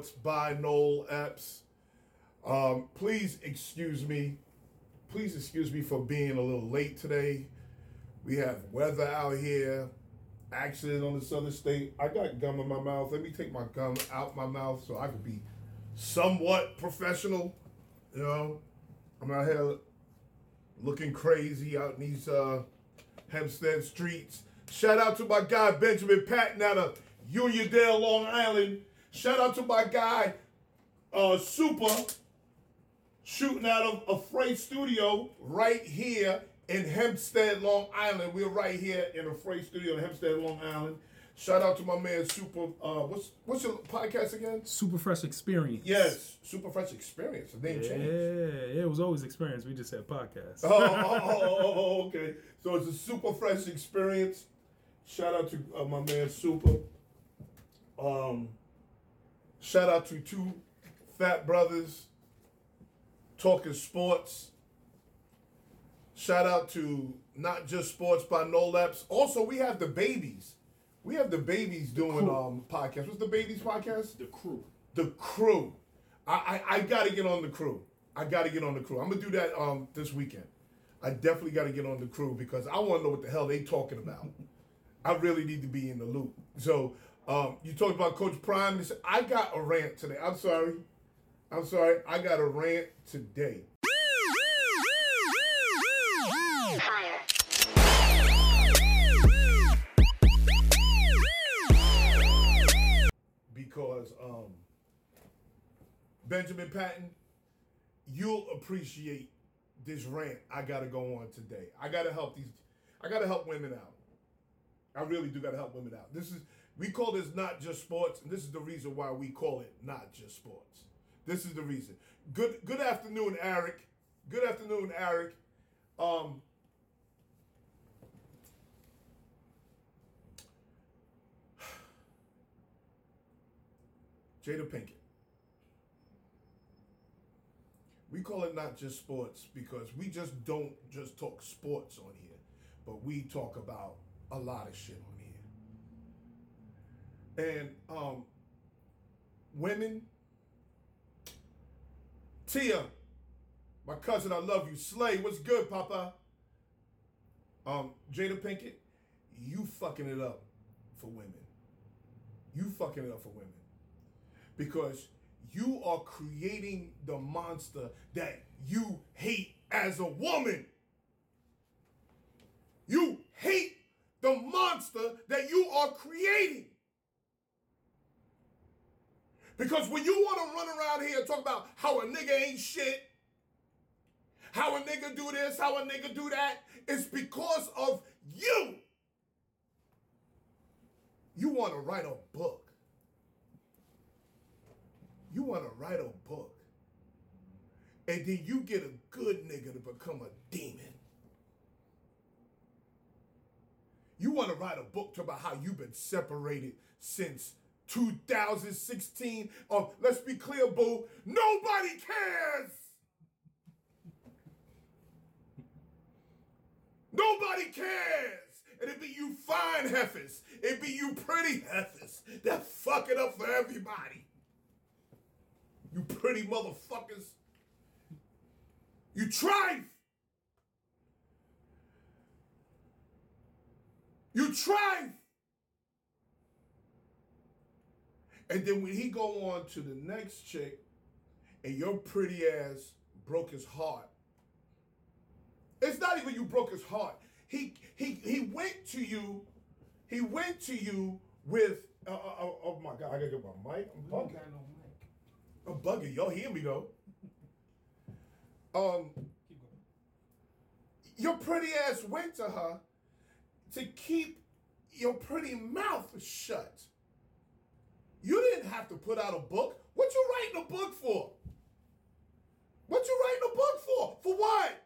By Noel Epps. Um, please excuse me. Please excuse me for being a little late today. We have weather out here, accident on the southern state. I got gum in my mouth. Let me take my gum out my mouth so I can be somewhat professional. You know, I'm out here looking crazy out in these uh, Hempstead streets. Shout out to my guy Benjamin Patton out of Uniondale, Long Island. Shout out to my guy uh, Super shooting out of a freight studio right here in Hempstead, Long Island. We're right here in a freight studio in Hempstead, Long Island. Shout out to my man Super. Uh, what's what's your podcast again? Super Fresh Experience. Yes, Super Fresh Experience. The name Yeah, changed. Yeah, it was always experience. We just said podcast. Oh, oh, oh, oh, oh, okay. So it's a Super Fresh Experience. Shout out to uh, my man Super. Um, shout out to two fat brothers talking sports. Shout out to not just sports by Noel Epps. Also, we have the babies. We have the babies doing Crew. um podcast. What's the babies podcast? The crew. The crew. I, I, I gotta get on the crew. I gotta get on the crew. I'm gonna do that um this weekend. I definitely gotta get on the crew because I wanna know what the hell they talking about. I really need to be in the loop. So um you talked about Coach Prime. I got a rant today. I'm sorry. I'm sorry. I got a rant today. because um, Benjamin Patton, you'll appreciate this rant I gotta go on today. I gotta help these. I gotta help women out. I really do gotta help women out. This is we call this not just sports, and this is the reason why we call it not just sports. This is the reason. Good good afternoon, Eric. Good afternoon, Eric. Um, Jada Pinkett. We call it not just sports because we just don't just talk sports on here, but we talk about a lot of shit. And um, women, Tia, my cousin, I love you. Slay, what's good, Papa? Um, Jada Pinkett, you fucking it up for women. You fucking it up for women because you are creating the monster that you hate as a woman. You hate the monster that you are creating. Because when you want to run around here and talk about how a nigga ain't shit, how a nigga do this, how a nigga do that, it's because of you. You want to write a book. You want to write a book. And then you get a good nigga to become a demon. You want to write a book about how you've been separated since 2016. Oh, uh, let's be clear, boo. Nobody cares. Nobody cares. And it be you fine heifers. It be you pretty heifers that fuck it up for everybody. You pretty motherfuckers. You tried. You tried. And then when he go on to the next chick, and your pretty ass broke his heart. It's not even you broke his heart. He he he went to you. He went to you with. Uh, uh, uh, oh my god! I gotta get my mic. I'm bugging. I'm bugging. Y'all hear me though? Um, your pretty ass went to her to keep your pretty mouth shut. You didn't have to put out a book. What you writing a book for? What you writing a book for? For what?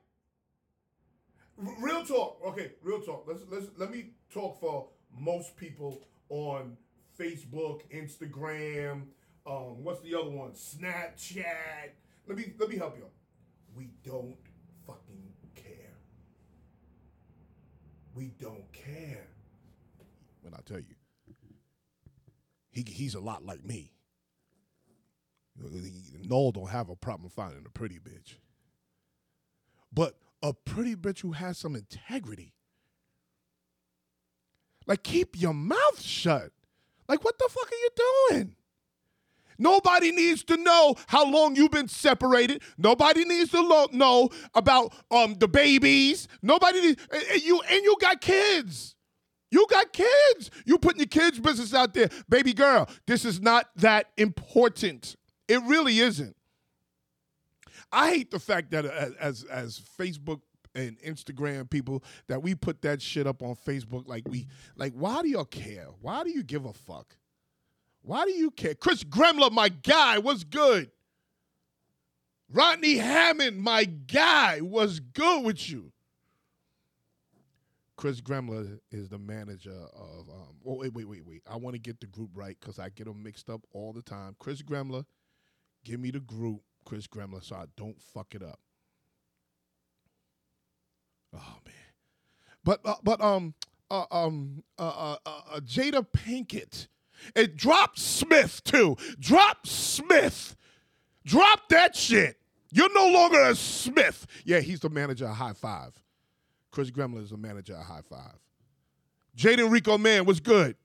R- real talk. Okay, real talk. Let's let's let me talk for most people on Facebook, Instagram. Um, what's the other one? Snapchat. Let me let me help you. We don't fucking care. We don't care. when I tell you. He, he's a lot like me. Noel don't have a problem finding a pretty bitch. But a pretty bitch who has some integrity. Like, keep your mouth shut. Like, what the fuck are you doing? Nobody needs to know how long you've been separated. Nobody needs to lo- know about um the babies. Nobody needs and you and you got kids. You got kids. You putting your kids' business out there. Baby girl, this is not that important. It really isn't. I hate the fact that uh, as as Facebook and Instagram people that we put that shit up on Facebook like we like why do y'all care? Why do you give a fuck? Why do you care? Chris Gremler, my guy, was good. Rodney Hammond, my guy, was good with you. Chris Gremler is the manager of. Um, oh wait, wait, wait, wait! I want to get the group right because I get them mixed up all the time. Chris Gremler, give me the group, Chris Gremler, so I don't fuck it up. Oh man, but uh, but um uh, um uh, uh, uh, Jada Pinkett, it dropped Smith too. Drop Smith, drop that shit. You're no longer a Smith. Yeah, he's the manager of High Five. Chris Gremler is the manager at High Five. Jaden Rico Man was good.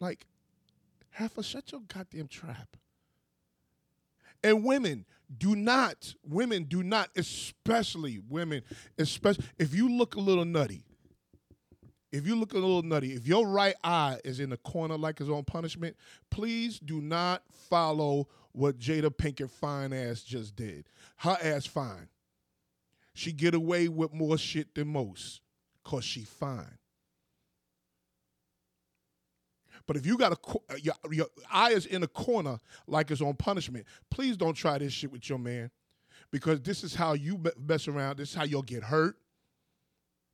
Like, half Heifer, shut your goddamn trap. And women, do not, women do not, especially women, especially if you look a little nutty, if you look a little nutty, if your right eye is in the corner like his own punishment, please do not follow what Jada Pinkett fine ass just did. Her ass fine. She get away with more shit than most cause she fine. But if you got a uh, your, your eye is in a corner like it's on punishment, please don't try this shit with your man, because this is how you mess around. This is how you'll get hurt.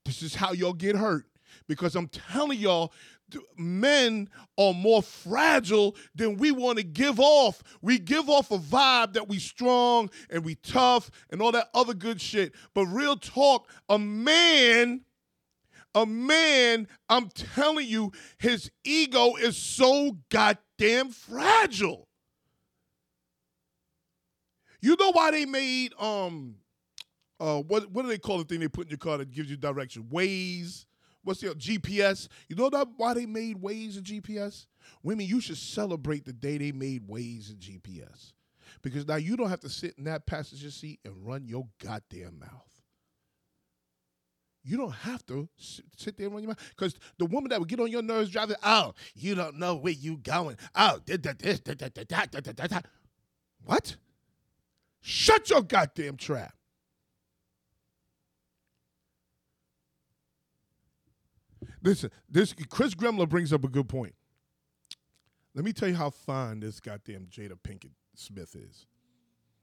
This is how you'll get hurt. Because I'm telling y'all, men are more fragile than we want to give off. We give off a vibe that we strong and we tough and all that other good shit. But real talk, a man a man, I'm telling you, his ego is so goddamn fragile. You know why they made um uh what what do they call the thing they put in your car that gives you direction? Waze what's the GPS? You know that why they made Waze and GPS? Women, you should celebrate the day they made Waze and GPS. Because now you don't have to sit in that passenger seat and run your goddamn mouth. You don't have to sit there and run your mouth. Because the woman that would get on your nerves driving, oh, you don't know where you going. Oh, this, What? Shut your goddamn trap. Listen, this Chris Gremler brings up a good point. Let me tell you how fine this goddamn Jada Pinkett Smith is.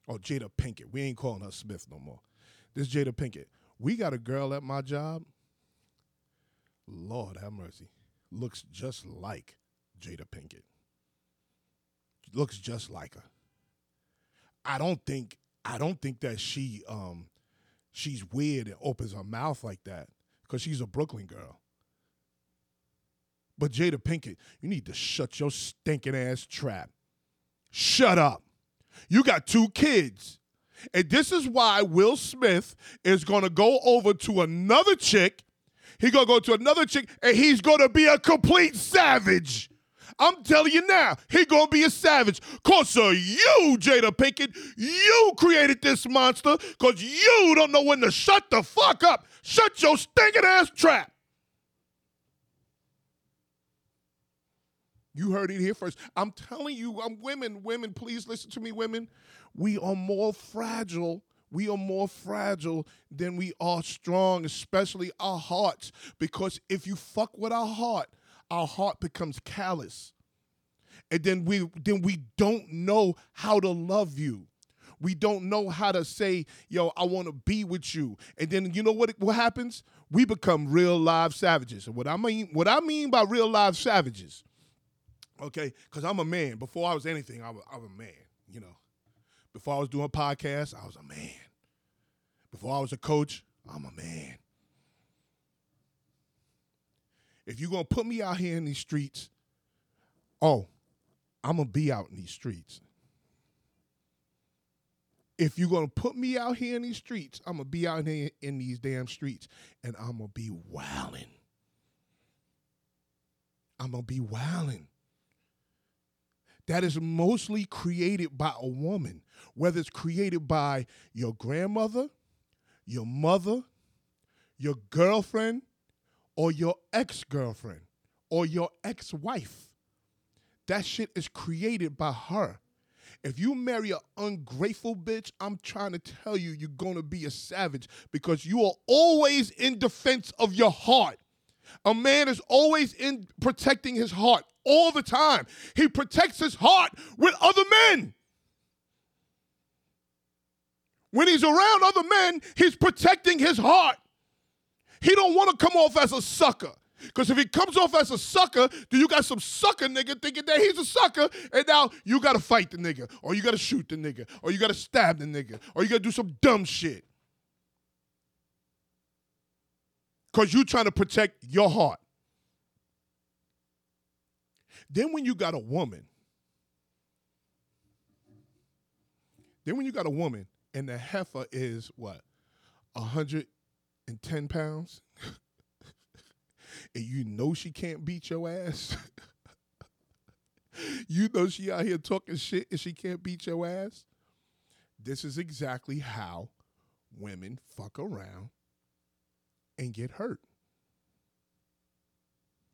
Oh, Jada Pinkett. We ain't calling her Smith no more. This Jada Pinkett. We got a girl at my job. Lord have mercy. Looks just like Jada Pinkett. Looks just like her. I don't think I don't think that she um she's weird and opens her mouth like that because she's a Brooklyn girl. But Jada Pinkett, you need to shut your stinking ass trap. Shut up. You got two kids. And this is why Will Smith is going to go over to another chick. He's going to go to another chick and he's going to be a complete savage. I'm telling you now, he gonna be a savage. Cause of you, Jada Pinkett, you created this monster. Cause you don't know when to shut the fuck up. Shut your stinking ass trap. You heard it here first. I'm telling you, I'm women, women, please listen to me, women. We are more fragile. We are more fragile than we are strong, especially our hearts. Because if you fuck with our heart, our heart becomes callous. And then we then we don't know how to love you. We don't know how to say, yo, I want to be with you. And then you know what what happens? We become real live savages. And what I mean, what I mean by real live savages Okay, because I'm a man. Before I was anything, I was, I was a man. You know, before I was doing podcasts, I was a man. Before I was a coach, I'm a man. If you're gonna put me out here in these streets, oh, I'm gonna be out in these streets. If you're gonna put me out here in these streets, I'm gonna be out here in these damn streets and I'm gonna be wilding. I'm gonna be wilding. That is mostly created by a woman, whether it's created by your grandmother, your mother, your girlfriend, or your ex girlfriend, or your ex wife. That shit is created by her. If you marry an ungrateful bitch, I'm trying to tell you, you're gonna be a savage because you are always in defense of your heart. A man is always in protecting his heart all the time. He protects his heart with other men. When he's around other men, he's protecting his heart. He don't want to come off as a sucker. Because if he comes off as a sucker, then you got some sucker nigga thinking that he's a sucker, and now you gotta fight the nigga, or you gotta shoot the nigga, or you gotta stab the nigga, or you gotta do some dumb shit. Because you're trying to protect your heart. Then when you got a woman, then when you got a woman and the heifer is what, 110 pounds? and you know she can't beat your ass. you know she out here talking shit and she can't beat your ass. This is exactly how women fuck around and get hurt.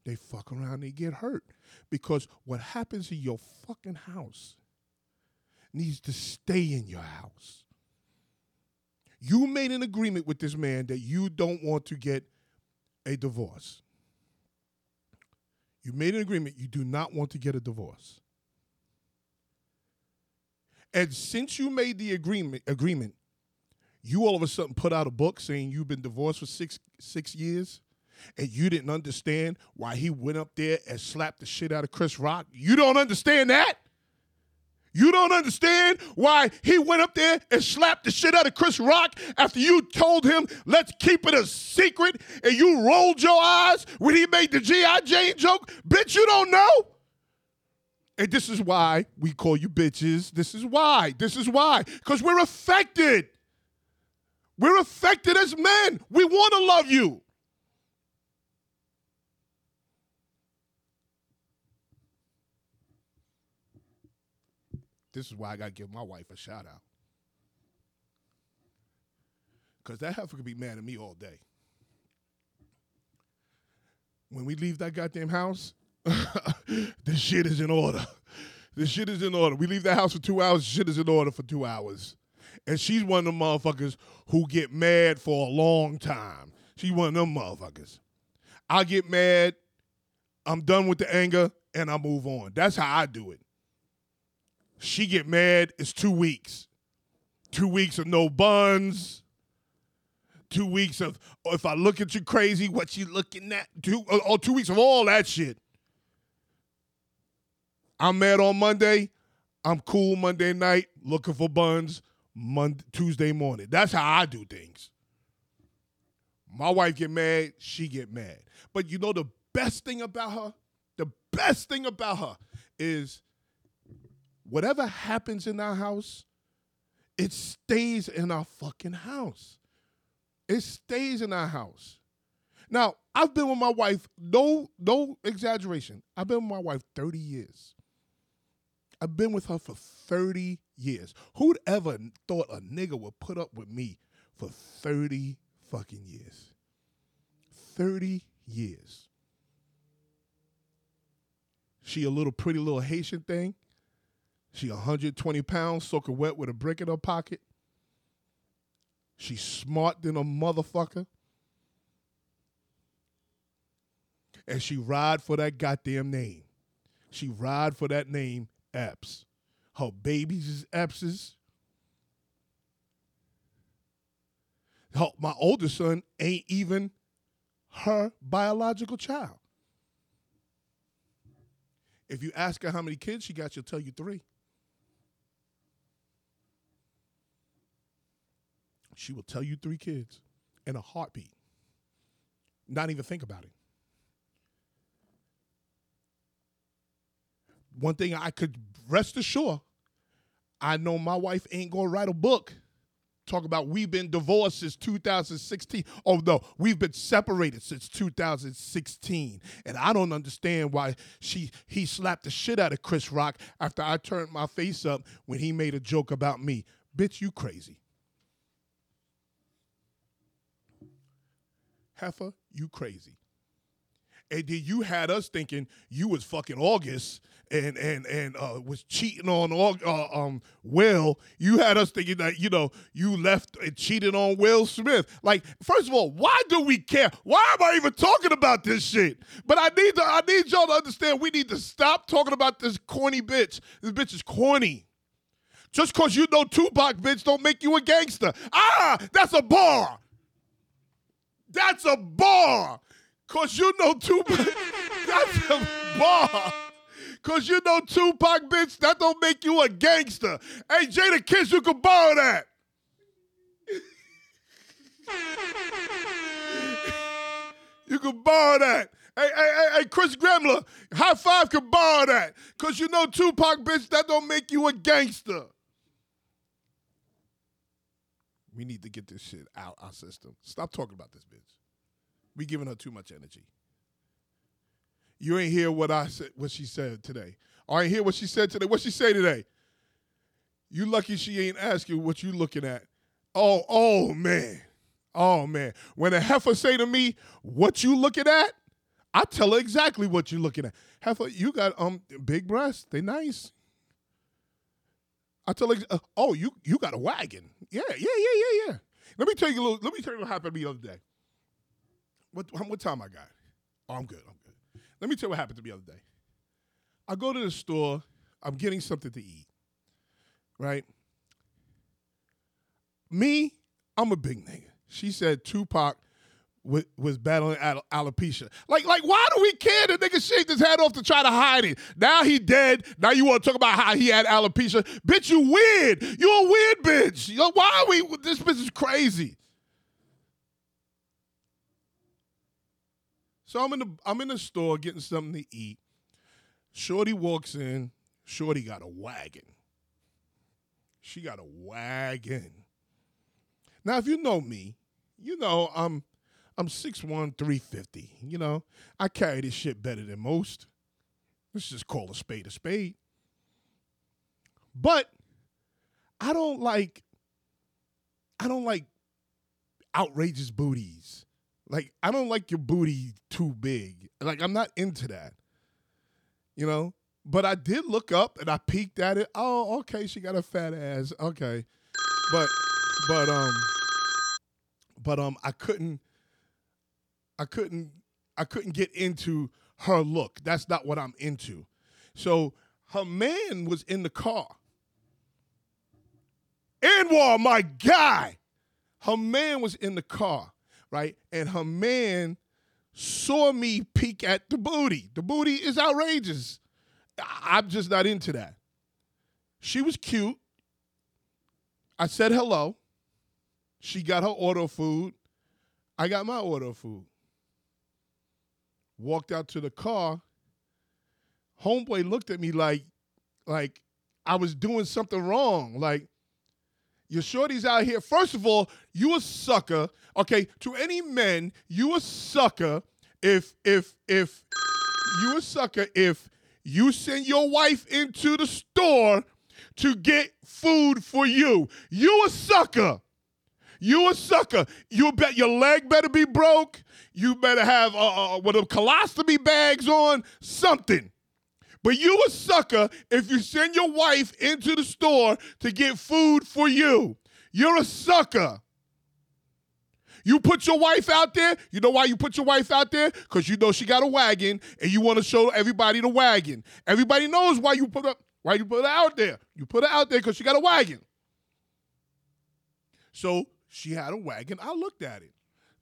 They fuck around and get hurt. Because what happens in your fucking house needs to stay in your house. You made an agreement with this man that you don't want to get a divorce. You made an agreement you do not want to get a divorce. And since you made the agreement agreement, you all of a sudden put out a book saying you've been divorced for six six years and you didn't understand why he went up there and slapped the shit out of Chris Rock. You don't understand that? You don't understand why he went up there and slapped the shit out of Chris Rock after you told him, let's keep it a secret, and you rolled your eyes when he made the G.I. Jane joke? Bitch, you don't know? And this is why we call you bitches. This is why. This is why. Because we're affected. We're affected as men. We want to love you. This is why I got to give my wife a shout out. Because that heifer could be mad at me all day. When we leave that goddamn house, the shit is in order. The shit is in order. We leave the house for two hours, shit is in order for two hours. And she's one of them motherfuckers who get mad for a long time. She's one of them motherfuckers. I get mad, I'm done with the anger, and I move on. That's how I do it. She get mad, it's two weeks. Two weeks of no buns. Two weeks of oh, if I look at you crazy, what you looking at? Two or two weeks of all that shit. I'm mad on Monday. I'm cool Monday night, looking for buns Monday, Tuesday morning. That's how I do things. My wife get mad, she get mad. But you know the best thing about her? The best thing about her is whatever happens in our house, it stays in our fucking house. It stays in our house. Now, I've been with my wife, no, no exaggeration. I've been with my wife 30 years. I've been with her for 30 years. Who'd ever thought a nigga would put up with me for 30 fucking years? 30 years. She a little pretty little Haitian thing. She 120 pounds, soaking wet with a brick in her pocket. She's smart than a motherfucker. And she ride for that goddamn name. She ride for that name, Epps. Her babies is Epps's. Her, my oldest son ain't even her biological child. If you ask her how many kids she got, she'll tell you three. She will tell you three kids in a heartbeat. Not even think about it. one thing I could rest assured, I know my wife ain't gonna write a book. Talk about we've been divorced since 2016. Oh no, we've been separated since 2016. And I don't understand why she he slapped the shit out of Chris Rock after I turned my face up when he made a joke about me. Bitch, you crazy. Heifer, you crazy. And then you had us thinking you was fucking August and and and uh, was cheating on uh, um Will. You had us thinking that you know you left and cheated on Will Smith. Like, first of all, why do we care? Why am I even talking about this shit? But I need to I need y'all to understand we need to stop talking about this corny bitch. This bitch is corny. Just cause you know Tupac, bitch, don't make you a gangster. Ah, that's a bar. That's a bar. Cause you know Tupac. That's a bar. Cause you know Tupac, bitch, that don't make you a gangster. Hey, Jadakiss, you can borrow that. you can borrow that. Hey, hey, hey, hey, Chris Gremler, high five can borrow that. Cause you know Tupac, bitch, that don't make you a gangster. We need to get this shit out our system. Stop talking about this bitch. We giving her too much energy. You ain't hear what I said, what she said today. I ain't hear what she said today. What she say today? You lucky she ain't asking what you looking at. Oh, oh man. Oh man. When a heifer say to me, what you looking at? I tell her exactly what you looking at. Heifer, you got um big breasts. They nice. I tell her, uh, oh, you you got a wagon. Yeah, yeah, yeah, yeah, yeah. Let me tell you a little. Let me tell you what happened to me the other day. What what time I got? Oh, I'm good. I'm good. Let me tell you what happened to me the other day. I go to the store. I'm getting something to eat. Right. Me, I'm a big nigga. She said Tupac was, was battling al- alopecia. Like, like, why do we care? that nigga shaved his head off to try to hide it. Now he dead. Now you want to talk about how he had alopecia? Bitch, you weird. You a weird bitch. Why are we? This bitch is crazy. So I'm in the I'm in the store getting something to eat. Shorty walks in. Shorty got a wagon. She got a wagon. Now, if you know me, you know I'm I'm 6'1", 350. You know, I carry this shit better than most. Let's just call a spade a spade. But I don't like I don't like outrageous booties. Like I don't like your booty too big. Like I'm not into that. You know? But I did look up and I peeked at it. Oh, okay, she got a fat ass. Okay. But but um but um I couldn't I couldn't I couldn't get into her look. That's not what I'm into. So her man was in the car. Anwar, my guy. Her man was in the car, right? And her man saw me peek at the booty. The booty is outrageous. I'm just not into that. She was cute. I said hello. She got her order food. I got my order food. Walked out to the car. Homeboy looked at me like, like I was doing something wrong. Like, your shorty's out here. First of all, you a sucker. Okay, to any men, you a sucker if if if you a sucker if you send your wife into the store to get food for you. You a sucker. You a sucker. You bet your leg better be broke. You better have uh, uh, what a colostomy bags on, something. But you a sucker if you send your wife into the store to get food for you. You're a sucker. You put your wife out there. You know why you put your wife out there? Because you know she got a wagon and you want to show everybody the wagon. Everybody knows why you put her, why you put her out there. You put her out there because she got a wagon. So she had a wagon. I looked at it.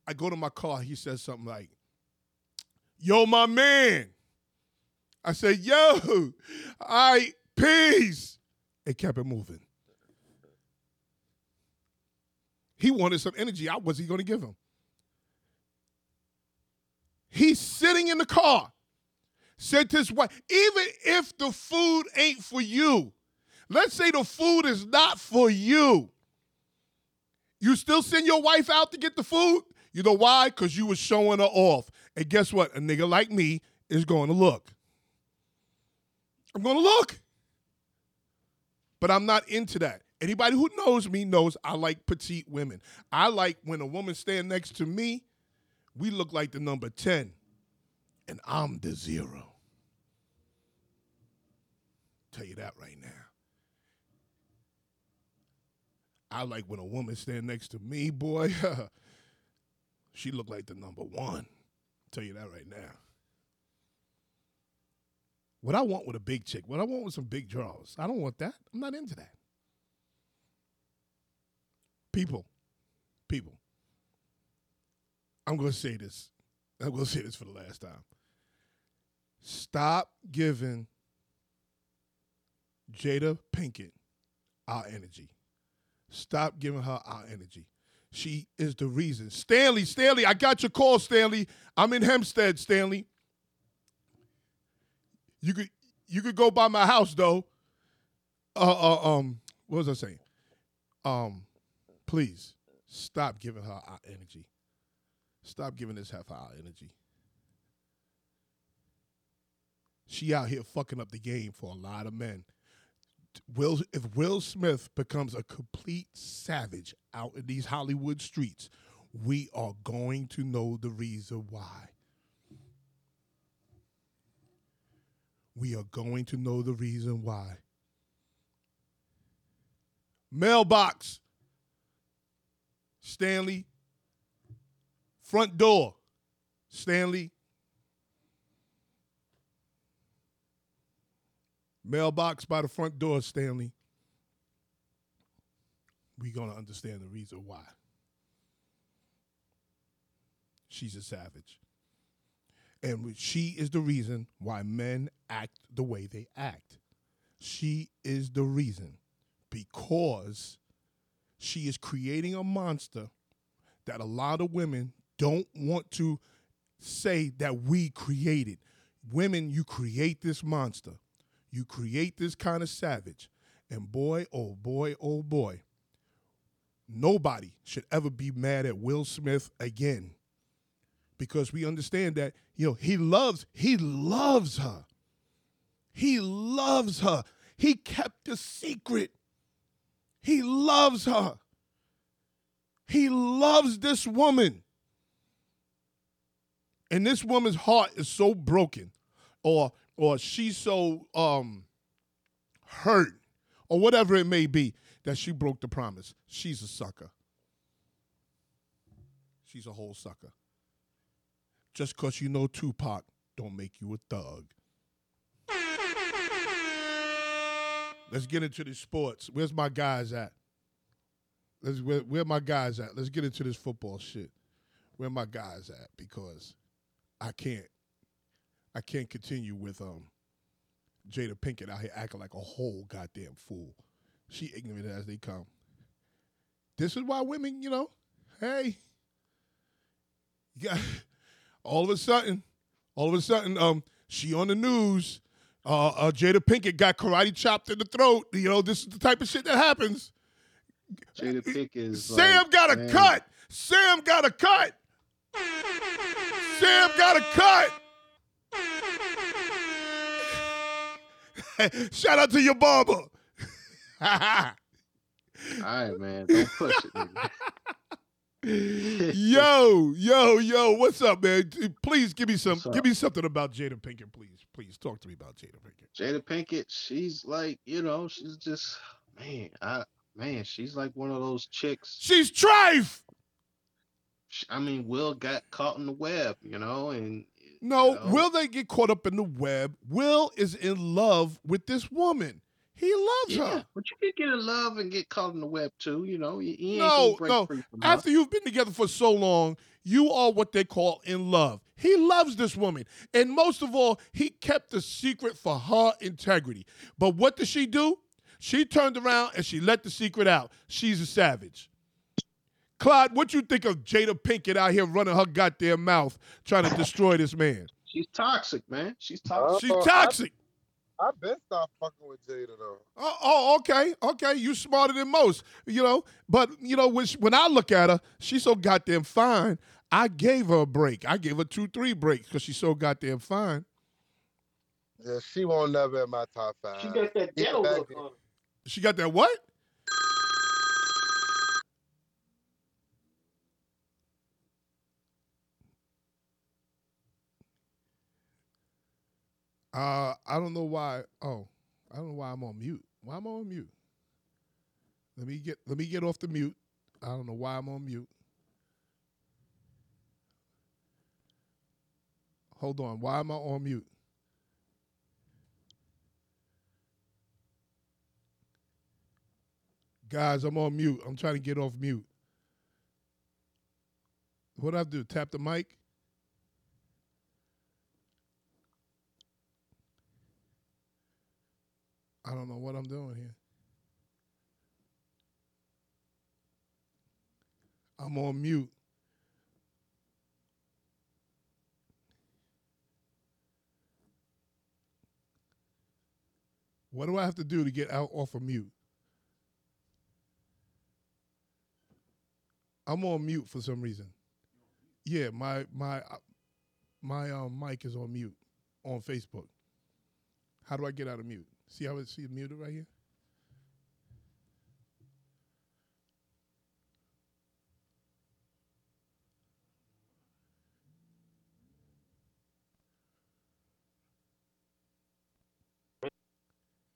I go to my car. He says something like, Yo, my man. I said, Yo, I peace. It kept it moving. He wanted some energy. I was he going to give him? He's sitting in the car, Said to his wife, even if the food ain't for you, let's say the food is not for you, you still send your wife out to get the food? You know why? Because you was showing her off. And guess what? A nigga like me is going to look. I'm going to look. But I'm not into that. Anybody who knows me knows I like petite women. I like when a woman stand next to me, we look like the number 10 and I'm the zero. Tell you that right now. I like when a woman stand next to me, boy. she look like the number one. Tell you that right now. What I want with a big chick, what I want with some big draws. I don't want that. I'm not into that. People, people. I'm going to say this. I'm going to say this for the last time. Stop giving Jada Pinkett our energy. Stop giving her our energy. She is the reason. Stanley, Stanley, I got your call, Stanley. I'm in Hempstead, Stanley. You could you could go by my house though. Uh, uh um, what was I saying? Um, please stop giving her our energy. Stop giving this half our energy. She out here fucking up the game for a lot of men. Will if Will Smith becomes a complete savage out in these Hollywood streets, we are going to know the reason why. We are going to know the reason why. Mailbox. Stanley. Front door. Stanley. Mailbox by the front door, Stanley. We're going to understand the reason why. She's a savage. And she is the reason why men act the way they act. She is the reason because she is creating a monster that a lot of women don't want to say that we created. Women, you create this monster. You create this kind of savage. And boy, oh boy, oh boy, nobody should ever be mad at Will Smith again. Because we understand that, you know, he loves, he loves her. He loves her. He kept a secret. He loves her. He loves this woman. And this woman's heart is so broken, or or she's so um hurt, or whatever it may be, that she broke the promise. She's a sucker. She's a whole sucker. Just because you know Tupac don't make you a thug. Let's get into the sports. Where's my guys at? Let's where, where my guys at? Let's get into this football shit. Where my guys at? Because I can't I can't continue with um Jada Pinkett out here acting like a whole goddamn fool. She ignorant as they come. This is why women, you know, hey, yeah, all of a sudden, all of a sudden, um, she on the news. Uh, uh, Jada Pinkett got karate chopped in the throat. You know, this is the type of shit that happens. Jada Pinkett is. Sam like, got a man, cut. Sam got a cut. Sam got a cut. Shout out to your barber. All right, man. Don't push it. yo, yo, yo, what's up, man? Please give me some, give me something about Jada Pinkett, please. Please talk to me about Jada Pinkett. Jada Pinkett, she's like, you know, she's just, man, I, man, she's like one of those chicks. She's trife. I mean, Will got caught in the web, you know, and No, you know, will they get caught up in the web? Will is in love with this woman. He loves yeah, her. but you can get in love and get caught in the web too, you know. Ain't No, break no. free from her. After you've been together for so long, you are what they call in love. He loves this woman. And most of all, he kept the secret for her integrity. But what did she do? She turned around and she let the secret out. She's a savage. Clyde, what you think of Jada Pinkett out here running her goddamn mouth trying to destroy this man? She's toxic, man. She's toxic. Uh, she's Oh, I- toxic. I been stopped fucking with Jada though. Oh, oh, okay, okay. You smarter than most, you know. But you know, when, she- when I look at her, she's so goddamn fine. I gave her a break. I gave her two, three breaks because she's so goddamn fine. Yeah, she won't never in my top five. She got that Get ghetto look on. her. She got that what? Uh, I don't know why. Oh, I don't know why I'm on mute. Why am I on mute? Let me get let me get off the mute. I don't know why I'm on mute. Hold on. Why am I on mute? Guys, I'm on mute. I'm trying to get off mute. What do I do? Tap the mic? I don't know what I'm doing here. I'm on mute. What do I have to do to get out off of mute? I'm on mute for some reason. Yeah, my my uh, my um, mic is on mute on Facebook. How do I get out of mute? See how it's see it muted right here?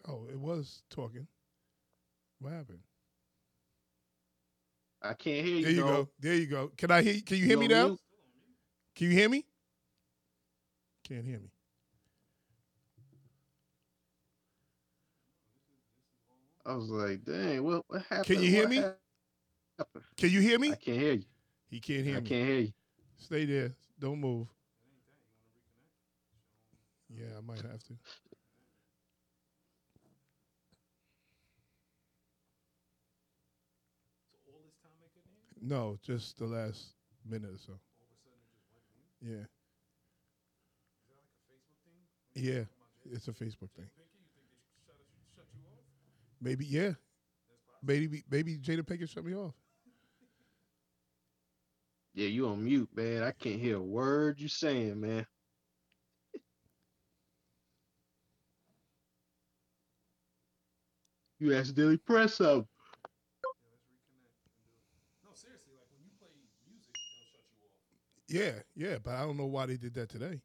Oh, it was talking. What happened? I can't hear you. There you no. go. There you go. Can I hear? Can you hear me now? Can you hear me? Can't hear me. I was like, dang, what what happened? Can you hear What me? happened? Can you hear me? I can't hear you. He can't hear I me. I can't hear you. Stay there. Don't move. Yeah, I might have to. No, just the last minute or so. Yeah. Yeah, it's a Facebook thing. Maybe, yeah. Maybe, maybe Jada Pinkett shut me off. Yeah, you on mute, man. I can't hear a word you're saying, man. You accidentally press up. Yeah, yeah, but I don't know why they did that today.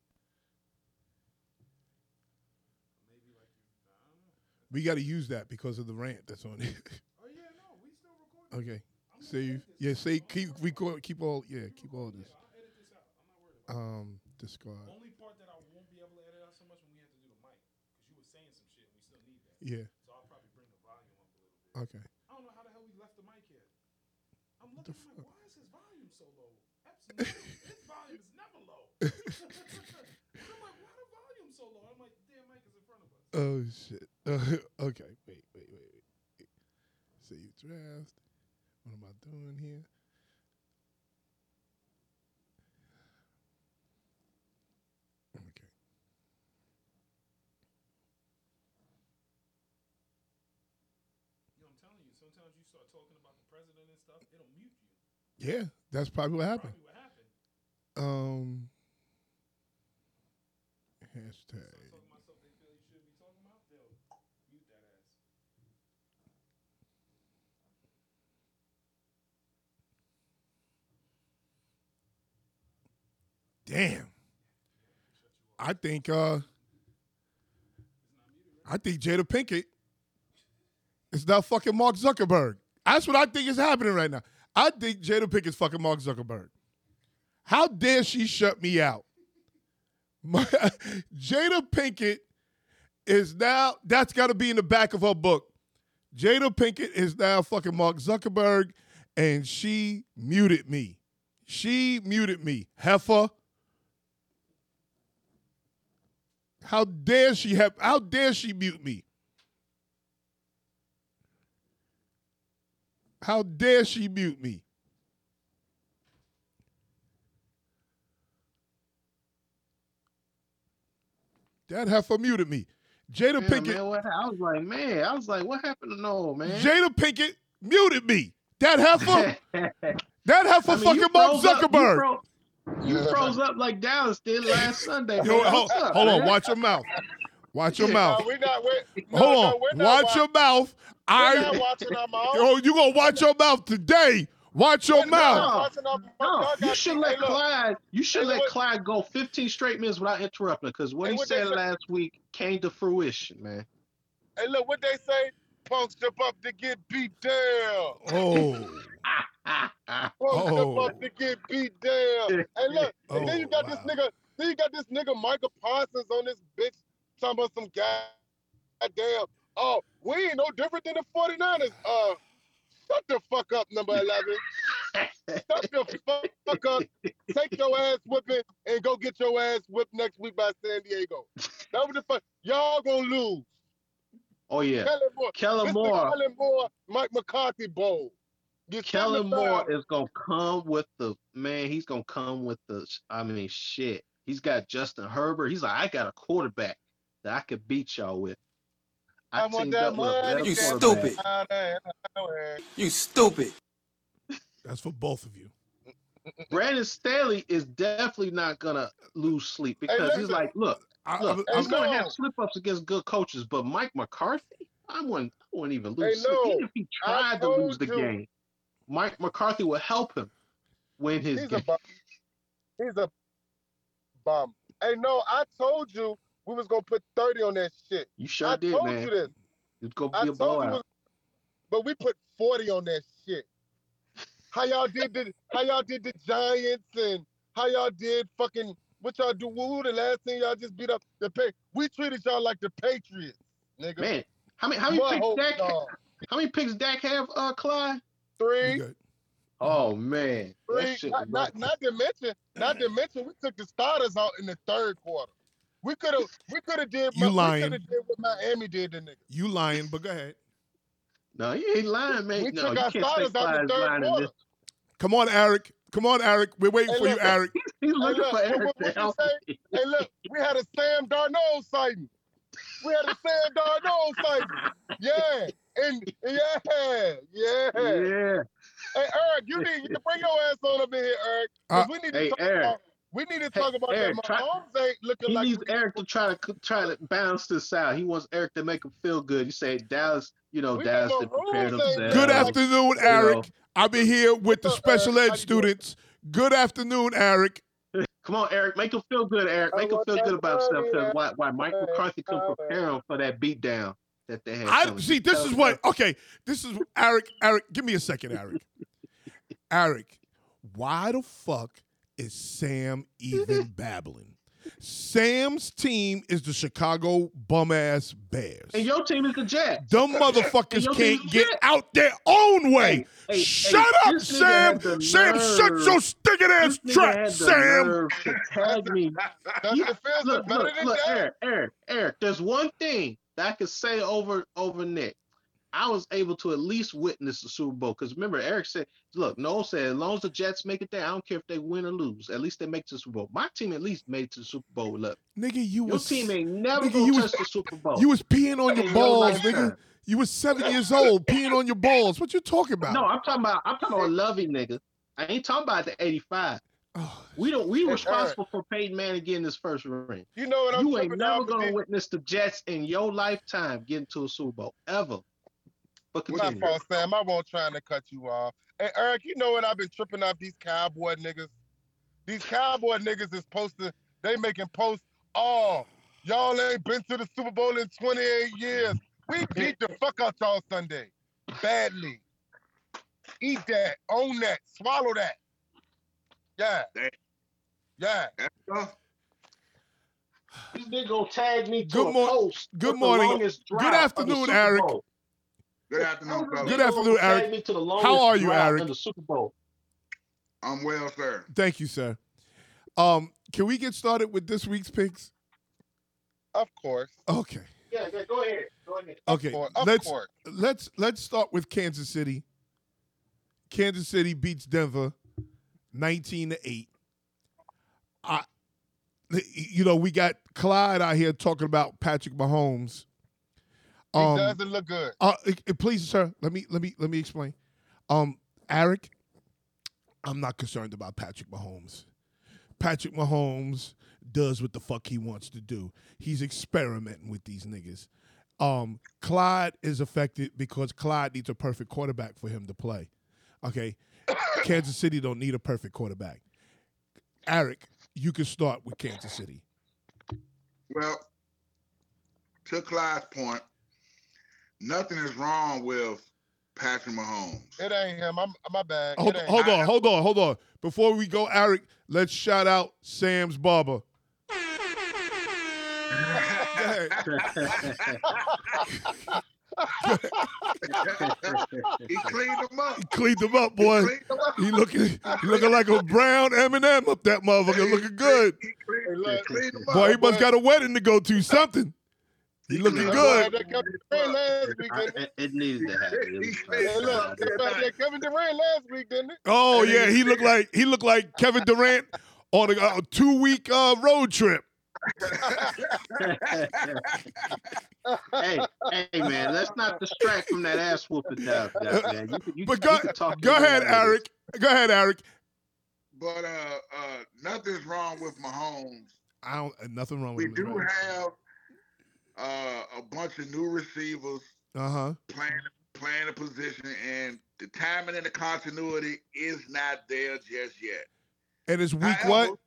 We got to use that because of the rant that's on it. okay, save. Yeah, say keep record. Keep all. Yeah, keep all this. Um, discard. Only part that I won't be able to edit out so much when we have to do the mic, because you were saying some shit and we still need that. Yeah. So I'll probably bring the volume up a little bit. Okay. I don't know how the hell we left the mic here. I'm looking, I'm like, why is his volume so low? Absolutely, his volume is never low. I'm like, why the volume so low? I'm like, damn, mic is in front of us. Oh shit. okay. Wait. Wait. Wait. Wait. Save draft. What am I doing here? Okay. You know, I'm telling you, sometimes you start talking about the president and stuff, it'll mute you. Yeah, that's probably what happened. Probably what happened. Um. Hashtag. Talking about stuff they feel you should be talking about, they'll mute that ass. Damn. I think uh I think Jada Pinkett is now fucking Mark Zuckerberg. That's what I think is happening right now. I think Jada Pinkett's fucking Mark Zuckerberg. How dare she shut me out? My, Jada Pinkett is now that's got to be in the back of her book. Jada Pinkett is now fucking Mark Zuckerberg, and she muted me. She muted me. Heifer. How dare she have how dare she mute me? How dare she mute me? That heifer muted me. Jada Yeah, Pinkett. man, what, I was like, man, I was like, what happened to Noel, man? Jada Pinkett muted me. That heifer. that heifer I mean, fucking Mark froze up- you Zuckerberg. fro- You froze up like Dallas did last Sunday. Yo, hold, up, hold on. Watch your mouth. Watch your No, mouth. we not. We, no, Hold no, on. we're not Watch wa- your mouth. We're not I. watching our mouth. Yo, you gonna watch your mouth today? Watch your We're mouth. watching our mouth. No, Y'all you got- should let Clyde. You should let Clyde go 15 straight minutes without interrupting, because what he said last week came to fruition, man. Hey, look what they say. Punks jump up to get beat down. Oh. Oh. jump up to get beat down. Hey, look. Oh, and then you got wow. this nigga. Then you got this nigga Micah Parsons on this bitch talking about some guy. Goddamn. Oh, we ain't no different than the 49ers. Uh, shut the fuck up, number 11. Shut the fuck up. Take your ass whipping and go get your ass whipped next week by San Diego. That was the fuck. Y'all gonna lose. Oh yeah, Kellen Moore. Kellen This Moore. Kellen Moore, Mike McCarthy bowl. You Kellen Moore is gonna come with the man. He's gonna come with the. I mean, shit. He's got Justin Herbert. He's like, I got a quarterback that I could beat y'all with. I, I, want teamed that up with money. You stupid. You stupid. That's for both of you. Brandon Staley is definitely not gonna lose sleep because he's like, look, I, look, I- he's gonna have slip ups against good coaches, but Mike McCarthy, I wouldn't, I wouldn't even lose Hey, no. Even if he tried to lose the you. game, Mike McCarthy will help him win his He's game. a bum. He's a bum. Hey, no, I told you we was gonna put 30 on that shit. you sure I did, told man. you this. It's gonna be a told blowout. was- but we put 40 on that shit. How y'all did the how y'all did the Giants and how y'all did fucking what y'all do? Woo, the last thing y'all just beat up the pay. We treated y'all like the Patriots, nigga. Man, how many how many Mud picks Dak dog. how many picks Dak have, uh Clyde? Three. Oh man. three. That shit Not, not, not to mention, not to mention, we took the starters out in the third quarter. We could have, we could have did. You what- lying. We could have did what Miami did to niggas. You lying, but go ahead. No, you ain't lying, man. We no, took our starters out Clyde's the third quarter. Come on, Eric. Come on, Eric. We're waiting Hey, for you. Eric. He's looking look, for what- Eric what- what say? Hey, look, we had a Sam Darnold sighting. We had a Sam Darnold sighting. Yeah, and yeah, yeah. Yeah. Hey, Eric, you need you bring your ass on up in here, Eric. 'cause Uh, we need to hey, talk Eric. about. We need to Hey, talk about Eric, that. try- Mahomes ain't looking He like. needs Eric to try to try to balance this out. He wants Eric to make him feel good. You say Dallas, you know, We Dallas know did prepare Mahomes ain't themselves. Good Yeah. afternoon, know. Eric. I'll be here with the What's up, Eric? special How ed you doing? students. Good afternoon, Eric. Come on, Eric, make him feel good, Eric. Make him feel good about himself money, because why, why Mike McCarthy could Oh, prepare him for that beatdown that they had. I coming. see. This is what. Okay, this is Eric. Eric, give me a second, Eric. Eric, why the fuck is Sam even babbling? Sam's team is the Chicago bum ass Bears. And your team is the Jets. Them motherfuckers can't team's get out their own way. Hey, hey, Shut hey, up, Sam. the Sam, shut nerve- your stinking ass trap, Sam. tag me You- the look, look, look. Eric, Eric, Eric. There's one thing that I can say over over Nick. I was able to at least witness the Super Bowl because remember, Eric said, "Look, Noel said, as long as the Jets make it there, I don't care if they win or lose. At least they make it to the Super Bowl. My team at least made it to the Super Bowl. Look, Nigga, you your was team ain't never nigga, gonna you touch was- the Super Bowl. you was peeing on your your balls, lifetime. nigga. You was seven years old, peeing on your balls. What you talking about? no, I'm talking about I'm talking about Lovey, nigga. I ain't talking about the '85. Oh, We don't. We Hey, responsible for Peyton Manning getting his first ring. You know what I'm You ain't never gonna with witness the Jets in your lifetime getting to a Super Bowl ever. But My continue. fault, Sam. I won't trying to cut you off. Hey, Eric, you know what I've been tripping off these cowboy niggas? These cowboy niggas is posting, they making posts, oh, y'all ain't been to the Super Bowl in 28 years. We beat the fuck out y'all Sunday. Badly. Eat that, own that, swallow that. Yeah. Yeah. This nigga gonna tag me to Good a mor- post. good with the morning. longest Good drive of the afternoon, Super Eric. Bowl. Good afternoon, This fellas. Good afternoon, gonna Eric. to the How are you, Eric? In the Super Bowl. I'm well, sir. Thank you, sir. Um, can we get started with this week's picks? Of course. Okay. Yeah, yeah, go ahead. Go ahead. Okay. Of course. Of let's course. let's let's start with Kansas City. Kansas City beats Denver 19 to 8. I you know, we got Clyde out here talking about Patrick Mahomes. He Um, doesn't look good. uh, uh, please, sir, let me let me let me explain. Um, Eric, I'm not concerned about Patrick Mahomes. Patrick Mahomes does what the fuck he wants to do. He's experimenting with these niggas. Um, Clyde is affected because Clyde needs a perfect quarterback for him to play. Okay, Kansas City don't need a perfect quarterback. Eric, you can start with Kansas City. Well, to Clyde's point, nothing is wrong with Patrick Mahomes. It ain't him. I'm my bad. Hold, it hold on, hold on, hold on. Before we go, Eric, let's shout out Sam's barber. He cleaned them up. He cleaned him up, boy. cleaned them up. He looking, he looking like a brown M&M up that motherfucker, looking good. He cleaned, Hey, look. he cleaned them up. Boy, he must got a wedding to go to, something. He looking That boy good. had that Kevin Durant last week, it? it, it needed to happen. It Hey, Hey, look, that that Kevin Durant last week, didn't it? Oh yeah, he looked like he looked like Kevin Durant on a, a two week uh, road trip. hey, hey, man, let's not distract from that ass whooping down there, man. You, you, But go, can talk go ahead, out of this. Eric. Go ahead, Eric. But uh, uh, nothing's wrong with Mahomes. I don't uh, nothing wrong with. We do have uh, a bunch of new receivers Uh huh. playing playing a position, and the timing and the continuity is not there just yet. And it's week However, what?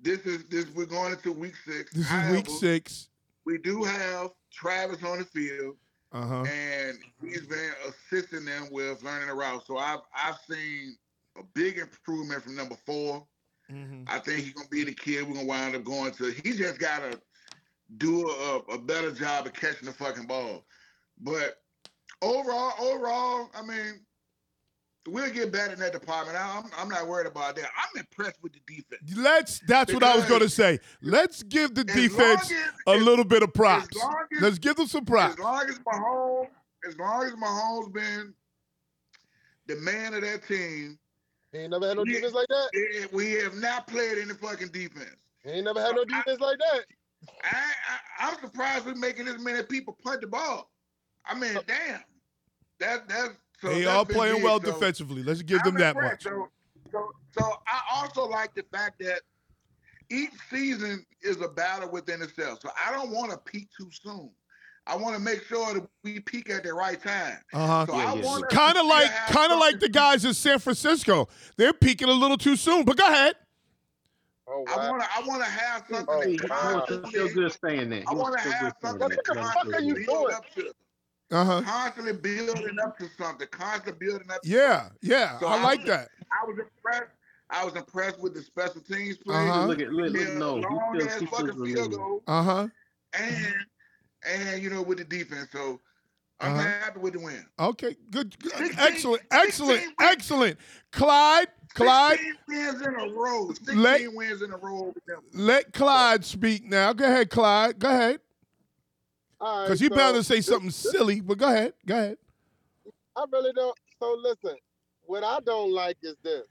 This is this. We're going into week six. This is week six. We do have Travis on the field, Uh huh. and he's been assisting them with learning the route. So I've I've seen a big improvement from number four. Mm-hmm. I think he's gonna be the kid we're gonna wind up going to. He just gotta do a, a better job of catching the fucking ball. But overall, overall, I mean, we'll get better in that department. I'm I'm not worried about that. I'm impressed with the defense. Let's. That's what I was going to say. Let's give the defense as- a little bit of props. As as, Let's give them some props. as long as Mahomes, as long as Mahomes been the man of that team, He ain't never had no Yeah. defense like that. we have not played any fucking defense. He ain't never had no defense like that. I, I I'm surprised we're making this many people punt the ball. I mean, damn. That that's so They that's are playing big. well So defensively. Let's give I'm them that much. So, so so I also like the fact that each season is a battle within itself. So I don't want to peak too soon. I want to make sure that we peak at the right time. Uh huh. So Yeah, I yeah, want Kind of like, kind of like the guys in San Francisco. They're peaking a little too soon. But go ahead. Oh I want to. I want to have something. Oh, that He wow. wants to feel good saying that. I want wants to to have something that. that What the fuck are you build doing? up to. Uh huh. Constantly building up to something. Constantly building up. To Yeah, yeah. So I I like was- that. I was impressed. I was impressed with the special teams play. Uh-huh. Look at look, look Yeah, no, long ass fucking field goal, Uh huh. and and you know with the defense. So I'm Uh-huh. happy with the win. Okay, good. good. 16 Excellent, excellent, 16 excellent. Clyde, Clyde, 16 wins in a row. 16 Let- wins in a row them. let Clyde speak now. Go ahead, Clyde. Go ahead. All right, Because you so bound to say this- something silly, but go ahead. Go ahead. I really don't. So listen, what I don't like is this.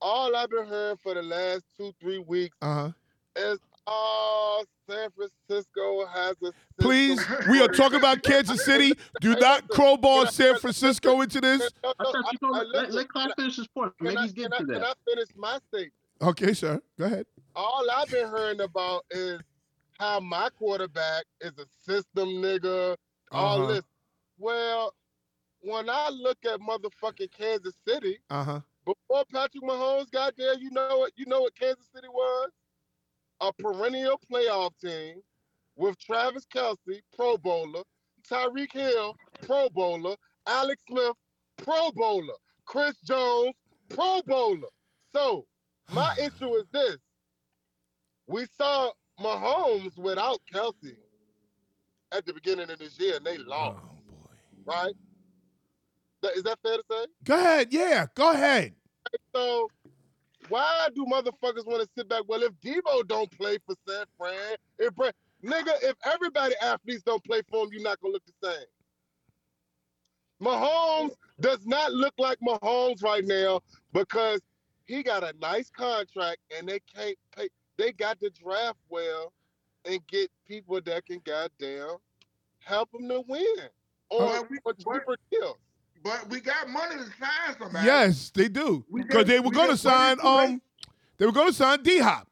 All I've been hearing for the last two, three weeks Uh huh. is, oh, San Francisco has a system. Please, we are talking about Kansas City. Do not crowbar San Francisco into this. No, I no, thought you I- I- let, listen, let Clyde finish his point. can Maybe I, he's can, getting I, to can. I finish my statement? Okay, sir. Go ahead. All I've been hearing about is how my quarterback is a system nigga, all Uh-huh. this. Well, when I look at motherfucking Kansas City, Uh huh. before Patrick Mahomes got there, you know what? You know what Kansas City was? A perennial playoff team with Travis Kelce, Pro Bowler, Tyreek Hill, Pro Bowler, Alex Smith, Pro Bowler, Chris Jones, Pro Bowler. So my issue is this: we saw Mahomes without Kelsey at the beginning of this year, and they Oh lost, boy. right? Is that fair to say? Go ahead. Yeah. Go ahead. So why do motherfuckers want to sit back? Well, if Deebo don't play for San Fran, if Bra- nigga, if everybody athletes don't play for him, you're not gonna look the same. Mahomes does not look like Mahomes right now because he got a nice contract and they can't pay. they got to draft well and get people that can goddamn help them to win or, we- or cheaper deals. But we got money to sign somebody. Yes, they do. Because they were we going to sign. Um, they were going to sign D Hop.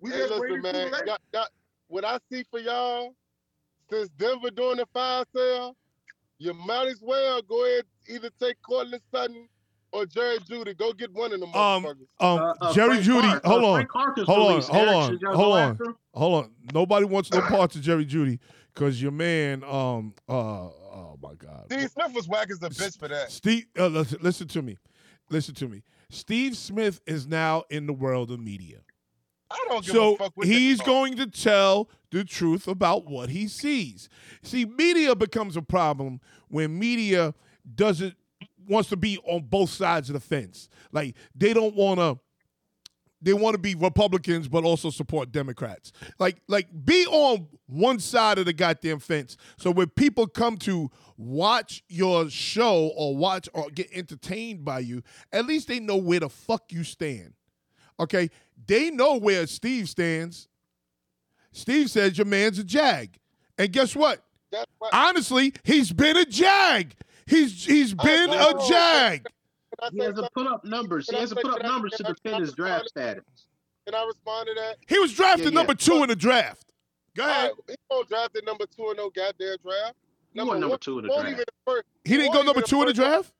We Hey, just listen, waited man. late. Y'all, y'all, what I see for y'all, since Denver doing the fire sale, you might as well go ahead either take Courtland Sutton or Jerry Jeudy. Go get one of them Um. Um, Uh, uh, Jerry Frank Judy. Clark. hold Uh, on. Frank Clark is Hold on, hold on, hold on. Hold on. Nobody wants no parts of Jerry Jeudy because your man. Um. Uh. Oh my God. Steve Smith was whack as a bitch for that. Steve, uh, listen, listen to me. Listen to me. Steve Smith is now in the world of media. I don't give So a fuck what he's going to tell the truth about what he sees. See, media becomes a problem when media doesn't wants to be on both sides of the fence. Like they don't want to they want to be Republicans but also support Democrats. Like like be on one side of the goddamn fence. So when people come to watch your show or watch or get entertained by you, at least they know where the fuck you stand. Okay? They know where Steve stands. Steve says your man's a jag. And guess what? Honestly, he's been a jag. He's he's been a jag. Can I He hasn't something? put up numbers. He Can I hasn't put up numbers to defend his draft status. Can I respond to that? He was drafted Yeah, yeah. number two in the draft. Go ahead. right, he won't draft at number two in no goddamn draft. He wasn't number one- two in the draft. first- He didn't go number two in the draft.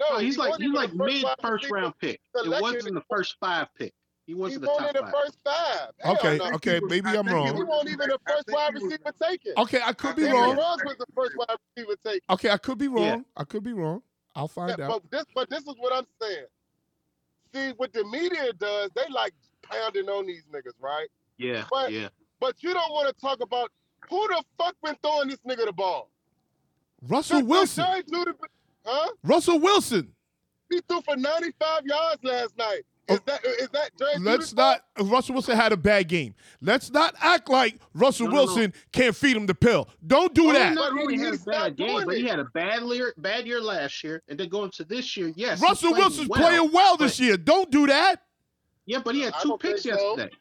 No, No, he's he like he's like the first mid first round pick. It wasn't the first five pick. He He wasn't the top in the five. first five. Hell Okay, no. okay, was- maybe I I'm wrong. He was- won't even the first wide receiver taken. Okay, I could be I think Henry wrong. Ruggs was the first wide receiver taken. Okay, I could be wrong. I could be wrong. I'll find Yeah, out. but this, but this is what I'm saying. See, what the media does, they like pounding on these niggas, right? Yeah, But- yeah. But you don't want to talk about who the fuck been throwing this nigga the ball. Russell Since Wilson. Jerry Jeudy, huh? Russell Wilson. He threw for 95 yards last night. Is that is that Jerry Let's Judy's fault? not. Russell Wilson had a bad game. Let's not act like Russell No, no, no. Wilson can't feed him the pill. Don't do Oh, that. no. Not only he- had a he's not bad game, doing but he had a bad year, bad year last year, and then going to this year, yes. Russell played Wilson's well, playing well this but- year. Don't do that. Yeah, but he had two picks so. yesterday.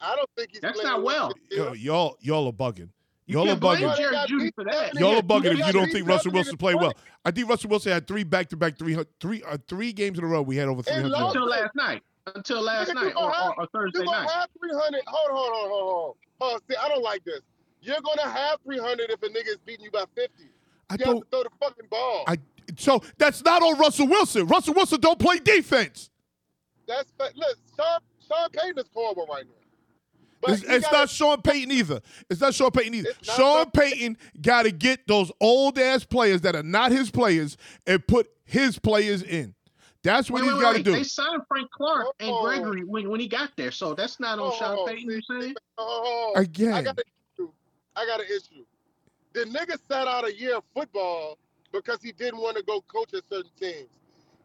I don't think he's That's not well. this. Yo, y'all, y'all are bugging. You Y'all are bugging. Jerry Jeudy for that. Y'all are bugging if you don't think Russell Wilson to play well. I think Russell Wilson had three back-to-back three three uh, three games in a row. We had over three hundred. Until last night. Until last night or, have- or, or Thursday You're gonna night. have 300. Hold on, hold on, hold on, hold on. See, I don't like this. You're gonna have 300 if a nigga is beating you by 50. I You have don't. to throw the fucking ball. I so that's not on Russell Wilson. Russell Wilson don't play defense. That's fa- look. Sean, Sean Payton is horrible right now. But It's, it's gotta- not Sean Payton either. It's not Sean Payton either. Sean Sean- Payton got to get those old ass players that are not his players and put his players in. That's what Wait, he's wait, got to do. They signed Frank Clark and Oh. Gregory when, when he got there, so that's not on Oh, Sean oh, oh Payton. You see, saying? Oh, I Again, got an issue. I got an issue. The nigga sat out a year of football because he didn't want to go coach at certain teams.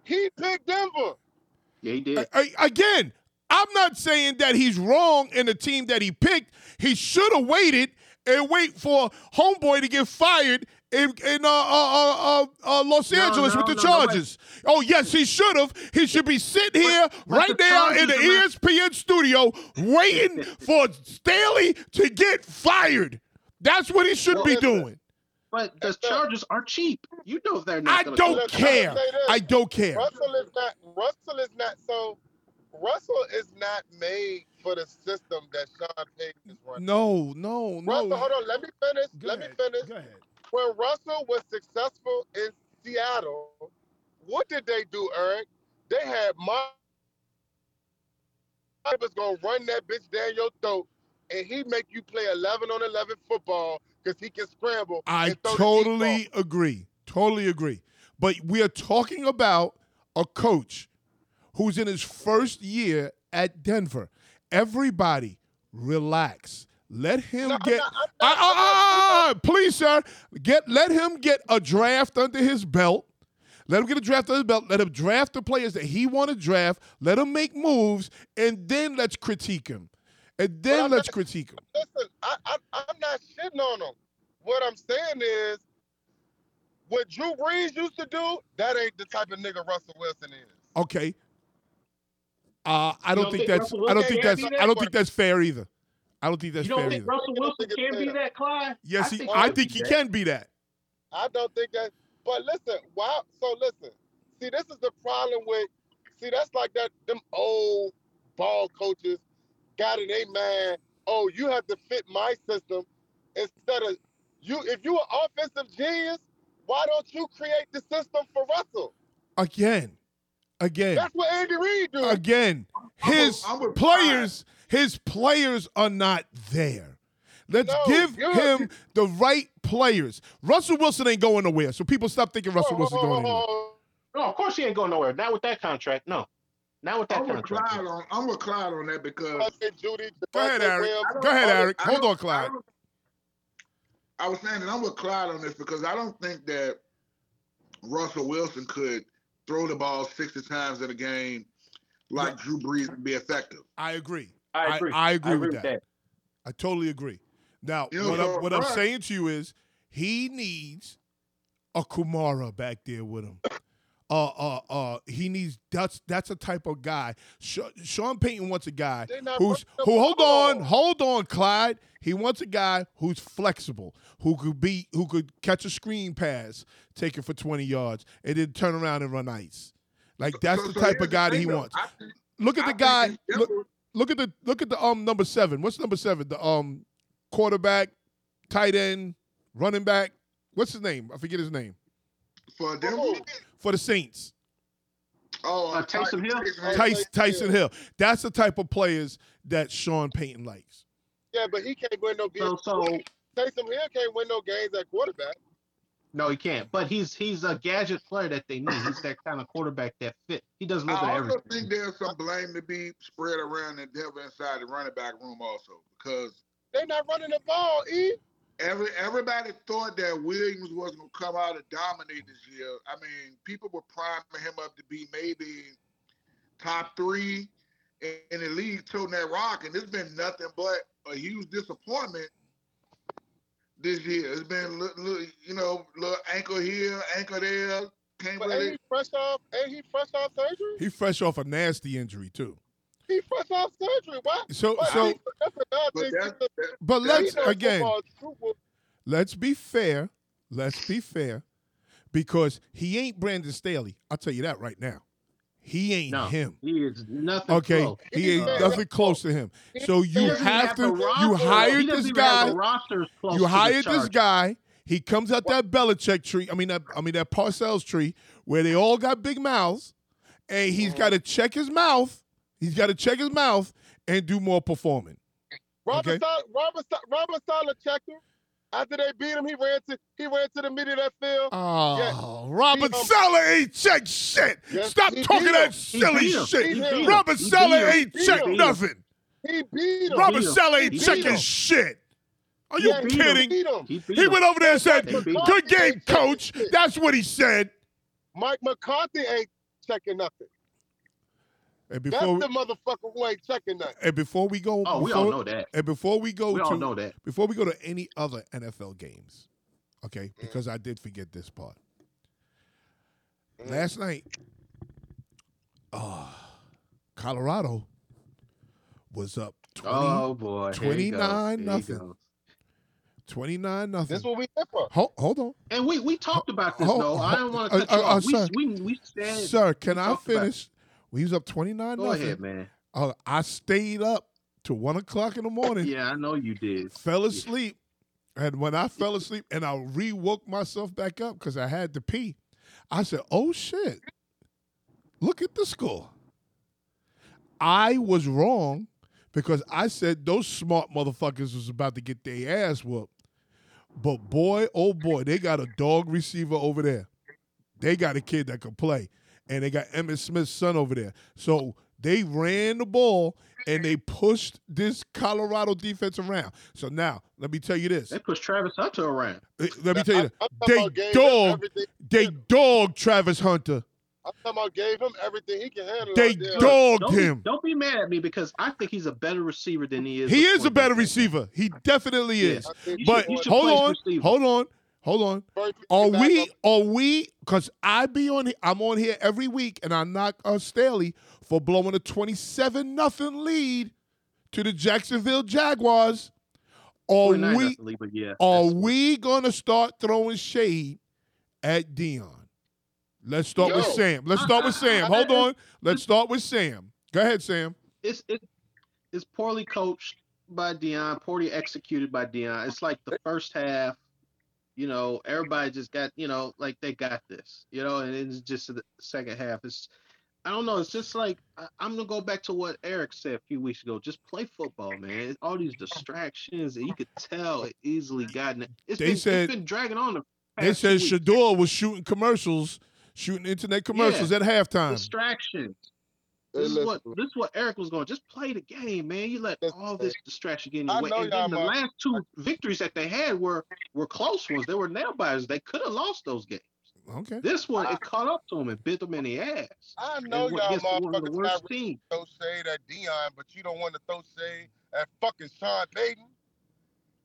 He picked Denver. Yeah, he did. I- I- again, I'm not saying that he's wrong in the team that he picked. He should have waited and wait for homeboy to get fired in, in uh, uh, uh, uh, Los Angeles no, with the no, no, Chargers. oh yes, he should have. He should be sitting here but right now in the Chargers ESPN studio waiting for Staley to get fired. That's what he should Well, be listen, doing. But the That's not- Chargers are cheap. You know they're not. I don't go- Look, I'm gonna care. I don't care. Russell is not. Russell is not. So Russell is not made for the system that Sean Payton is running. No, no, no. Russell, no. hold on. Let me finish. Go let ahead. me finish. Go ahead. When Russell was successful in Seattle, what did they do, Eric? They had Mark was gonna run that bitch down your throat, and he make you play 11 on 11 football because he can scramble. I and throw the deep totally agree. Totally agree. But we are talking about a coach who's in his first year at Denver. Everybody, relax. Let him No, get. not- not- ah, please, sir, get let him get a draft under his belt. Let him get a draft under his belt. Let him draft the players that he want to draft. Let him make moves, and then let's critique him. And then let's not- critique him. Listen, I, I, I'm not shitting on him. What I'm saying is, what Drew Brees used to do, that ain't the type of nigga Russell Wilson is. Okay. Uh, I don't don't think think that's. I don't think that's. I don't think that's fair either. I don't think that's fair. You don't fair think either. Russell Wilson can be that, Clyde? Yes, I think I he think can he be can be that. I don't think that. But listen, wow. So listen. See, this is the problem with. See, that's like that. Them old ball coaches got in a man. Oh, you have to fit my system instead of you. If you an offensive genius, why don't you create the system for Russell? Again, again, That's what Andy Reid do. again. I'm with- His I'm with players, his players are not there. Let's No, give you're- him the right players. Russell Wilson ain't going nowhere, so people stop thinking Russell Wilson's going anywhere. No, of course he ain't going nowhere. Not with that contract. No, not with that I'm with contract. Clyde on. I'm with Clyde on that because Jeudy, Go ahead, Eric. Go ahead, Eric. Hold on, Clyde. I, I was saying that I'm with Clyde on this because I don't think that Russell Wilson could throw the ball 60 times in a game like Drew Brees and be effective. I agree. I agree. I, agree with that. I totally agree. Now, You what, so, I'm, what I'm saying to you is he needs a Kamara back there with him. Uh, uh, uh, he needs that's that's a type of guy. Sean Payton wants a guy who's who. Hold on, hold on, Clyde. He wants a guy who's flexible, who could be, who could catch a screen pass, take it for 20 yards, and then turn around and run ice. Like that's So- the so type of guy that he though. wants. Think- Look at the guy. Look, look at the look at the um number seven. What's number seven? The um quarterback, tight end, running back. What's his name? I forget his name for Denver. Oh, for the Saints. Oh, Uh, Taysom Hill? Tyson, Tyson Tyson Hill. Hill. That's the type of players that Sean Payton likes. Yeah, but he can't win no games. So, so Taysom Hill can't win no games at quarterback. no, he can't. But he's he's a gadget player that they need. He's that kind of quarterback that fit. He does a little bit I of also everything. think there's some blame to be spread around in Denver inside the running back room also because they're not running the ball, E. every everybody thought that Williams was gonna come out and dominate this year. I mean, people were priming him up to be maybe top three in, in the league toting that rock, and it's been nothing but a huge disappointment this year. It's been little, little you know, little ankle here, ankle there. Can't But ain't he fresh off? Ain't he fresh off surgery? He fresh off a nasty injury too. He fresh off surgery. Why? So But so he- that's another But thing. that, but let's again football is true. let's be fair. Let's be fair. Because he ain't Brandon Staley. I'll tell you that right now. He ain't No, him. he is nothing. Okay, close. he ain't Uh, nothing close to him. So you have have to. You hired this guy. the rosters close You hired this guy. He comes out that Belichick tree. I mean, that, I mean that Parcells tree where they all got big mouths, and he's got to check his mouth. He's got to check his mouth and do more performing. Robert Okay. Sal- Robert Sa- Robert Saleh checked him. After they beat him, he ran to he ran to the middle of that field. Oh, Robert He, um, Saleh ain't check shit. Yes, Stop he talking that him. He silly shit. He beat. Robert Saleh ain't He check beat him. nothing. He beat him. Robert. Saleh ain't beat checking him. shit. Are you He beat him. kidding? Beat him. He, beat He went over there and said, He beat him. "Good game, coach." That's what he said. Mike McCarthy ain't checking nothing. And That's before the motherfucker who ain't checking nothing. and before we go, Oh, we before, all know that. And before we go We to all know that. before we go to any other NFL games, okay? Because I did forget this part. Last night, uh, Colorado was up 20, Oh boy. Here he goes. 29 Here nothing. 29 nothing. That's what we here for. Hold, hold on. And we we talked about this Ho- though. ho- I don't want uh, to cut you uh, uh, off. sir. We, we we said. Sir, can I talked about it. finish? We was up 29 Go nothing. ahead, man. Uh, I stayed up to 1 o'clock in the morning. Yeah, I know you did. fell asleep. And when I fell asleep and I re woke myself back up because I had to pee, I said, Oh shit, look at the score. I was wrong because I said those smart motherfuckers was about to get their ass whooped. But boy, oh boy, they got a dog receiver over there. They got a kid that can play. And they got Emmitt Smith's son over there. So they ran the ball and they pushed this Colorado defense around. So now, let me tell you this. They pushed Travis Hunter around. Eh, Let me tell you this. I'm talking They about dog, they dogged Travis Hunter. I'm talking about gave him everything he can handle. They out dogged Don't be, him. don't be mad at me because I think he's a better receiver than he is. He with is a better receiver. He definitely Yeah. is. I But should- hold on, receiver. hold on. Hold on. First Are we? Are we? Because I be on. he- I'm on here every week, and I knock uh, Staley for blowing a 27 nothing lead to the Jacksonville Jaguars. Are we? lead, yeah. Are we gonna start throwing shade at Deion? Let's start with Sam. Let's start with Sam. Hold on. Let's start with Sam. Go ahead, Sam. It's it, it's poorly coached by Deion, poorly executed by Deion. It's like the first half, you know, everybody just got, you know, like they got this, you know, and it's just the second half. It's I don't know. It's just like I, I'm gonna go back to what Eric said a few weeks ago. Just play football, man. All these distractions, and you could tell it easily gotten. It's They been, said- it's been dragging on. The They said. Shedeur was shooting commercials, shooting internet commercials at halftime. distractions. Hey, This is what this is what Eric was going. Just play the game, man. You let Listen, all this distraction get in your way. And then the mother- last two victories that they had were were close ones. They were nail biters. They could have lost those games. Okay. This one it caught up to them and bit them in the ass. I know And y'all one of the motherfuckers worst not teams. throw shade at Deion, but you don't want to throw shade at fucking Sean Payton.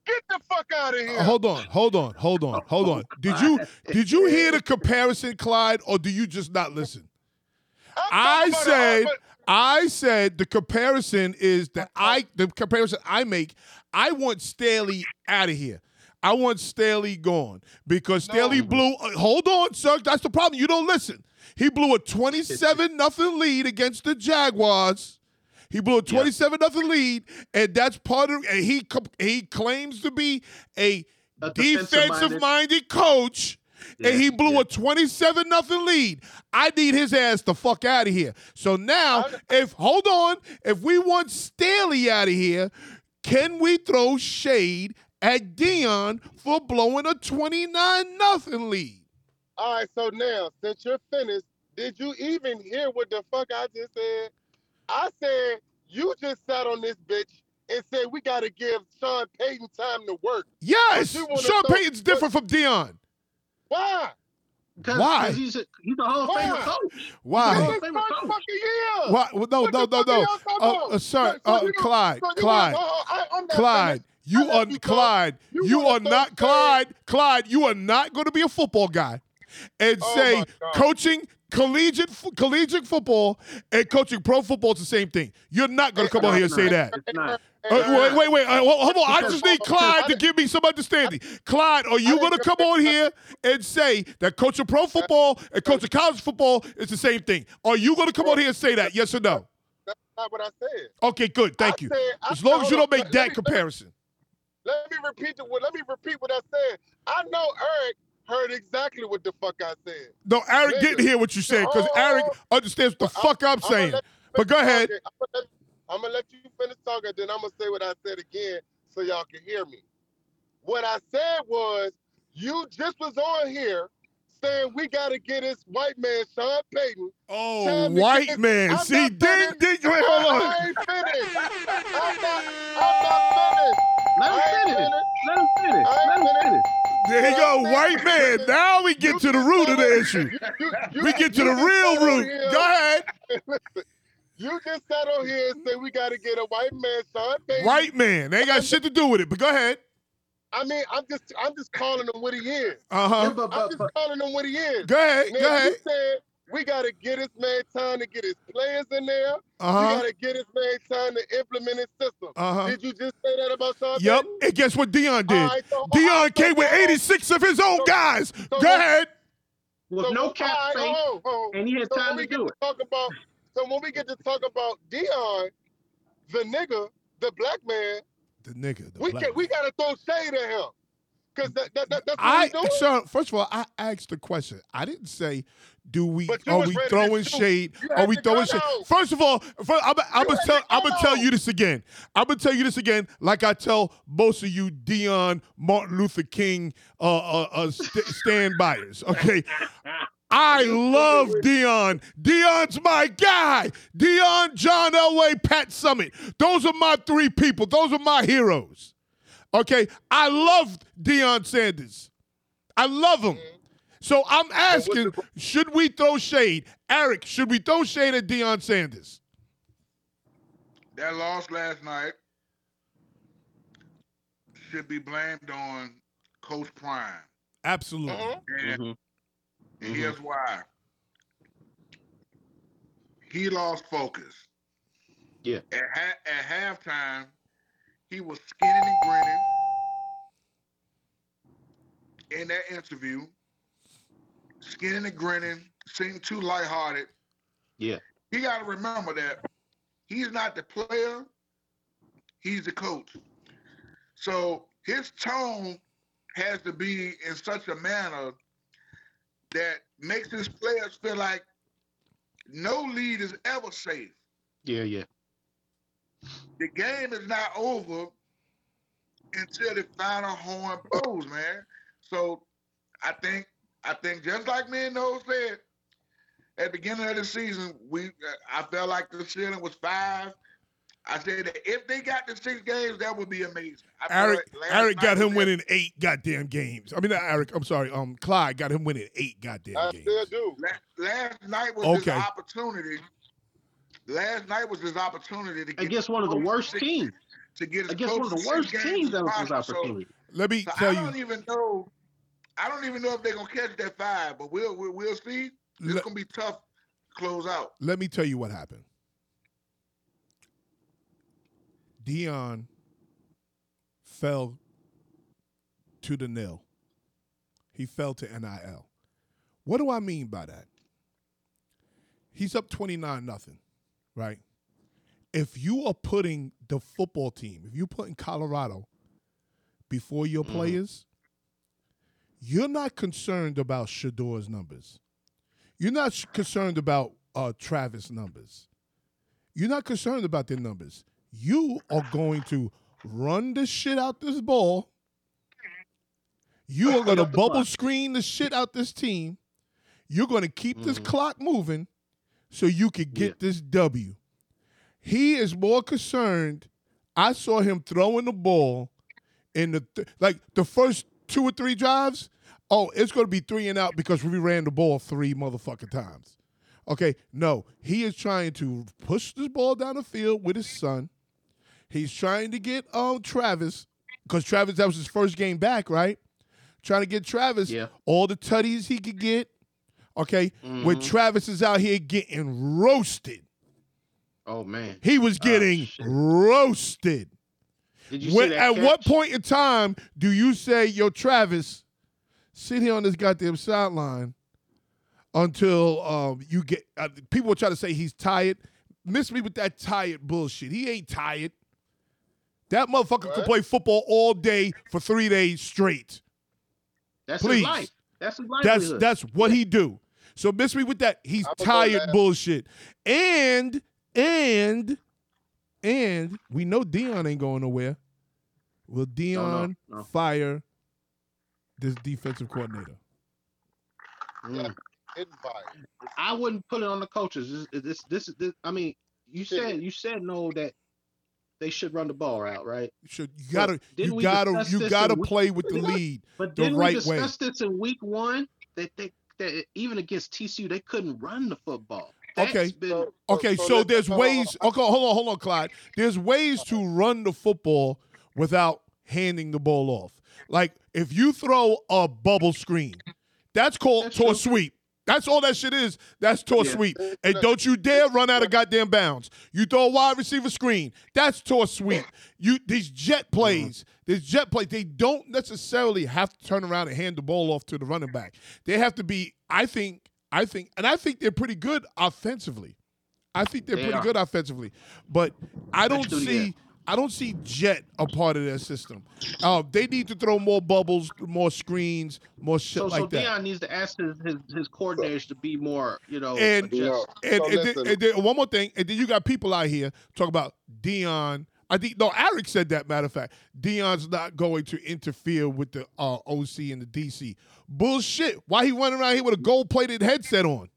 Get the fuck out of here. Uh, hold on, hold on, hold on, hold on. Did you did you hear the comparison, Clyde, or do you just not listen? I talking said I said the comparison is that I the comparison I make. I want Staley out of here. I want Staley gone because Staley No. blew. uh, hold on, sir. That's the problem. You don't listen. He blew a twenty-seven nothing lead against the Jaguars. He blew a twenty-seven nothing lead, and that's part of. And he he claims to be a, A defensive-minded- defensive-minded coach and he blew yeah. a 27 nothing lead. I need his ass the fuck out of here. So now, if hold on, if we want Staley out of here, can we throw shade at Deion for blowing a 29 nothing lead? All right, so now since you're finished, did you even hear what the fuck I just said? I said you just sat on this bitch and said we got to give Sean Payton time to work. Yes, Sean throw- Payton's different from Deion. Why? Because Why? he's a he's a Hall of Famer Why? coach. Why? Hall This of is Famer first coach. fucking year. Why? Well, no, What no, no, no. y'all talking Uh, uh, sir, So- so uh, Clyde, so you Clyde. wanna- I- I'm not Clyde, you I are you. Clyde. You You are not. Clyde. Clyde, you are not going to be a football guy and Oh say my coaching collegiate collegiate football and coaching pro football is the same thing. You're not going to come on here and say that. Uh, wait, wait, wait. Uh, hold hold on. I just need Clyde to give me some understanding. Clyde, are you going to come on here and say that coaching pro football and coaching college football is the same thing? Are you going to come on here and say that? Yes or no? That's not what I said. Okay, good. Thank I you. said- As long as you don't make that comparison. Let me repeat the. Let me repeat what I said. I know Eric heard exactly what the fuck I said. No, Eric Nigga. didn't hear what you said because Oh, Eric understands what the Well, fuck I'm I'ma saying. But go ahead. I'm gonna, let, I'm gonna let you finish talking, then I'm gonna say what I said again so y'all can hear me. What I said was, you just was on here saying we gotta get this white man Sean Payton. Oh, white man. I'm See, not ding, finished. ding. Wait, hold on. I ain't finished. I'm not. I'm not finished. Let him finish. Let him finish. Let him finish. There you go, white man. Now we get to the root of the issue. We get to the real root. Go ahead. You just sat on here and say we got to get a white man, Sean. Payton. White man. They ain't got shit to do with it, but go ahead. I mean, I'm just, I'm just calling him what he is. Uh huh. I'm just calling him what he is. Go ahead. Now, Go ahead. you said we got to get this man time to get his players in there. Uh-huh. We got to get this man time to implement his system. Uh-huh. Did you just say that about Sean Yep. Payton? And guess what Deion did? All right, so- Deion right, so came with 86 of his own so- guys. so Go ahead. with so no cap all right, space, hold on, hold and he had So time to we get do to it. talk about, so when we get to talk about Deion, the nigga, the black man, The nigga. The we black can, we got to throw shade at him. Because that, that, that, that's what I he's doing. sir, first of all, I asked the question. I didn't say, do we are we throwing shade? Are we throwing shade? First of all, first, I'm, gonna tell I'm gonna tell you this again. I'm gonna tell you this again, like I tell most of you Deion Martin Luther King uh, uh, uh st- stand buyers. Okay. I love Deion. Deion's my guy. Deion, John Elway, Pat Summitt. Those are my three people. Those are my heroes. Okay. I love Deion Sanders. I love him. So I'm asking, should we throw shade? Eric, should we throw shade at Deion Sanders? That loss last night should be blamed on Coach Prime. Absolutely. Mhm. And, Mhm. and Mhm. here's why. He lost focus. Yeah. At, ha- at halftime, he was skinning and grinning in that interview. Skinning and grinning, seemed too lighthearted. Yeah. You got to remember that he's not the player, he's the coach. So his tone has to be in such a manner that makes his players feel like no lead is ever safe. Yeah, yeah. The game is not over until the final horn blows, man. So I think I think just like me and Noel said at the beginning of the season, we I felt like the ceiling was five. I said that if they got the six games, that would be amazing. I Eric, like Eric got him was- winning eight goddamn games. I mean, not Eric. I'm sorry. Um, Clyde got him winning eight goddamn I games. still do. La- Last night was Okay. his opportunity. Last night was his opportunity to get Against one of the worst teams. To get Against one of the worst teams, that was his possible. So- opportunity. Let me So tell I you. don't even know. I don't even know if they're gonna catch that five, but we'll we'll, we'll see. It's Let, gonna be tough to close out. let me tell you what happened. Deion fell to the nil. He fell to NIL. What do I mean by that? He's up 29 nothing, right? If you are putting the football team, if you're putting Colorado before your Mhm. players, you're not concerned about Shedeur's numbers. You're not concerned about uh, Travis numbers. You're not concerned about their numbers. You are going to run the shit out this ball. You are going to bubble screen the shit out this team. You're going to keep this Mhm. clock moving so you could get Yeah. this W. He is more concerned. I saw him throwing the ball in the th- like the first two or three drives. Oh, it's going to be three and out because we ran the ball three motherfucking times. Okay, no, he is trying to push this ball down the field with his son. He's trying to get um Travis because Travis that was his first game back, right? Trying to get Travis Yeah. all the tutties he could get. Okay, when Mhm. Travis is out here getting roasted, Oh man. he was Oh, getting shit. roasted. When, at what point in time do you say, "Yo, Travis, sit here on this goddamn sideline until um, you get"? Uh, people will try to say he's tired. Miss me with that tired bullshit. He ain't tired. That motherfucker could play football all day for three days straight. That's Please. his life. That's his That's livelihood. that's what he do. So miss me with that. He's tired bullshit. And and and we know Deion ain't going nowhere. Will Deion no. fire this defensive coordinator? Mm. Hidden fire. I wouldn't put it on the coaches. This, this, this, this I mean, you said you said no that they should run the ball out, right? You should you gotta didn't you gotta you gotta play with the Look, lead. But The didn't right we way. discuss this in week one that they that even against TCU they couldn't run the football. That's Okay. been- Okay, so, let's- there's hold on, ways. Okay, hold on, hold on, Clyde. There's ways to run the football without handing the ball off. Like if you throw a bubble screen, that's called That's tour true. sweep. That's all that shit is. That's tour Yeah. sweep. And don't you dare run out of goddamn bounds. You throw a wide receiver screen. That's tour sweep. You these jet mm-hmm. plays, these jet plays, they don't necessarily have to turn around and hand the ball off to the running back. They have to be, I think, I think, and I think they're pretty good offensively. I think they're They pretty are. good offensively, but I don't Especially, see. I don't see Jet a part of their system. Uh, they need to throw more bubbles, more screens, more shit so like so that. Deion needs to ask his, his his coordinators to be more, you know, And- adjust. Yeah. And, So and, then, and then one more thing, and then you got people out here talk about Dion. I think no, Eric said that. Matter of fact, Deion's not going to interfere with the uh, OC and the DC. Bullshit. Why he running around here with a gold plated headset on?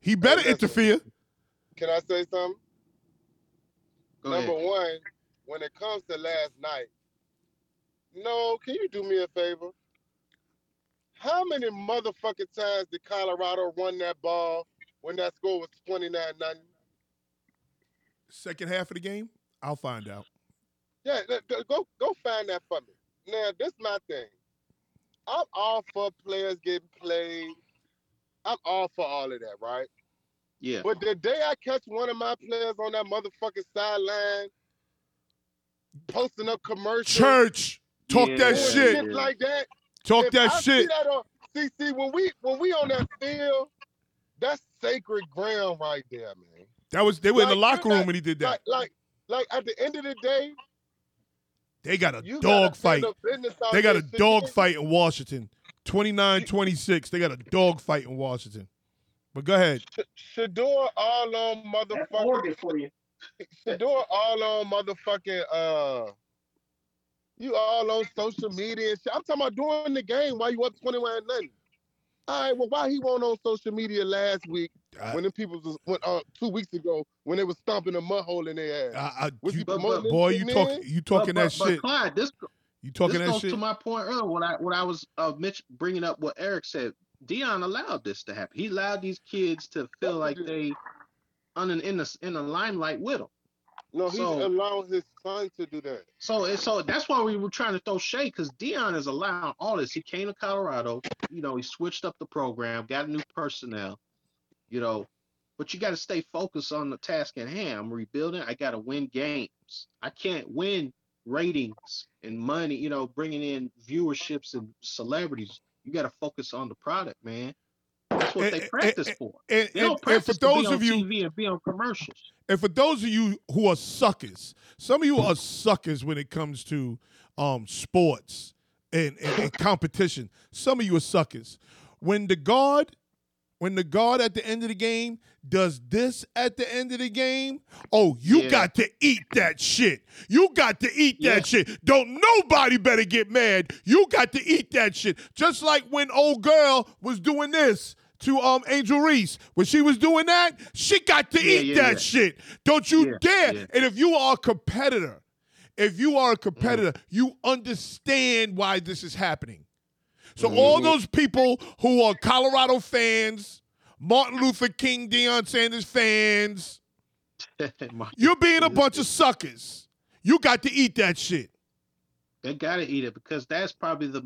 He better listen. interfere. Can I say something? Go Number ahead. one, when it comes to last night, no, can you do me a favor? How many motherfucking times did Colorado run that ball when that score was 29 nothing? Second half of the game, I'll find out. Yeah, th- th- go go find that for me. Now, this my thing. I'm all for players getting played. I'm all for all of that, right? Yeah. But the day I catch one of my players on that motherfucking sideline posting up commercials, Church, talk Yeah. that doing shit. shit like that, Talk if that I See shit. that on, see, see, when we when we on that field, that's sacred ground right there, man. That was they were in the locker room not- when he did that. Like, like, like at the end of the day, They got a you dog gotta fight. handle business out They got a dog fight in Washington. 29-26. They got a dog fight in Washington. But go ahead. Shedeur all on That's motherfucking for you. Shedeur all on motherfucking uh you all on social media and shit. I'm talking about during the game Why you up 21 nothing. All right, well, why he won't on social media last week I- when the people was went uh, two weeks ago when they was stomping a mud hole in their ass? I, I, Was you, he but- boy, you shit talk, then? you talking but, that but, shit. Clyde, this You talking this that goes shit. to my point earlier when I when I was uh, Mitch bringing up what Eric said. Deion allowed this to happen. He allowed these kids to feel like they on an, in the in the limelight with him. No, he's So- allowing his son to do that. So and so that's why we were trying to throw shade because Deion is allowing all this. He came to Colorado, you know, he switched up the program, got new personnel, you know, but you got to stay focused on the task at hand. I'm rebuilding. I got to win games. I can't win ratings and money, you know, bringing in viewerships and celebrities. You got to focus on the product, man. That's what And- they practice and- for. and, They don't practice for to be those on of you, TV and be on commercials. and for those of you who are suckers, some of you are suckers when it comes to um, sports and, and, and competition. Some of you are suckers. When the guard, when the guard at the end of the game does this at the end of the game, oh, you Yeah. got to eat that shit. You got to eat Yeah. that shit. Don't nobody better get mad. You got to eat that shit. Just like when old girl was doing this to um Angel Reese. When she was doing that, she got to Yeah, eat that shit. Don't you dare. And if you are a competitor, if you are a competitor, Mm. you understand why this is happening. So Mm-hmm. all those people who are Colorado fans, Martin Luther King, Deion Sanders fans, you're being a bunch of suckers. You got to eat that shit. They gotta eat it because that's probably the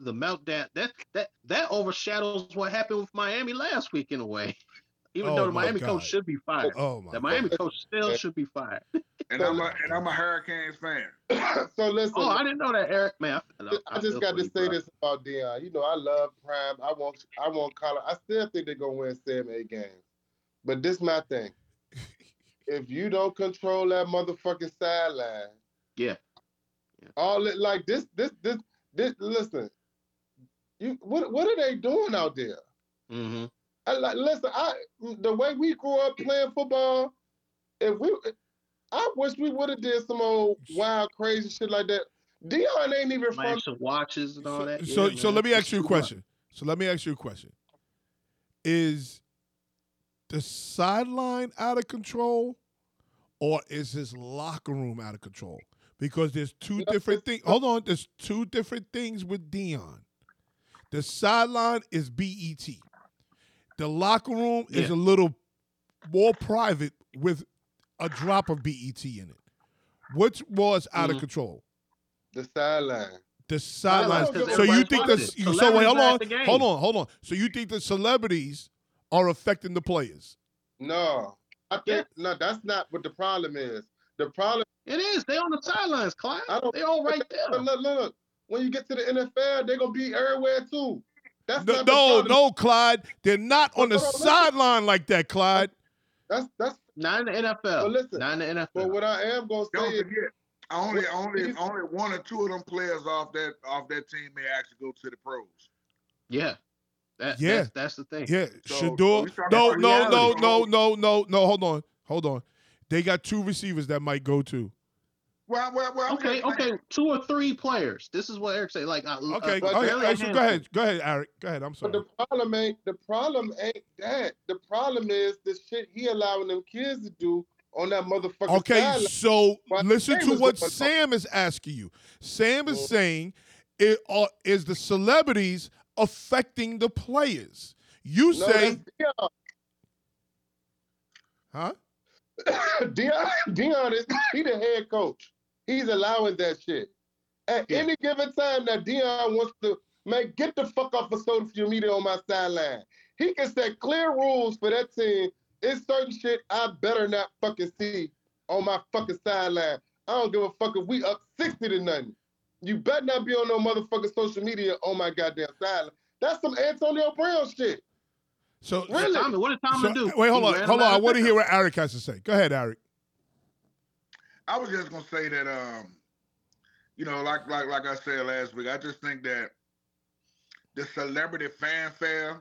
the meltdown. That that that overshadows what happened with Miami last week in a way. Even Oh though the Miami God. coach should be fired, Oh my the Miami God. coach still should be fired. And I'm a and I'm a Hurricanes fan. so listen, Oh, I didn't know that, Eric. Man, I, feel- I, feel just got to say bro. this about Deion. You know, I love Prime. I want, I want Colorado. I still think they're gonna win seven, eight games. But this my thing. if you don't control that motherfucking sideline, Yeah. all it like this, this, this, this. Listen, you what, what are they doing out there? hmm I like listen. I the way we grew up playing football, if we, I wish we would have did some old wild, crazy shit like that. Deion ain't even from Extra watches and all that. so, Yeah, so man. let me ask you a question. So let me ask you a question. Is the sideline out of control or is his locker room out of control? Because there's two You know, different things. Hold on, there's two different things with Deion. The sideline is BET. The locker room is a little more private with a drop of BET in it. Which was out of Mhm. control? the sideline. The sidelines. Sidelines, 'cause So you think watching the it. you, so wait, Celebrities hold are on, at the game. hold on, hold on. So you think the celebrities are affecting the players? No, I think no. That's not what the problem is. The problem. It is. They on the sidelines, Clyde. I don't- They all right Look, there. look, look. When you get to the NFL, they're gonna be everywhere too. That's No, no, no, Clyde. They're not on the Hold sideline like that, Clyde. That's that's. Not in the NFL. But listen, Not in the NFL. But what I am gonna say Don't is, forget, only only these- only one or two of them players off that off that team may actually go to the pros. yeah. That, Yeah. That's, that's the thing. Yeah, So, Shedeur. we No, no, no, no, no, no, no. Hold on, hold on. They got two receivers that might go to. Well, well, well. I'm Okay, okay, two or three players. This is what Eric said. Like, uh, Okay, uh, but okay. barely a actually, go ahead, go ahead, Eric. Go ahead. I'm but sorry. the problem ain't the problem ain't that. The problem is the shit he allowing them kids to do on that motherfucker. Okay, sideline. so While listen Sam to what. Sam is asking you. Sam is Mhm. saying, it, uh, is the celebrities affecting the players? You No, say, huh? Deion. Deion, Deion is he the head coach. He's allowing that shit. At Yeah. any given time that Deion wants to Man, get the fuck off of social media on my sideline. He can set clear rules for that team. It's certain shit I better not fucking see on my fucking sideline. I don't give a fuck if we up 60 to nothing. You better not be on no motherfucking social media on my goddamn sideline. That's some Antonio Brown shit. So, What Tommy, what did Tommy so- do? wait, hold He on, hold on. I want to hear what Eric has to say. Go ahead, Eric. I was just gonna say that um, you know, like like like I said last week, I just think that the celebrity fanfare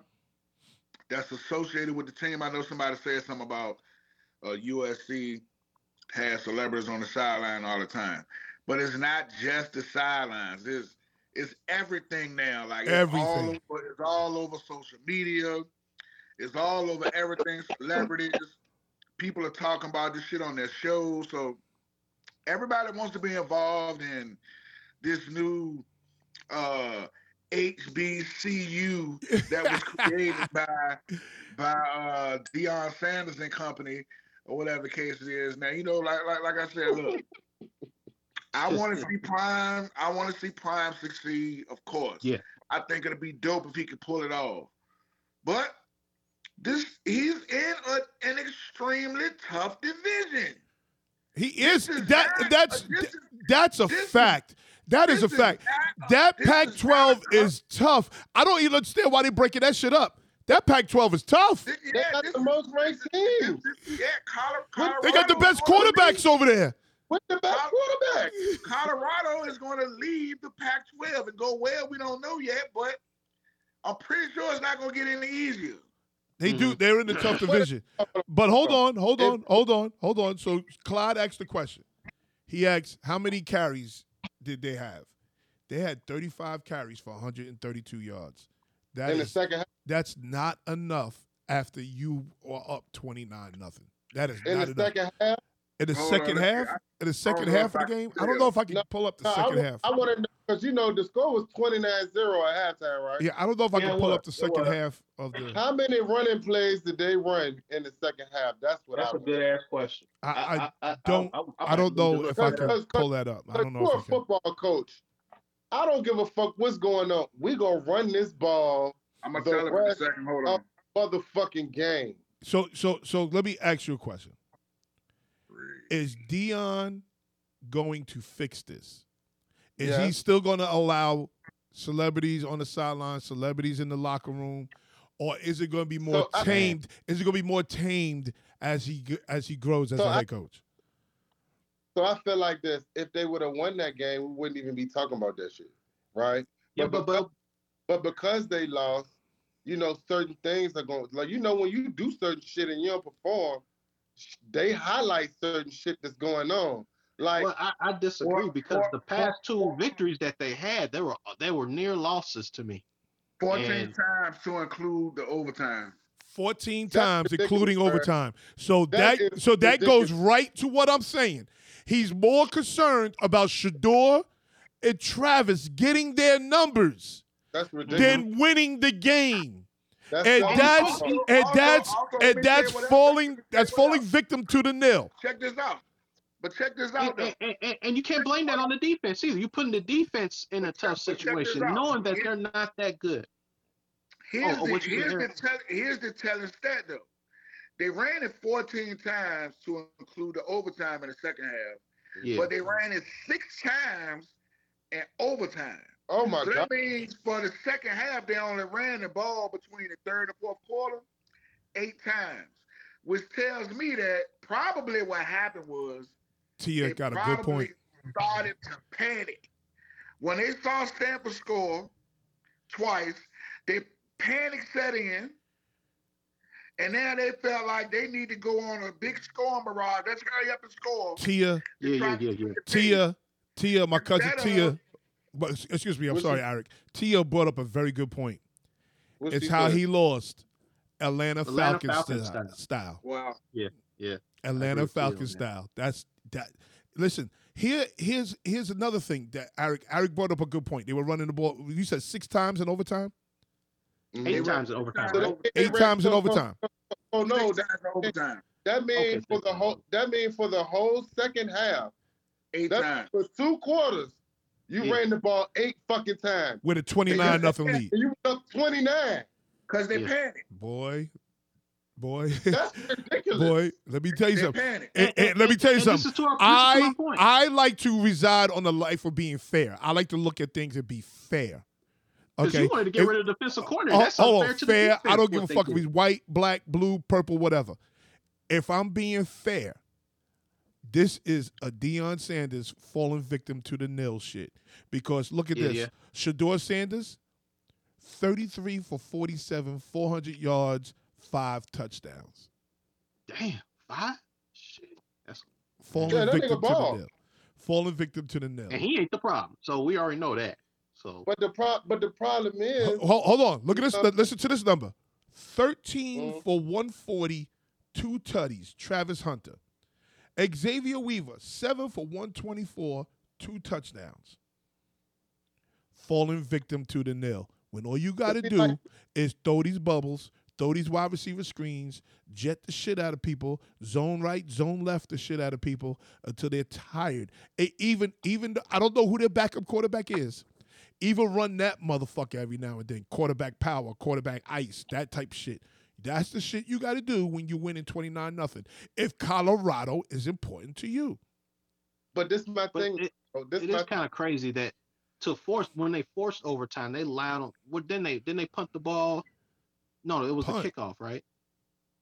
that's associated with the team. I know somebody said something about uh, USC has celebrities on the sideline all the time, but it's not just the sidelines. It's it's everything now. Like it's all Everything. over, it's all over social media. It's all over everything. Celebrities, people are talking about this shit on their shows. So everybody wants to be involved in this new uh HBCU that was created by by uh Deion Sanders and company or whatever the case it is. Now, you know, like like like I said, look, I want to see Prime. I want to see Prime succeed, of course. Yeah. I think it'd be dope if he could pull it off. But this he's in a, an extremely tough division. He is is that. not- That's is- that's a this is- fact. That is a fact. not- That this Pac is 12 not- is tough. I don't even understand why they're breaking that shit up. That Pac 12 is tough. This, They got the most ranked this- team this- yeah, Colorado. They got the best quarterbacks over there. with the best quarterback. Colorado is going to leave the Pac-12 and go where we don't know yet, but I'm pretty sure it's not going to get any easier. They do. Mm-hmm. They're in the tough division. But hold on, hold on, hold on, hold on. So Clyde asked the question. He asked, "How many carries did they have?" They had 35 carries for 132 yards. That in the is second half. that's not enough after you are up 29 nothing. That is In not the enough. second half. In the second half, in the second half of the game, I don't know if I can No, pull up the No, second wa- half. I want to know because you know the score was 29-0 at halftime, right? Yeah, I don't know if I Yeah, can pull was. up the second half of the. How many running plays did they run in the second half? That's what That's I a good ass question. I, I, I don't- I don't know if I can pull that up. I don't know you're a can. football coach. I don't give a fuck what's going on. We gonna run this ball I'm going The to tell him in a rest second. Hold of- on. motherfucking game. So, so, so let me ask you a question. Is Deion going to fix this? Is Yeah. he still going to allow celebrities on the sideline, celebrities in the locker room, or is it going to be more So I- tamed? Is it going to be more tamed as he as he grows as So a I- head coach? So I feel like this. If they would have won that game, we wouldn't even be talking about that shit, right? Yeah, but, but but But because they lost, you know, certain things are going like you know when you do certain shit and you don't perform, they highlight certain shit that's going on. Like well, I, I disagree Well, because well, the past two victories that they had, they were they were near losses to me. 14 And- times to include the overtime. 14 That's times, including sir. overtime. So That that, is so that goes right to what I'm saying. He's more concerned about Shedeur and Travis getting their numbers than winning the game. that's And that's Also- and also- that's also, let me and that's what else- falling let me say that's falling victim to the nil. Check this out. But check this out, And, though. and, and, and you can't blame that on the defense either. You're putting the defense in a tough But check this situation, knowing that they're not that good. Here's, oh, the, what here's, the tell, here's the telling stat, though. They ran it 14 times to include the overtime in the second half, Yeah. but they ran it six times in overtime. oh my so god. that means for the second half, they only ran the ball between the third and fourth quarter eight times, which tells me that probably what happened was Tia they got a good point. Started to panic when they saw Stanford score twice. They panic set in, and now they felt like they need to go on a big scoring barrage. Let's hurry up and score. Tia, yeah, yeah, yeah, yeah. Tia, Tia, my cousin Instead Tia. of- But excuse me, I'm sorry, Eric. Tia brought up a very good point. What's It's he how said? he lost Atlanta, Atlanta Falcons, Falcons style. style. style. Wow. Atlanta with Tia Falcons style. That's that. Listen, here, here's here's another thing that Eric Eric brought up a good point. They were running the ball. You said six times in overtime. Mhm. Eight times in overtime. So right? they- they Eight ran- times in overtime. Oh no, Six that, times overtime. that means Okay, for the whole that means for the whole second half. Eight That times. for two quarters. You Yeah. ran the ball eight fucking times. with a 29 nothing lead. You went up 29. Cause they Yeah. panic. Boy, boy, That's ridiculous. boy. Let me tell you They something. panic. And- and let me tell you And something. This is to our, this is to I my point. I like to reside on the life of being fair. I like to look at things and be fair. Because Okay. you wanted to get If- rid of the defensive oh, corner. Oh, That's oh, unfair to the fair. I don't give a what they fuck if did. he's white, black, blue, purple, whatever. If I'm being fair, this is a Deion Sanders falling victim to the nil shit. Because look at Yeah, this. yeah. Shedeur Sanders, 33 for 47, 400 yards, five touchdowns. Damn, five? Shit. That's, Falling Yeah, that victim to ball. the nil. Falling victim to the nil. and he ain't the problem. So we already know that. So But the pro- but the problem is Ho- ho- Hold on. Look at this. Uh, Listen to this number 13 Mhm. for 140, two tutties. Travis Hunter. Xavier Weaver, 7 for 124, two touchdowns. Falling victim to the nil. When all you got to do like- is throw these bubbles, throw these wide receiver screens, jet the shit out of people, zone right, zone left the shit out of people until they're tired. E- even, even the, I don't know who their backup quarterback is even run that motherfucker every now and then. Quarterback power, quarterback ice, that type shit. That's the shit you got to do when you win in 29 nothing. If Colorado is important to you. but this is my but thing. it, bro. This it my is kind of crazy that to force when they forced overtime, they allowed them. What then they then they punt the ball? No, it was Punt. a kickoff, right?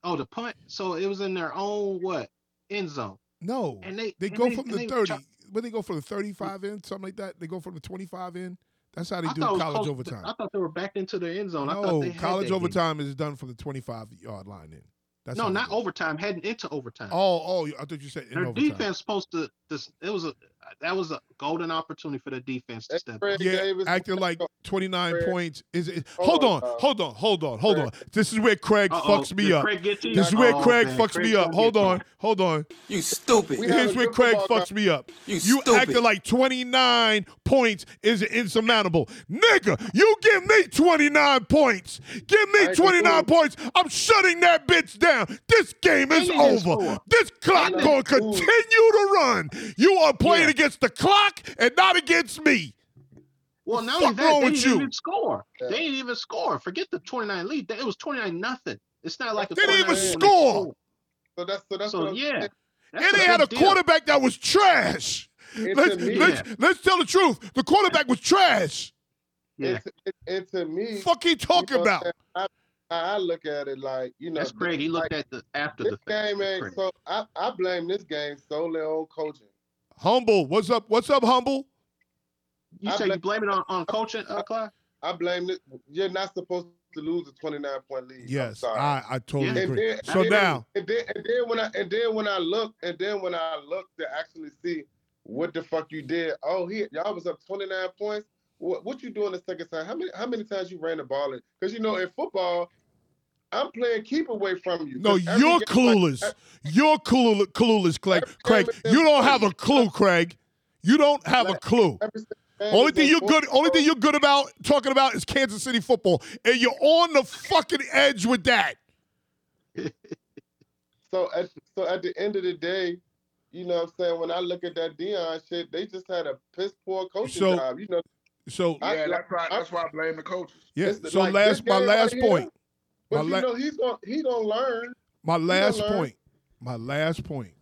Oh, the punt. So it was in their own what end zone, No. and they They and go they- from the 30. chop- When they go from the 35 mm. in, something like that, they go from the 25 in. That's how they I do college to- overtime. I thought they were back into their end zone. I thought no, college that game. overtime is done from the 25 yard line in. That's No, not overtime. Heading into overtime. Oh, oh, I thought you said in Their overtime. defense supposed to. This it was a that was a golden opportunity for the defense to That's step up. Fred Yeah, Davis. acting like 29 Fred. points. Is it? Hold Hold on, on, uh, hold on, hold on, hold on. This is where Craig Uh-oh, fucks me did up. Craig get to you? This is where Oh, Craig man, fucks Craig me up. Hold get on, hold on. You stupid. We have Here's where Craig fucks me up. You You acting like 29 points is insurmountable. Nigga, you give me 29 points. Give me 29 points. I'm shutting that bitch down. This game is And they didn't over. This clock And going to continue to run. You are playing against the clock and not against me. Well, not fuck only that, wrong they with didn't you? even score. Yeah. They didn't even score. Forget the 29 lead. It was 29 nothing. It's not like a They didn't even when they score. So that's so that's So what yeah, that's and they had a deal. quarterback that was trash. And Let's, let's, let's tell the truth. The quarterback was trash. Yeah, and, to, and to me, Fuck he you talking know about? I, I look at it like you know that's Craig. He looked like, at the after this the game ain't so. I, I blame this game solely on coaching. Humble. What's up? What's up, Humble? You I say you blame- blame it on, on coaching, uh, Clyde? I blame it. You're not supposed to lose a 29 point lead. I'm Yes, sorry. I, I totally Yeah. Agree. then, So and then- now, and then, and then when I and then when I look and then when I look to actually see what the fuck you did. Oh, he y'all was up 29 points. What what you doing the second time? How many how many times you ran the ball in? Because you know in football, I'm playing keep away from you. No, you're game- clueless. You're clueless, clueless, Craig. Craig, you don't have a clue, Craig. You don't have a clue. every single game Only thing you're good, only thing you're good about talking about is Kansas City football, and you're on the fucking edge with that. So at so at the end of the day, you know what I'm saying, when I look at that Deion shit, they just had a piss poor coaching So- job. You know, So I- Yeah, that's why. I- That's why I blame the coaches. yeah. it's So like last, my last right here, point, but My you la- know he's gonna he gonna learn. my last learn. point, my last point,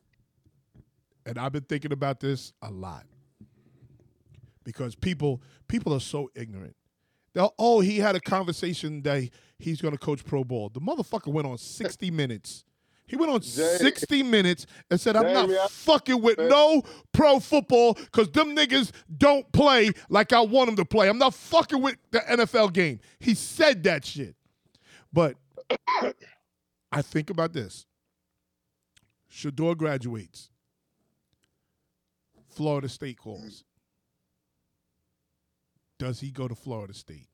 and I've been thinking about this a lot because people, people are so ignorant. They'll, oh, he had a conversation that he's to coach pro ball. The motherfucker went on 60 minutes. He went on Jay- 60 minutes and said, I'm I- not fucking with no pro football because them niggas don't play like I want them to play. I'm not fucking with the NFL game. He said that shit. But I think about this. Shedeur graduates. Florida State calls. Does he go to Florida State?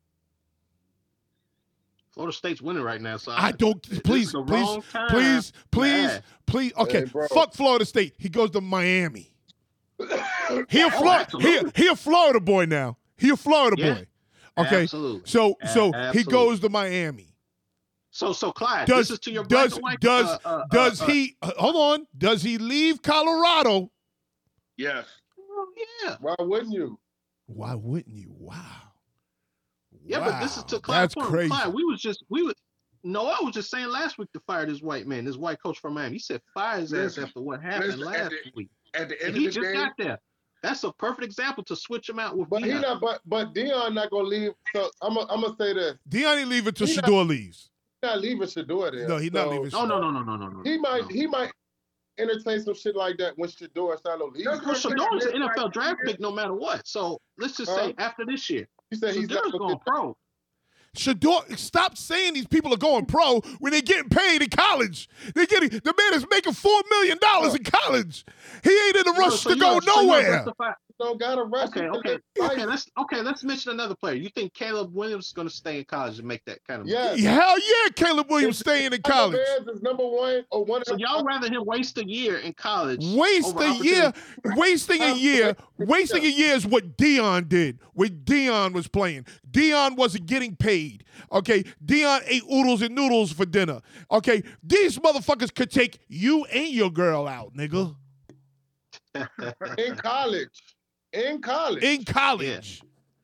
Florida State's winning right now, so I don't. Please, please, please, please, Man. please. Okay, Hey, fuck Florida State. He goes to Miami. He a Oh, Florida. he, he a Florida boy now. He a Florida Yeah. boy. Okay, Absolutely. so A- so he goes to Miami. So, so Clyde, Does this is to your black does and white, does uh, uh, does uh, he? uh, hold on. Does he leave Colorado? Yes. uh, yeah. Why wouldn't you? Why wouldn't you? Wow. Yeah, but this is to Wow, Clyde's That's point. crazy. Clyde, we was just we was no, I was just saying last week to fire this white man, this white coach from Miami. He said fire his ass after what happened listen, at last the week. At the And end he of the just day, got there. That's a perfect example to switch him out with But he not. But but Deion not gonna leave. So I'm. i I'm gonna say this. Deion ain't leaving till He Shedeur leaves. He's not leaving Shedeur there. No, he not leaving. No, no, no, no, no, no, no. He might. no. He might entertain some shit like that when Shedeur Salo leaves. That's Well, what I'm saying. Shedeur's an NFL draft pick no matter what. So let's just say after this year, You said he's not Shedeur's gonna pro. Shedeur, stop saying these people are going pro when they're getting paid in college. They're getting the man is making four million dollars in college. He ain't in a rush So to go don't- so nowhere. justify- don't got to rush. Okay, okay, okay. Let's okay. Let's mention another player. You think Caleb Williams is going to stay in college and make that kind of? Yeah. Hell yeah, Caleb Williams staying in college. Is number one or one. So y'all rather him waste a year in college? Waste a year, wasting a year, wasting a year is what Deion did when Deion was playing. Deion wasn't getting paid. Okay, Deion ate oodles and noodles for dinner. Okay, these motherfuckers could take you and your girl out, nigga, in college. In college. in college.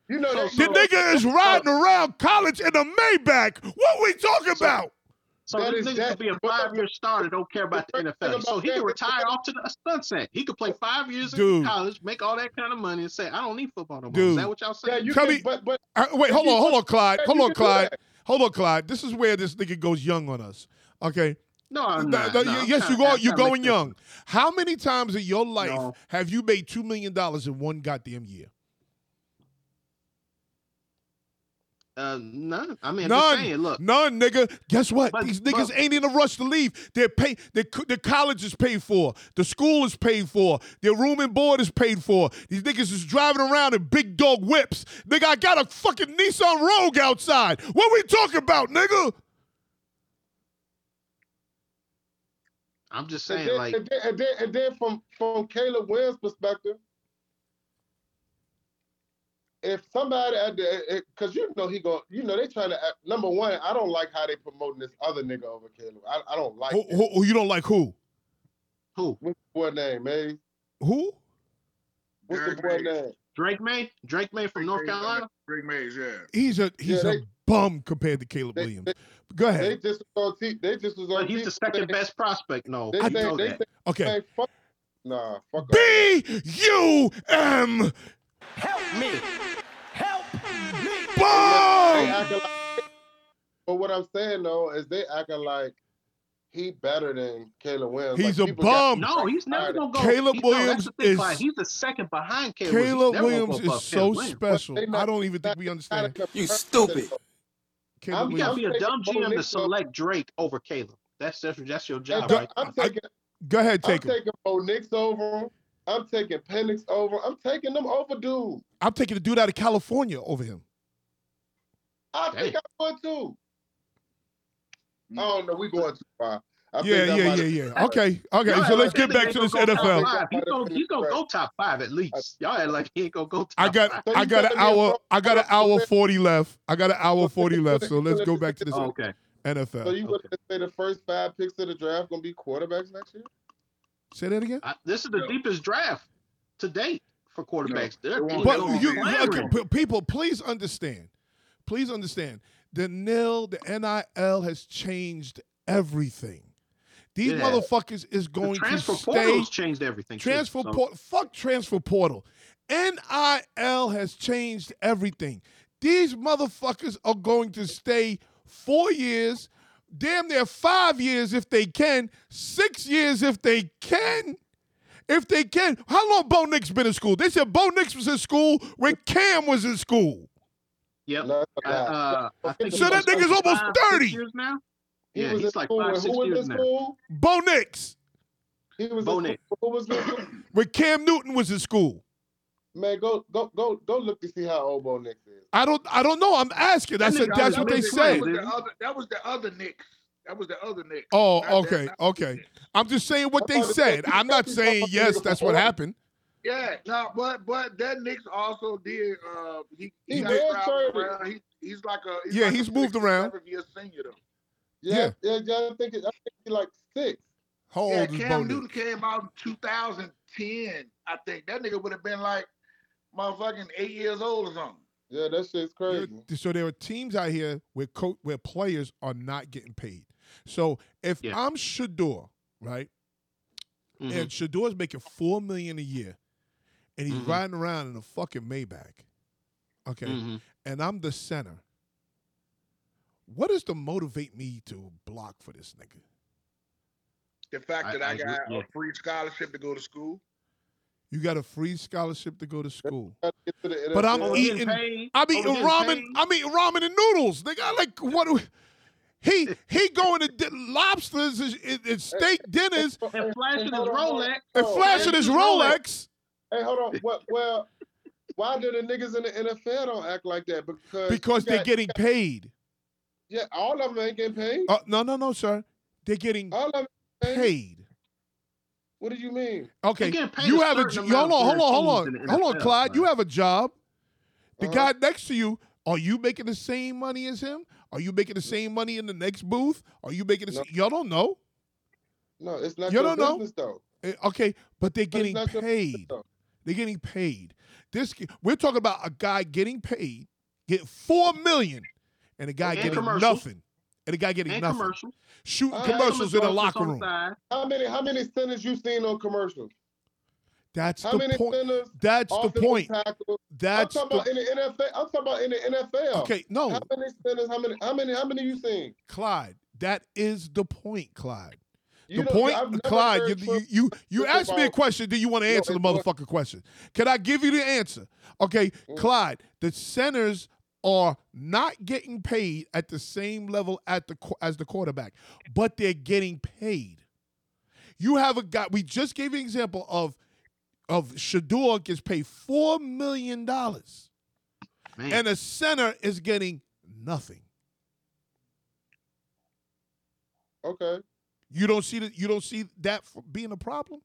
you know that. The So- nigga is riding around college in a Maybach. What we talking about? So That this nigga that- could be a five-year starter, don't care about the the NFL. So he can that- retire off to the sunset. He could play five years Dude. in college, make all that kind of money, and say, "I don't need football no more." Dude. Is that what y'all Yeah, saying? you Tell can, me- but but Uh, wait, hold on, hold on, Clyde. Hold on, Clyde. Hold on, Clyde. This is where this nigga goes young on us. Okay. No, I'm not. no, no, I'm yes, trying- you go. I'm You're going young. How many times in your life No. have you made two million dollars in one goddamn year? Uh, none. I mean, I'm None. just saying. Look, None, nigga. Guess what? But- These niggas but- ain't in a rush to leave. They're pay. The the college is paid for. The school is paid for. Their room and board is paid for. These niggas is driving around in big dog whips. Nigga, I got a fucking Nissan Rogue outside. What we talking about, nigga? I'm just and saying, then, like, and then, and then and then from from Caleb Williams' perspective, if somebody at the because eh, eh, you know he go you know they trying to act, number one I don't like how they promoting this other nigga over Caleb I, I don't like Who, who, who you don't like? Who? who? what's the boy name man Who? what's Derek the boy Mays. name Drake Maye? Drake Maye from North Carolina? Drake Mays, yeah. He's a he's Yeah, a they- bum compared to Caleb they- Williams. they- Go they ahead. just was on t- they just was on But he's TV the second they- best prospect. No, they you say know they that. Okay. fuck nah fuck. B U M. Help me! Help me! they Bum. like, but what I'm saying though is they acting like he better than Caleb Williams He's like, a people got- bum. No, he's never gonna go. Caleb he, no, Williams the is- Clyde. He's the second behind Caleb. Caleb Williams. He's Williams is so Caleb Williams. special. They not- I don't even think we understand. You stupid. Precedent. Caleb I'm- You gotta be a taking dumb Bo GM to Nix select Drake over Caleb. That's that's, that's your job, Hey, right? I'm I- taking Go ahead, take it. I'm him. taking Bo Nix over him. I'm taking Penix over. I'm taking them over, dude. I'm taking the dude out of California over him. I think Dang. I would too. I don't know. We going too far. I think Yeah, yeah, yeah, yeah. Okay, okay. Y'all So let's get back to this go NFL. He's gonna, he's gonna go top five at least. Y'all act like he ain't gonna go top I got five. I got an hour I got an hour forty left. I got an hour forty left. So let's go back to this Oh, okay. So NFL. you would say the first five picks of the draft gonna be quarterbacks next year? Say that again. I, this is the No. deepest draft to date for quarterbacks. No, They're it won't teams But going you, okay, p- people, please understand. Please understand. The nil, the NIL has changed everything. These It has. motherfuckers is the going to transfer stay. portal's changed everything. too, Transfer so- portal. Fuck transfer portal. NIL has changed everything. These motherfuckers are going to stay four years, damn near five years if they can, six years if they can. If they can. How long Bo Nix been in school? They said Bo Nix was in school when Cam was in school. Yep. Uh, uh, So that was nigga's almost 30. years now. He Yeah, was he's like five, six Who was years in now. school? Bo Nix. He was Bo Nix. Who was in? When Cam Newton was in school. Man, go go go go look to see how old Bo Nix is. I don't I don't know. I'm asking. That's, That a, that's that what they was- said. That was the other, that was the other Nix. That was the other Nix. Oh, Not that- okay, not- okay. I'm just saying what they I'm about to say, said. I'm not saying yes, that's what happened. Yeah, no, but but that Nix also did. Uh, he He he, did got trade traveled around. He, he's like a he's Yeah, like he's a moved six, around. seven Year senior though. Yeah, yeah, yeah. I think it, I think he's like six. How Yeah, old is Bo Cam Newton came out in 2010. I think that nigga would have been like motherfucking eight years old or something. Yeah, that shit's There- crazy. So there are teams out here where co- where players are not getting paid. So if Yeah. I'm Shedeur, right, Mhm. and Shedeur's making four million a year, and he's Mhm. riding around in a fucking Maybach, okay, Mhm. and I'm the center. What is to motivate me to block for this nigga? The fact that I, I agree, got yeah. a free scholarship to go to school. You got a free scholarship to go to school, Gotta the but I'm NFL. Eating. paid, I'm over eating ramen. paid. I'm eating ramen and noodles. Nigga, I like what? do- He he going to di- lobsters and, and- and steak dinners and flashing his Hold on, hold on. Rolex. and flashing his Rolex Hey, hold on. What? Well, why do the niggas in the NFL don't act like that? Because because you they're got- getting paid. Yeah, all of them ain't getting paid. Uh, no, no, no, sir. They're getting All of them paid. paid. What do you mean? Okay, getting paid you a have a certain j- hold on, hold on, hold on, hold on, NFL, Clyde. You have a job. The Uh-huh. guy next to you, are you making the same money as him? Are you making the same money in the next booth? Are you making the No. same? Y'all don't know. No, it's not You your don't know? though. Eh, Okay, but they're getting not your paid. business. They're getting paid. This we're talking about a guy getting paid, get four million, and a guy And getting nothing, and a guy getting and nothing, commercial. shooting Uh, commercials in the Endorsements locker room. side. How many? How many centers you seen on commercials? That's How the many point. centers? That's the point. tackles? That's I'm talking the about in the NFL. I'm talking about in the NFL. okay. No, How many centers? How many? How many? How many you seen? Clyde. That is the point, Clyde. You the don't- point, Clyde. You, you you you asked me a question. Do you want to answer the it's what- motherfucking question? Can I give you the answer? Okay, Mm. Clyde. The centers are not getting paid at the same level at the as the quarterback, but they're getting paid. You have a guy. We just gave you an example of of Shedeur gets paid four million dollars, and a center is getting nothing. Okay. You don't see that. You don't see that being a problem.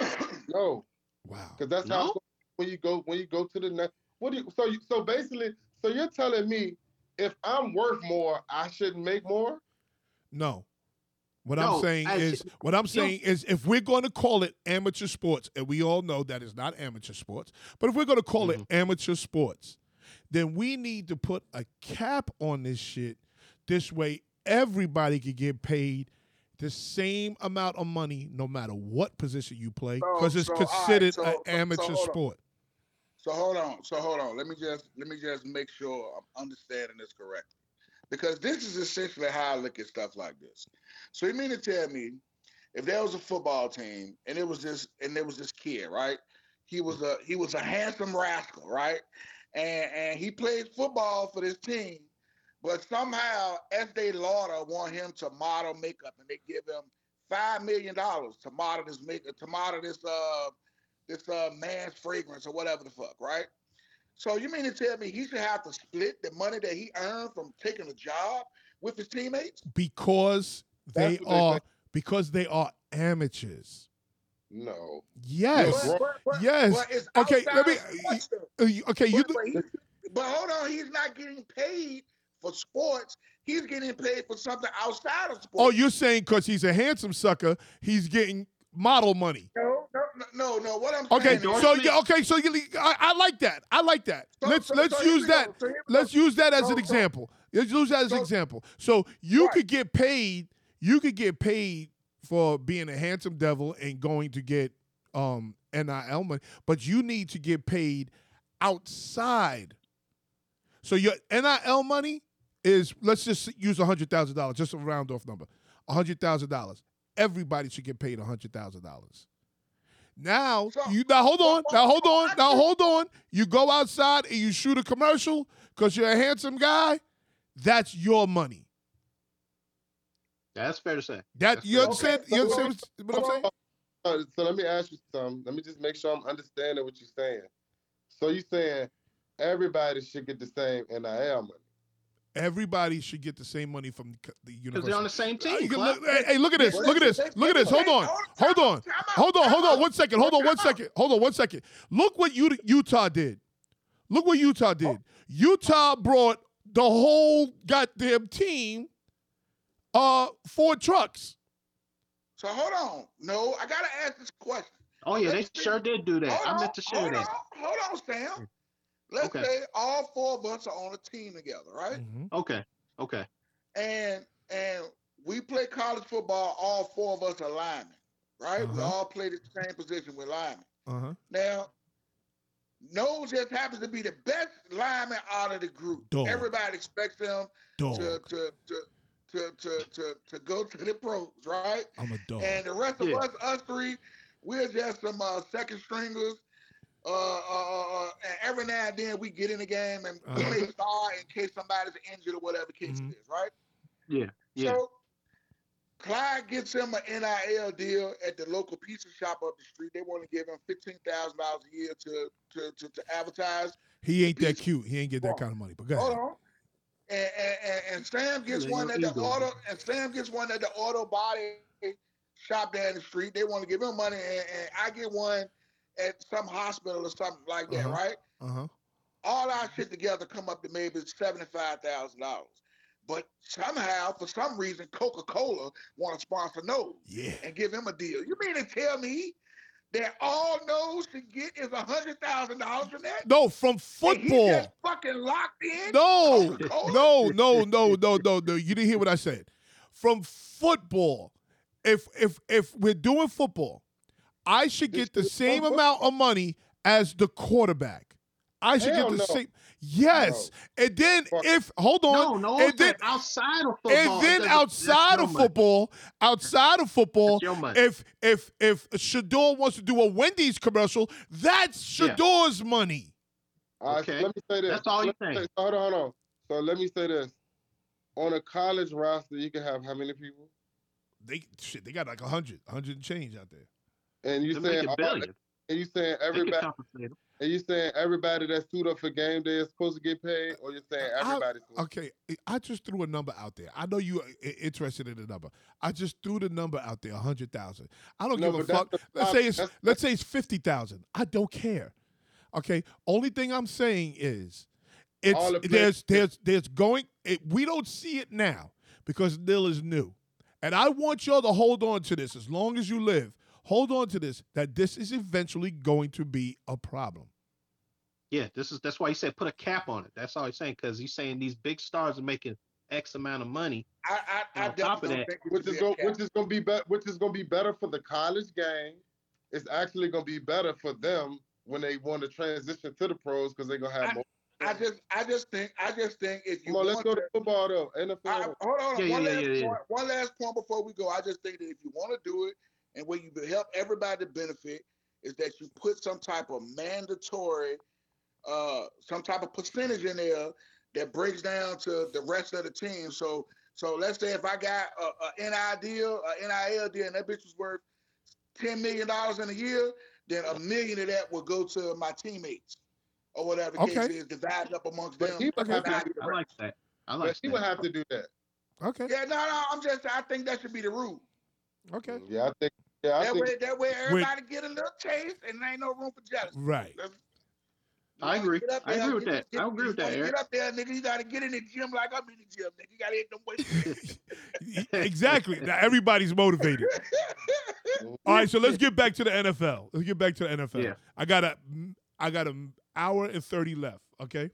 No, Wow. because that's No? how when you go when you go to the next. What do you? So you so basically, so you're telling me if I'm worth more, I shouldn't make more? No. What No, I'm saying as- is, what I'm saying is, if we're going to call it amateur sports, and we all know that is not amateur sports, but if we're going to call Mm-hmm. it amateur sports, then we need to put a cap on this shit. This way, everybody can get paid the same amount of money, no matter what position you play, So- because it's so, all right, considered so- an so- so amateur on. sport. So hold on. So hold on. Let me just let me just make sure I'm understanding this correctly. Because this is essentially how I look at stuff like this. So you mean to tell me if there was a football team and it was this and there was this kid, right? He was a he was a handsome rascal, right? And and he played football for this team, but somehow Estee Lauder want him to model makeup and they give him five million dollars to model this makeup to model this uh this uh man's fragrance or whatever the fuck, right? So you mean to tell me he should have to split the money that he earned from taking a job with his teammates? Because they That's what they are because they are amateurs. No. Yes. But- But- but- Yes. Okay, let me- of sports, though. You- Okay, you But, but, but hold on, he's not getting paid for sports. He's getting paid for something outside of sports. Oh, you're saying because he's a handsome sucker, he's getting model money. no, no, no, no. What I'm Okay, so yeah, okay, so you, I, I like that. I like that. So- let's so- let's so use that. Let's use that as an example. Let's use that as an example. So you Right. could get paid. You could get paid for being a handsome devil and going to get um NIL money, but you need to get paid outside. So your NIL money is let's just use a hundred thousand dollars, just a round off number, a hundred thousand dollars. Everybody should get paid hundred thousand dollars. Now So- you now hold on, now hold on, now hold on. You go outside and you shoot a commercial because you're a handsome guy. That's your money. That's fair to say. That you understand? Okay, You so- understand what I'm saying? Uh, So let me ask you something. Let me just make sure I'm understanding what you're saying. So you're saying everybody should get the same NIL money. Everybody should get the same money from the Because university. Because they're on the same Uh, team. you can Clark. look- hey, hey, look at this! Look at this! Look at this! Hold on! Hold on! out, time out, Hold on! Hold on! One second! Hold on! One Time out. second! Hold on! One second! Look what Utah did. Look what Utah did. Utah brought the whole goddamn team uh four trucks. So hold on. No, I gotta ask this question. Oh yeah, they Let's see. sure did do that. Hold I on, meant to share hold that. On, hold on, Sam. Let's Okay. say all four of us are on a team together, right? Mhm. Okay. Okay. And and we play college football. All four of us are linemen, right? We Uh-huh. all play the same position. We're linemen. Uh-huh. Now, Nose just happens to be the best lineman out of the group. Dog. Everybody expects him Dog. to, to, to, to, to, to, to go to the pros, right? I'm a dog. And the rest of Yeah. us, us three, we're just some uh, second stringers. Uh, uh, uh, uh, and every now and then we get in the game and we Uh-huh. may start in case somebody's injured or whatever the case Mhm. is, right? Yeah. Yeah. So Clyde gets him an NIL deal at the local pizza shop up the street. They want to give him fifteen thousand dollars a year to, to to to advertise. he ain't that cute. He ain't get that kind of money. But go Hold ahead. on. And, and, and, and Sam gets Yeah, one at the auto and Sam gets one at the auto body shop down the street. They want to give him money and, and I get one at some hospital or something like that, Uh-huh. right? Uh-huh. all our shit together come up to maybe seventy-five thousand dollars. But somehow, for some reason, Coca-Cola want to sponsor Nose Yeah. and give him a deal. You mean to tell me that all Nose should get is a hundred thousand dollars from that? No, from And he football. fucking locked in. No, Coca-Cola? no, no, no, no, no, no. You didn't hear what I said. From football, if if if we're doing football, I should get the same amount of money as the quarterback. I should Hell get the no. same. Yes, and then if hold on, No, no, and then outside of football. and then outside of football, outside of football, That's your money. if if if Shedeur wants to do a Wendy's commercial, that's Yeah. Shedeur's money. All right, so Okay. let me say this. That's all you're me saying. say- Hold on, hold on. So let me say this. On a college roster, you can have how many people? They shit, they got like a hundred, a hundred and change out there. And you They're saying making all- and you saying everybody and you saying everybody that's suited up for game day is supposed to get paid, or you're saying I- everybody? Okay, I just threw a number out there. I know you are interested in the number. I just threw the number out there, a hundred thousand. I don't No, give a fuck. Let's say it's That's- let's say it's fifty thousand. I don't care. Okay. Only thing I'm saying is, it's the there's there's there's going. It, we don't see it now because Nil is new, and I want y'all to hold on to this as long as you live. Hold on to this that this is eventually going to be a problem. Yeah, this is that's why he said put a cap on it. That's all he's saying because he's saying these big stars are making X amount of money. I, I, I On top of definitely that, think it which should is be going cap. which is going to be better which is going to be better for the college game. It's actually going to be better for them when they want to transition to the pros because they're going to have I- more. I just, I just think, I just think if you Come on, let's go to, to football though. NFL. I, hold on, Yeah, one, yeah, last yeah, yeah, point, one last point before we go. I just think that if you want to do it and where you help everybody to benefit is that you put some type of mandatory, uh, some type of percentage in there that breaks down to the rest of the team. So, so let's say if I got a, a NIL deal, a NIL deal, and that bitch was worth ten million dollars in a year, then a million of that will go to my teammates or whatever the case Okay. is, divided up amongst But them. he would have to do I like that. I But like he that. would have to do that. Okay. Yeah, no, no, I'm just, I think that should be the rule. Okay. Yeah, I think. Yeah, I That think. way, that way, everybody get a little taste, and there ain't no room for jealousy. Right. That's- I agree. get up I agree with get- that. get- I agree with that, Eric. Get up there, nigga. You gotta get in the gym like I'm in the gym, nigga. You gotta hit them weights. exactly. Now everybody's motivated. All right, so let's get back to the NFL. Let's get back to the NFL. Yeah. I got a I got an hour and 30 left, okay?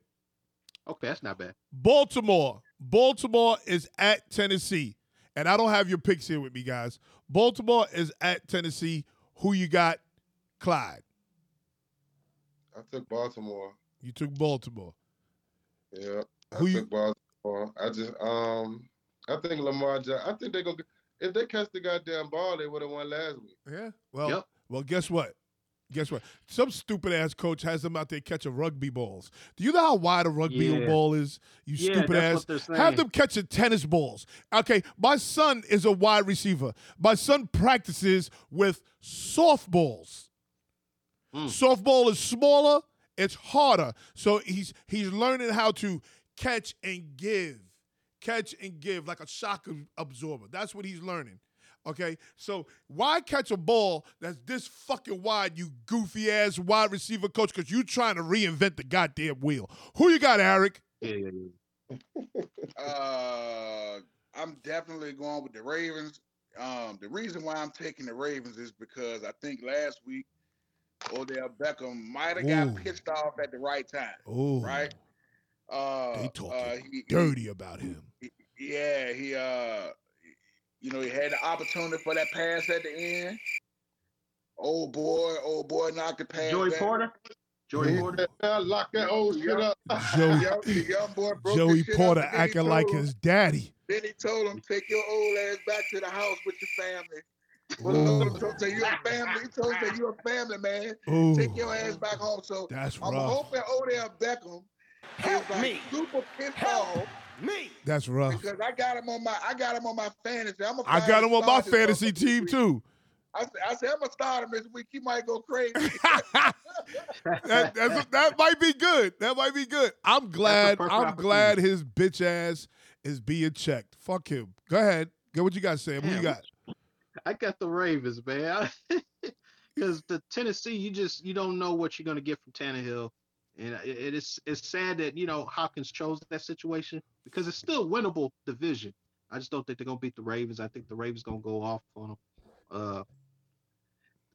Okay, that's not bad. Baltimore. Baltimore is at Tennessee. And I don't have your picks here with me, guys. Baltimore is at Tennessee. Who you got? Clyde. I took Baltimore. You took Baltimore. Yeah, I Who you- took Baltimore. I just um, I think Lamar. I think they're gonna. If they catch the goddamn ball, they would have won last week. Yeah. Well, Yep. well, guess what? Guess what? Some stupid ass coach has them out there catching rugby balls. Do you know how wide a rugby Yeah. ball is? You Yeah, stupid ass. what they're saying. Have them catching tennis balls. Okay, my son is a wide receiver. My son practices with softballs. Mm. Softball is smaller, it's harder. So he's he's learning how to catch and give. Catch and give like a shock absorber. That's what he's learning. Okay, so why catch a ball that's this fucking wide, you goofy ass wide receiver coach? Because you're trying to reinvent the goddamn wheel. Who you got, Eric? Yeah, yeah, yeah. Uh, I'm definitely going with the Ravens. Um, the reason why I'm taking the Ravens is because I think last week Odell Beckham might have got pissed off at the right time, Oh, right? Uh, They talking uh, he- he- dirty about him. yeah, he uh, you know, he had the opportunity for that pass at the end. Old boy, old boy knocked the pass. Joey back. Porter. Joey Porter. Man, lock that old shit up. Joey, The young, boy broke Joey shit Porter up, and then he acting like him- his daddy. Then he told him, "Take your old ass back to the house with your family." Well, Ooh, he told him, "Say you a family." He told him, "Say you a family man. ooh, Take your ass back home." So that's I'm rough. hoping Odell Beckham Help is like me. super pissed Help. off Me. That's rough. because I got him on my I got him on my fantasy. I'm I got him on my fantasy team too. I said, I said I'm gonna start him this week. He might go crazy. that, that's, that might be good. That might be good. I'm glad. I'm glad his bitch ass is being checked. Fuck him. Go ahead. Get what you got, Sam. What you got? I got the Ravens, man. Because the Tennessee, you just you don't know what you're gonna get from Tannehill, and it, it is it's sad that you know Hopkins chose that situation because it's still winnable division. I just don't think they're gonna beat the Ravens. I think the Ravens gonna go off on them. Uh,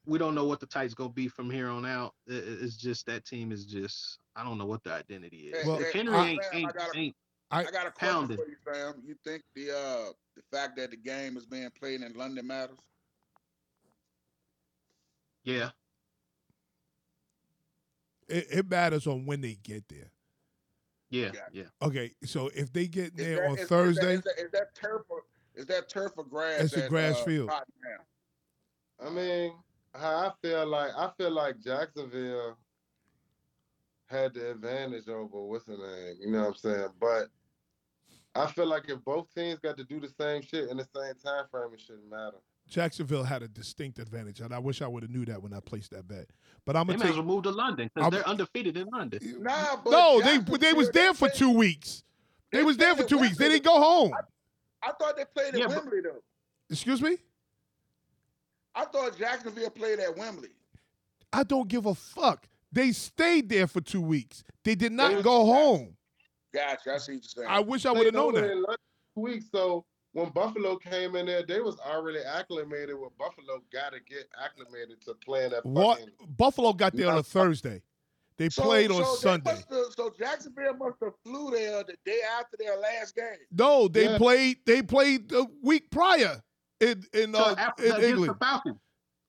we don't know what the Titans gonna be from here on out. I- I- it's just that team is just I don't know what the identity is. Well, if Henry I- ain't, Sam, I ain't, gotta- ain't I got a question for you, Sam. You think the uh the fact that the game is being played in London matters? yeah. It, it matters on when they get there. Yeah, Gotcha. yeah. Okay, so if they get there that- on is- is Thursday, is that, is that turf or is that turf or grass? It's a grass uh, field. I mean, how I feel like I feel like Jacksonville had the advantage over what's the name, you know what I'm saying? But I feel like if both teams got to do the same shit in the same time frame, it shouldn't matter. Jacksonville had a distinct advantage, and I wish I would have knew that when I placed that bet. But I'm gonna might as take well move to London because they're undefeated in London. Nah, but no. They they was there for two weeks. They they was there for at two weeks. They didn't go home. I thought they played at Yeah, Wembley though. Excuse me. I thought Jacksonville played at Wembley. I don't give a fuck. They stayed there for two weeks. They did not They- go home. Gotcha. I see what you're saying. I wish I would have known that. in London two weeks, so when Buffalo came in there, they was already acclimated. Where Buffalo got to get acclimated to playing that What. Buffalo got there on a Thursday. They So- played on so Sunday. have- so Jacksonville must have flew there the day after their last game. No, they Yeah. played. They played the week prior in in, So uh, after, in against England. the Falcons,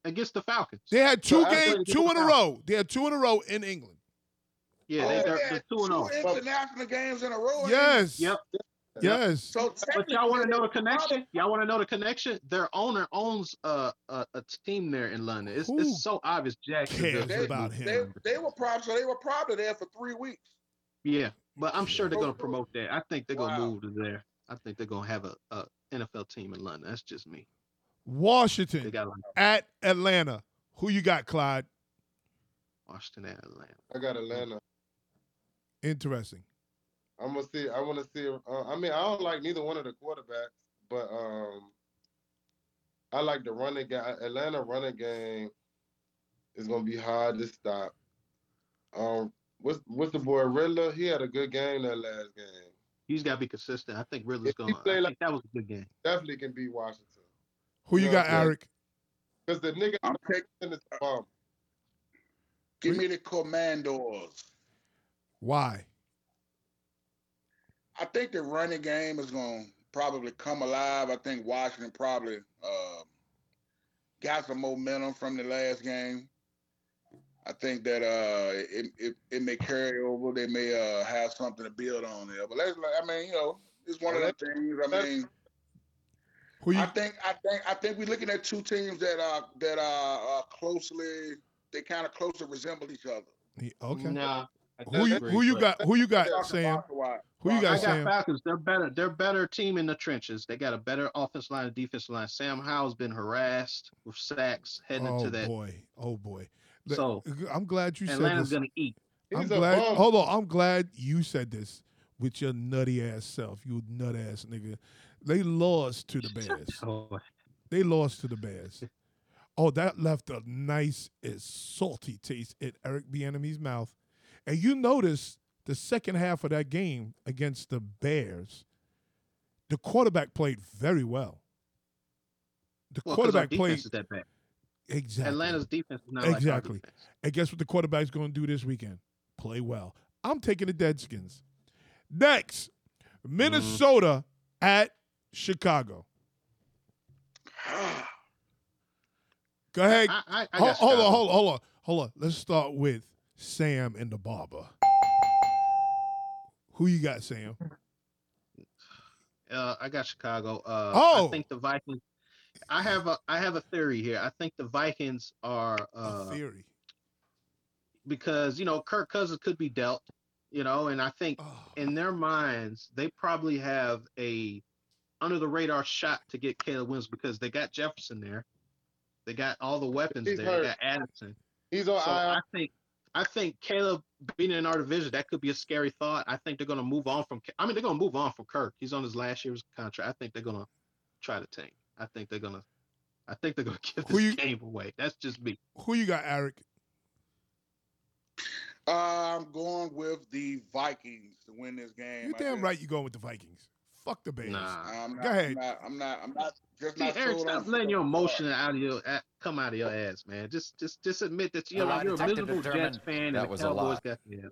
against the Falcons. They had two after games, two in a row. They had two in a row in England. Yeah, Oh, they, they they're, had they're two and oh. two zero. international games in a row. Yes. Yep. Yes. So But y'all want to know the connection? Y'all want to know the connection? Their owner owns a a, a team there in London. It's, Who it's so obvious. Jacksonville. cares They- about They, him? they were probably so they were probably there for three weeks. Yeah, but I'm sure they're gonna promote that. I think they're gonna Wow. move to there. I think they're gonna have a, a NFL team in London. That's just me. They Washington got at Atlanta. Who you got, Clyde? Washington and Atlanta. I got Atlanta. Interesting. I'm gonna see. I want to see. Uh, I mean, I don't like neither one of the quarterbacks, but um, I like the running game. Atlanta running game is gonna be hard to stop. Um, what's what's the boy Riddler? He had a good game that last game. He's got to be consistent. I think Ridley's If he gonna. play I like- think that was a good game. Definitely can beat Washington Who you Yeah, got. Eric? because the nigga I'm taking. is a bum. Give me the Commandos. Why? I think the running game is going to probably come alive. I think Washington probably uh, got some momentum from the last game. I think that uh, it, it it may carry over. They may uh, have something to build on there. But let's, I mean, you know, it's one of the things. I mean, Who you? I think I think I think we're looking at two teams that are that are uh, closely. They kind of closely resemble each other. Okay. Nah. I Who you? disagree, Who you but- got? Who you got, Sam? about the wide- Who you I got, got Sam? Falcons. They're better. They're better team in the trenches. They got a better offense line and defensive line. Sam Howell's been harassed with sacks heading Oh into that. Oh boy. Oh boy. So, I'm glad you said Atlanta's this. gonna eat. I'm He's glad. bum. Hold on. I'm glad you said this with your nutty ass self. You nut ass nigga. They lost to the Bears. Oh, They lost to the Bears. Oh, that left a nice, eh, salty taste in Eric Bieniemy's mouth. And you notice the second half of that game against the Bears, the quarterback played very well. The well, quarterback played. is that bad. Exactly. Atlanta's defense is not like Exactly. defense. And guess what the quarterback's going to do this weekend? Play well. I'm taking the Deadskins. Next, mm-hmm. Minnesota at Chicago. Go ahead. I, I, I Ho- got hold on, hold on, hold on, hold on. Let's start with Sam and the barber. Who you got, Sam? Uh, I got Chicago. Uh, Oh! I think the Vikings. I have a I have a theory here. I think the Vikings are A uh, theory. because you know Kirk Cousins could be dealt, you know, and I think Oh, in their minds they probably have a under the radar shot to get Caleb Williams because they got Jefferson there, they got all the weapons He's there, hurt. they got Addison. He's on So IR. I think I think Caleb being in our division that could be a scary thought. I think they're going to move on from. I mean, they're going to move on from Kirk. He's on his last year's contract. I think they're going to try to tank. I think they're going to. I think they're going to give this you- game away. That's just me. who you got, Eric? Uh, I'm going with the Vikings to win this game. You I damn think- right you going with the Vikings. Fuck the Bears. Nah. I'm not, Go ahead. I'm not. I'm not. I'm not just See, not Eric, stop on letting your football. emotion out of your at, come out of your ass, man. Just, just, just admit that you The know lie you're a miserable Jets fan, that the was a lie. got the.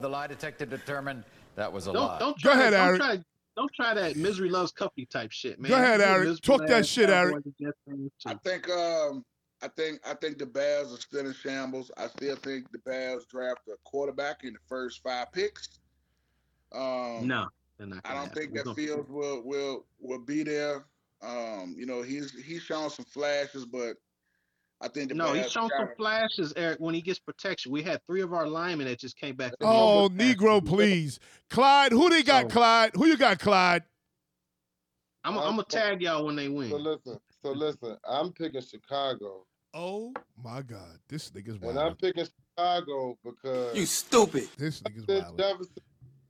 The lie detector determined that was a Don't, lie. don't Go ahead, don't Eric. Try, don't try that misery loves company type shit, man. Go ahead, You're Eric. Talk that shit, Eric. Cowboys and Jets fan, I think. Um. I think. I think the Bears are still in shambles. I still think the Bears draft a quarterback in the first five picks. Um, No, they're not. I don't happen. think that gonna- Fields will will will be there. Um, you know, he's he's shown some flashes, but I think the No, he's shown some flashes, Eric, when he gets protection. We had three of our linemen that just came back. Oh, injury. Negro, please. Clyde, who they got, So- Clyde? Who you got, Clyde? I'm, I'm gonna tag y'all when they win. So win. listen, so listen. I'm picking Chicago, Oh my God, this nigga's and I'm picking Chicago because You stupid. This nigga's Justin wild. Jefferson,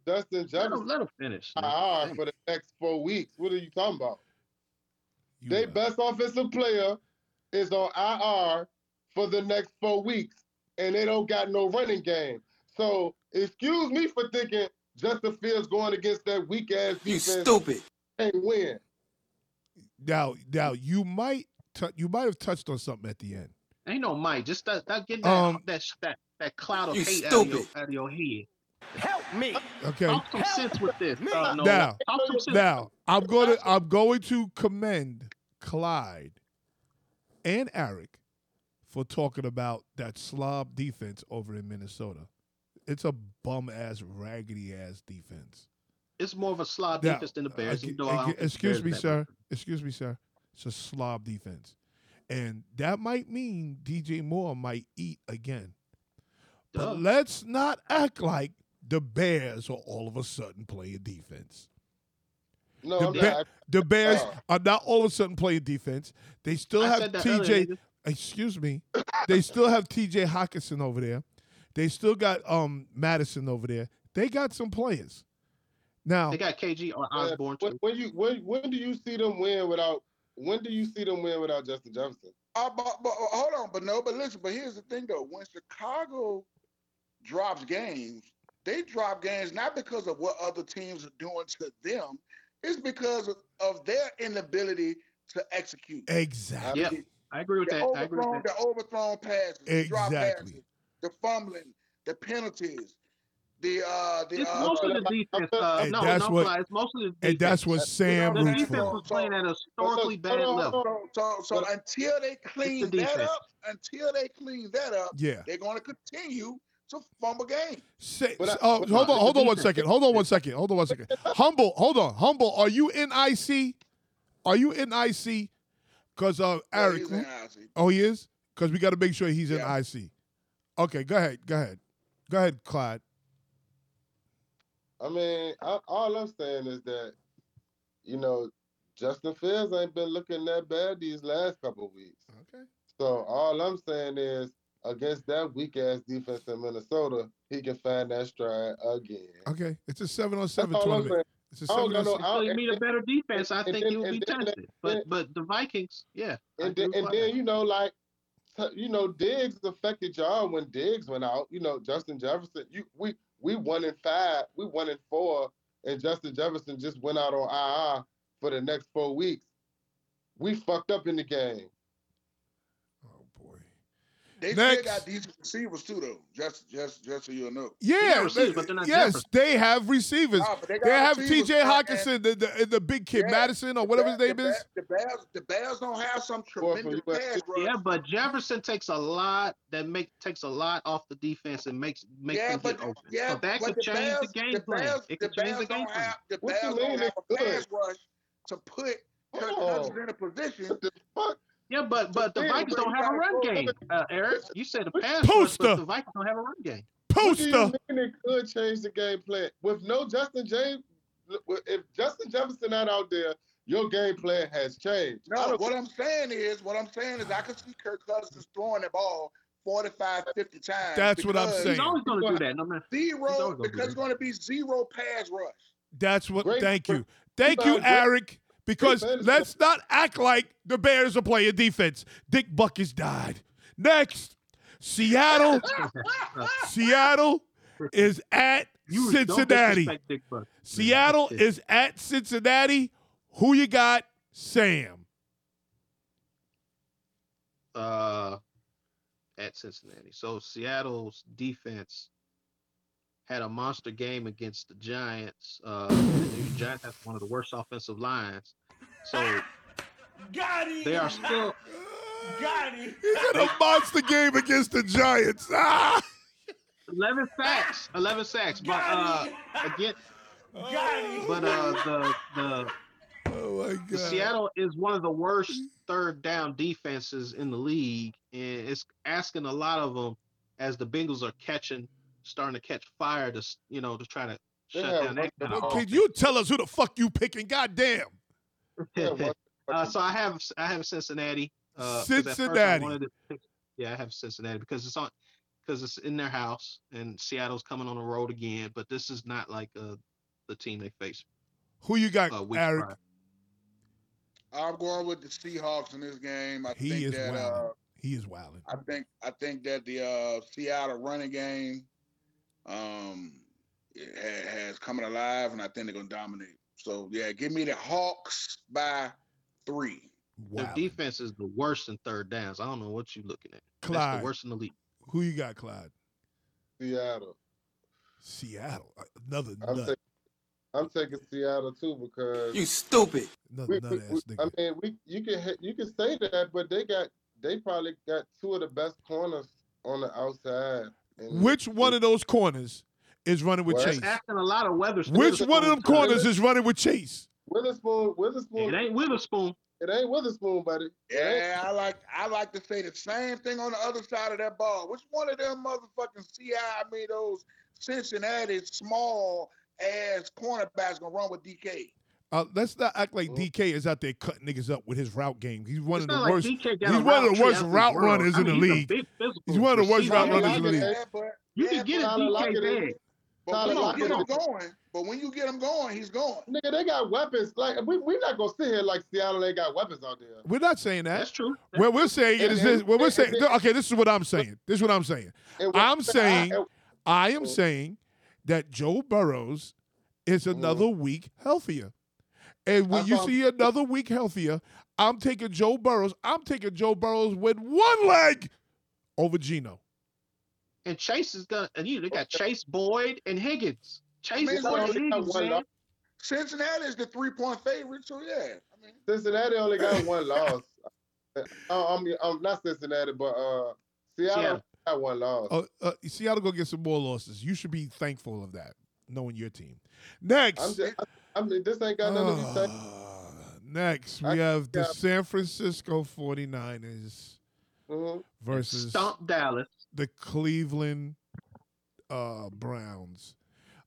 Justin Let him, Jefferson let him finish. man. IR for the next four weeks. What are you talking about? You Their wild. best offensive player is on IR for the next four weeks, and they don't got no running game. So excuse me for thinking Justin Fields going against that weak ass defense. You stupid. can't win. Now, now you might tou- you might have touched on something at the end. Ain't no Mike. Just that, that get that, Um, that that that cloud of You hate out of, your, out of your head. Help me. Okay. Talk some sense with this. Uh, no, Now, talk some now I'm going to I'm going to commend Clyde and Eric for talking about that slob defense over in Minnesota. It's a bum ass, raggedy ass defense. It's more of a slob Now, defense than the Bears. ag- even though I don't ag- think the excuse me, that much. sir. Excuse me, sir. It's a slob defense, and that might mean DJ Moore might eat again. Duh. But let's not act like the Bears are all of a sudden playing defense. No, The, Ba- not. the Bears Oh. are not all of a sudden playing defense. They still I have TJ. earlier, excuse me. They still have TJ Hockenson over there. They still got um Madison over there. They got some players. Now, They got KG or Man, Osborne when, when you when when do you see them win without when do you see them win without Justin Jefferson? Uh, but, but uh, hold on, but no, but listen, but here's the thing though. When Chicago drops games, they drop games not because of what other teams are doing to them. It's because of, of their inability to execute. exactly. Yep. I agree with The that. I agree overthrown, with that. the overthrown passes, the drop Exactly. passes, the fumbling, the penalties, the uh, the It's uh, mostly the defense. Uh, And no, that's no, what- Clyde, it's mostly the defense. And that's what Sam the roots defense for. was playing at a historically Hold bad on, hold level. on. So, so, so But- until they clean that defense. up, until they clean that up, Yeah. they're going to continue to fumble game. Say, But I- oh, but hold on, hold on one defense- second. Hold on one second. Hold on one second. Humble, hold on. Humble, are you in IC? Are you in IC? Because uh, Yeah, Eric, he's in IC. oh, he is. Because we got to make sure he's Yeah. in IC. Okay, go ahead. Go ahead. Go ahead, Clyde. I mean, I, all I'm saying is that, you know, Justin Fields ain't been looking that bad these last couple of weeks. Okay. So all I'm saying is, against that weak ass defense in Minnesota, he can find that stride again. Okay. It's a seven on seven tournament. It's a don't seven on know, seven. I- Until you meet a better defense, I think then- you will be then- tested. then- But but the Vikings, yeah. I And then, with and then you know, like, you know, Diggs affected y'all when Diggs went out. You know, Justin Jefferson. You we we won in five, we won in four, and Justin Jefferson just went out on IR for the next four weeks. We fucked up in the game. They Next. still got decent receivers too, though. Just, just, just so you know. Yeah, receivers, they- but they're not yes, Jefferson. they have receivers. Nah, they they, have T.J. man, Hockenson, the, the the big kid, Yeah, Madison or The whatever his name the is. The Bears, the Bears don't have some tremendous pass rush. Yeah, but Jefferson takes a lot that make takes a lot off the defense and makes makes yeah, them but get open. yeah, so that but could the change Bears, the game the plan. Bears, it the could change Bears the game don't plan. have the What you Bears mean don't have a it's good? pass rush to put Kirk. Cousins in a position. What the fuck? Yeah, but but the Vikings don't have a run game, uh, Eric. You said the Which pass rush, poster? but the Vikings don't have a run game. What do you Poster. mean it could change the game plan with no Justin James? If Justin Jefferson not out there, your game plan has changed. No, what I'm saying is, what I'm saying is, I can see Kirk Cousins throwing the ball 45, 50 times. That's what I'm saying. He's always going to do that, no matter. Zero, always gonna because it's going to be zero pass rush. That's what. Great- thank you, thank you, great- Eric. Because let's not act like the Bears are playing defense. Dick Butkus died. Next, Seattle. Seattle is at You Cincinnati. Dick Buck. Seattle Shit. is at Cincinnati. Who you got? Sam. uh, at Cincinnati. So Seattle's defense had a monster game against the Giants. Uh, the Giants have one of the worst offensive lines. So Got him. they are still Got him. He had a monster game against the Giants. Ah! 11 sacks, 11 sacks. But uh, again, Got but uh, the the Oh my The. Seattle is one of the worst third down defenses in the league, and it's asking a lot of them as the Bengals are catching, starting to catch fire to you know to try to shut have down that kind of Okay, offense. you tell us who the fuck you picking? Goddamn. Yeah, uh, so I have I have Cincinnati. Uh, 'cause at first I Cincinnati. to pick- yeah, I have Cincinnati because it's on because it's in their house, and Seattle's coming on the road again. But this is not like uh, the team they faced Who you got, uh, Eric? prior. I'm going with the Seahawks in this game. I He think is that uh. He is wilding. I think I think that the uh, Seattle running game um, it has coming alive, and I think they're gonna dominate. So yeah, give me the Hawks by three. Their defense is the worst in third downs. I don't know what you're looking at. That's the worst in the league. Who you got, Clyde? Seattle. Seattle. Another I'm nut. taking, I'm taking Seattle too because You stupid. Another we, nut we, ass nigga. I mean, we you can you can say that, but they got they probably got two of the best corners on the outside. And Which one of those corners is running with Well, Chase? Asking a lot of weather. Which one of them corners is running with Chase? Witherspoon? Witherspoon. It ain't Witherspoon. It ain't Witherspoon, buddy. It ain't. Yeah, I like I like to say the same thing on the other side of that ball. Which one of them motherfucking CI, I mean those Cincinnati small ass cornerbacks gonna run with DK? Uh, let's not act like. DK is out there cutting niggas up with his route game. He's one of the not like worst. He's one of the route worst route runners in the mean, he's a league. He's one of the worst route runners in the league. You can get a DK bag. but Tyler when you get him is- going, but when you get him going, he's going. Nigga, they got weapons. Like we we not gonna sit here like Seattle they got weapons out there. We're not saying that. That's true. What we're saying And- is this. What we're saying. Okay, this is what I'm saying. This is what I'm saying. I'm saying- I- I am saying that Joe Burrows is another week healthier. And when I you saw- see another week healthier, I'm taking Joe Burrows. I'm taking Joe Burrows with one leg over Gino. And Chase is gonna. And you they got Chase Boyd and Higgins. Chase mean, is what gonna do you lead got you, one man. Cincinnati is the three point favorite, so yeah. I mean, Cincinnati only got one loss. Uh, I'm, I'm not Cincinnati, but uh, Seattle, Seattle. got one loss. Uh, uh, Seattle go get some more losses. You should be thankful of that, knowing your team. Next, I'm just, I, I mean, this ain't got nothing to be saying. Uh, next, we I- have the yeah. San Francisco 49ers Mhm. versus Stomp Dallas. the Cleveland uh, Browns.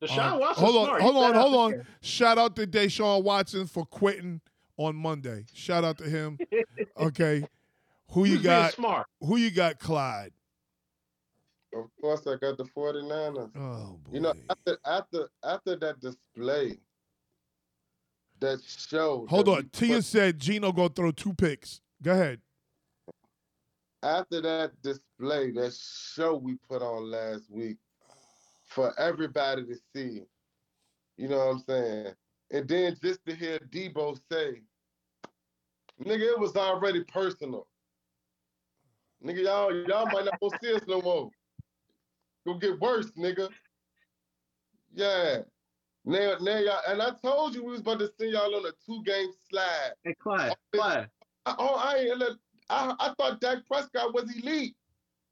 Deshaun Uh, Watson. hold on, hold on, hold on. game. Shout out to Deshaun Watson for quitting on Monday. Shout out to him. Okay, who you was being got? Smart. Who you got, Clyde? Of course, I got the 49ers. Oh boy. You know, after after after that display, that show. hold that on. Tia put- said Gino gonna throw two picks. Go ahead. after that display, that show we put on last week, for everybody to see. You know what I'm saying? And then just to hear Deebo say, "Nigga, it was already personal." Nigga, y'all, y'all might not go see us no more. Go get worse, nigga. Yeah. Now, now y'all, and I told you we was about to send y'all on a two-game slide. Hey, Clyde, Clyde. I, oh, I ain't let, I, I thought Dak Prescott was elite.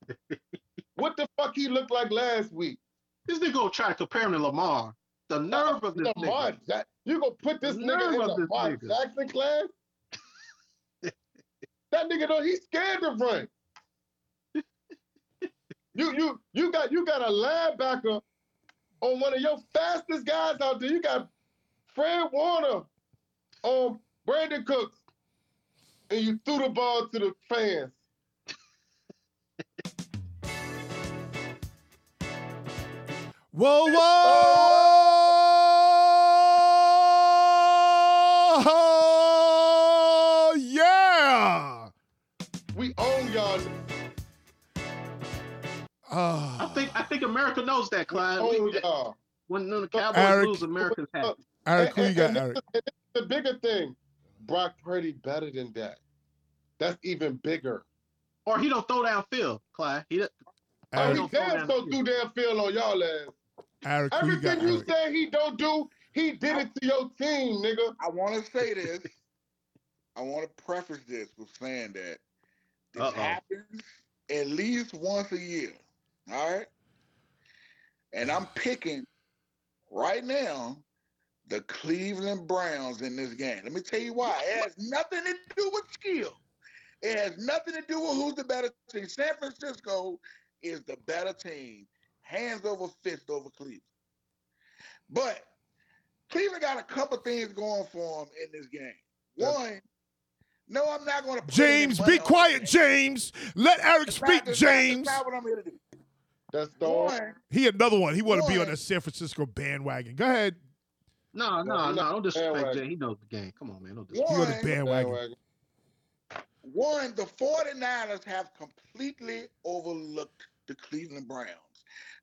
what the fuck he looked like last week? This nigga gonna try to compare him to Lamar. The oh, nerve of this Lamar nigga. Jack- you gonna put this nigga in the of Lamar nigga. Jackson class? that nigga know he's scared to run. you you you got you got a linebacker on one of your fastest guys out there. You got Fred Warner on Brandin Cooks, and you threw the ball to the fans. Whoa, whoa! Think I think America knows that, Clyde. Own We- y'all. when the Cowboys Eric- lose, America's happy. Eric, who you got, Eric? The bigger thing, Brock Purdy better than that. That's even bigger. Or he don't throw downfield, Clyde. He don't- Oh, Eric, he don't throw damn down so the do damn feel on y'all ass. Eric, who you got, Everything you Eric? say he don't do, he did it to your team, nigga. I want to say this. I want to preface this with saying that this Uh-oh. happens at least once a year. All right. And I'm picking right now the Cleveland Browns in this game. Let me tell you why. It has nothing to do with skill. It has nothing to do with who's the better team. San Francisco is the better team, hands over fist over Cleveland. But Cleveland got a couple things going for them in this game. One, no, I'm not going to. James, be quiet, James. Let Eric speak, That's James. not what I'm here to do. That's the only One, He another one. He want to be on One. the San Francisco bandwagon. Go ahead. No, no, no. Don't disrespect bandwagon. Jay. He knows the game. Come on, man. Don't He disrespect. on the one, bandwagon. bandwagon. one, the 49ers have completely overlooked the Cleveland Browns.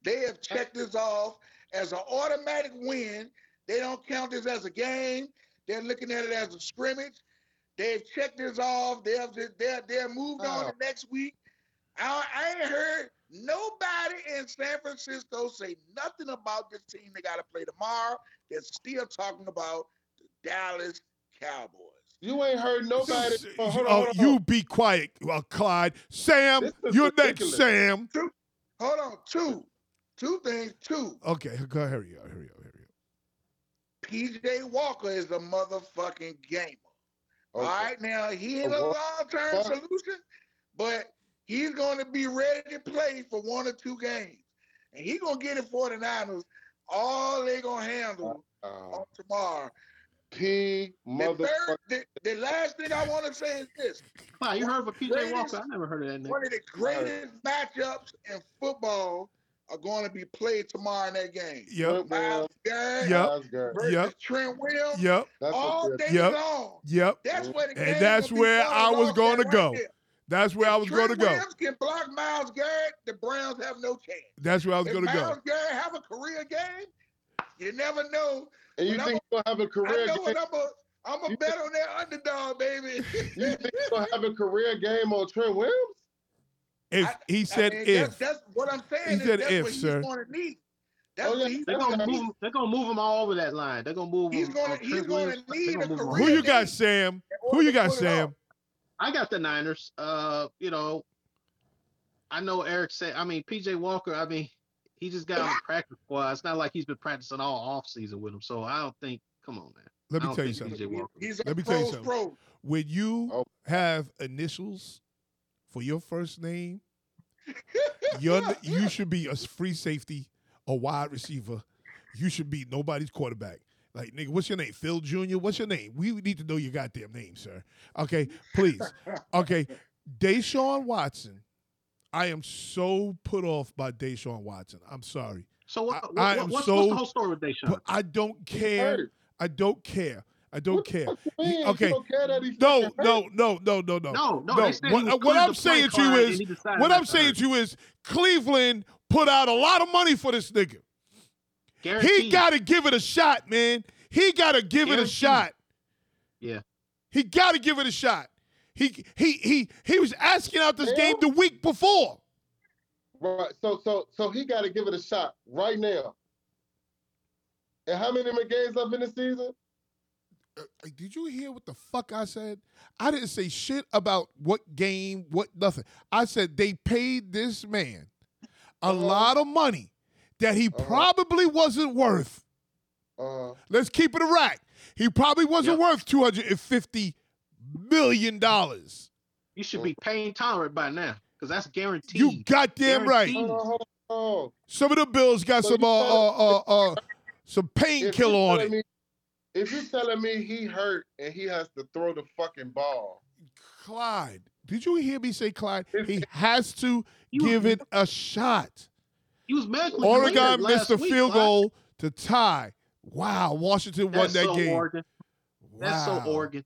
They have checked this off as an automatic win. They don't count this as a game. They're looking at it as a scrimmage. They've checked this off. They've they're they're moved on Oh. to next week. I, I ain't heard nobody in San Francisco say nothing about this team they got to play tomorrow. They're still talking about the Dallas Cowboys. You ain't heard nobody. Oh, hold on, oh, hold on. you be quiet, uh, Clyde. Sam, you're next, ridiculous. Sam. Hold on, two, two things. Two, Okay, go ahead. Hurry up, hurry up, hurry up. PJ Walker is a motherfucking gamer. All Okay. right, now he ain't a long term solution, but he's going to be ready to play for one or two games, and he's gonna get it 49ers. All they gonna handle Uh, on tomorrow. P The, mother. third, the, the last thing I want to say is this: Clyde, you heard of a PJ Greatest- Walker? I never heard of that name. one of the greatest matchups in football are going to be played tomorrow in that game. Yep, Myles Garrett Yep. Versus Yep. Trent Williams yep, all day Yep. long. yep. That's where the And game that's will be where I was gonna at go. right there. That's where I was going to go. Williams can block Myles Garrett, the Browns have no chance. That's where I was going to go. Myles. Garrett have a career game, you never know. And you When think you're gonna have a I career know game? what I'm a. I'm a You bet on that underdog, baby. You think you're gonna have a career game on Trent Williams? If I- he said I mean, if, That's, that's what I'm saying. He is said that's if, what he's sir. going to need. That's Oh, yeah. he's They're going gonna move. need. They're gonna move him all over that line. They're gonna move He's him. gonna- he's Trent gonna Williams. They're need a move him all career who you got. Sam? Who you got, pull off. Sam? I got the Niners. Uh, you know, I know Eric said. I mean, PJ Walker. I mean, he just got on the practice squad. It's not like he's been practicing all off season with him. So I don't think. Come on, man. Let me tell you something. PJ Walker. He's a Let me tell you something. pro. When you Oh. have initials for your first name, you're, n- you should be a free safety, a wide receiver. You should be nobody's quarterback. Like, nigga, what's your name? Phil Jr.? What's your name? We need to know your goddamn name, sir. Okay, please. Okay, Deshaun Watson. I am so put off by Deshaun Watson. I'm sorry. So what, I- what- I what- what's, so- what's the whole story with Deshaun? I don't care. I don't care. I don't care. What you mean? Okay. Don't care No, no, no, no, no, no. no, no. no, They said he what- was uh, what I'm saying to you is- he What I'm saying to you is Cleveland put out a lot of money for this nigga. He got to give it a shot, man. He got to give it a shot. Yeah. He got to give it a shot. He he he he was asking out this game the week before. Right. So so so he got to give it a shot right now. And how many more games left in the season? Uh, Did you hear what the fuck I said? I didn't say shit about what game, what nothing. I said they paid this man a Uh-huh. lot of money that he Uh-huh. probably wasn't worth. Uh, Let's keep it a rack. He probably wasn't worth two hundred and fifty million dollars. You should be pain tolerant by now, because that's guaranteed. You goddamn right. Guaranteed. hold on, hold on, hold on. Some of the bills got So some uh, uh, uh, uh some If painkiller on it. me- if you're telling me he hurt and he has to throw the fucking ball, Clyde, did you hear me say Clyde? He has to give it a shot. He was medically cleared Oregon last missed a field Clyde. goal to tie. Wow, Washington won that so game. Oregon. That's Wow. so Oregon.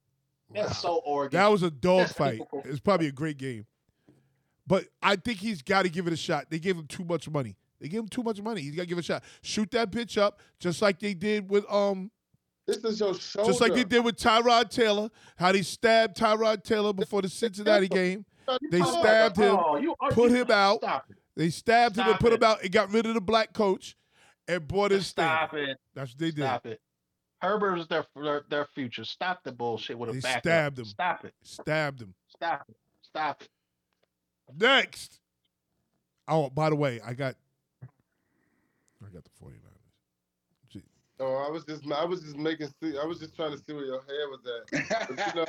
That's Wow. so Oregon. That was a dog fight. typical. It's probably a great game. But I think he's got to give it a shot. They gave him too much money. They gave him too much money. He's got to give it a shot. Shoot that bitch up just like they did with um this is your shoulder. just like they did with Tyrod Taylor. How they stabbed Tyrod Taylor before the Cincinnati game. They stabbed him, you- put him out. Stop it. They stabbed him and put it. him out and got rid of the black coach and brought in Stop Stan. it. That's what they did. Stop it. Herbert is their, their their future. Stop the bullshit with a They backup. stabbed him. Stop it. Stabbed him. Stop it. Stop it. Next. Oh, by the way, I got I got the 49ers. Gee, Oh, I was just I was just making see I was just trying to see where your head was at. But you know,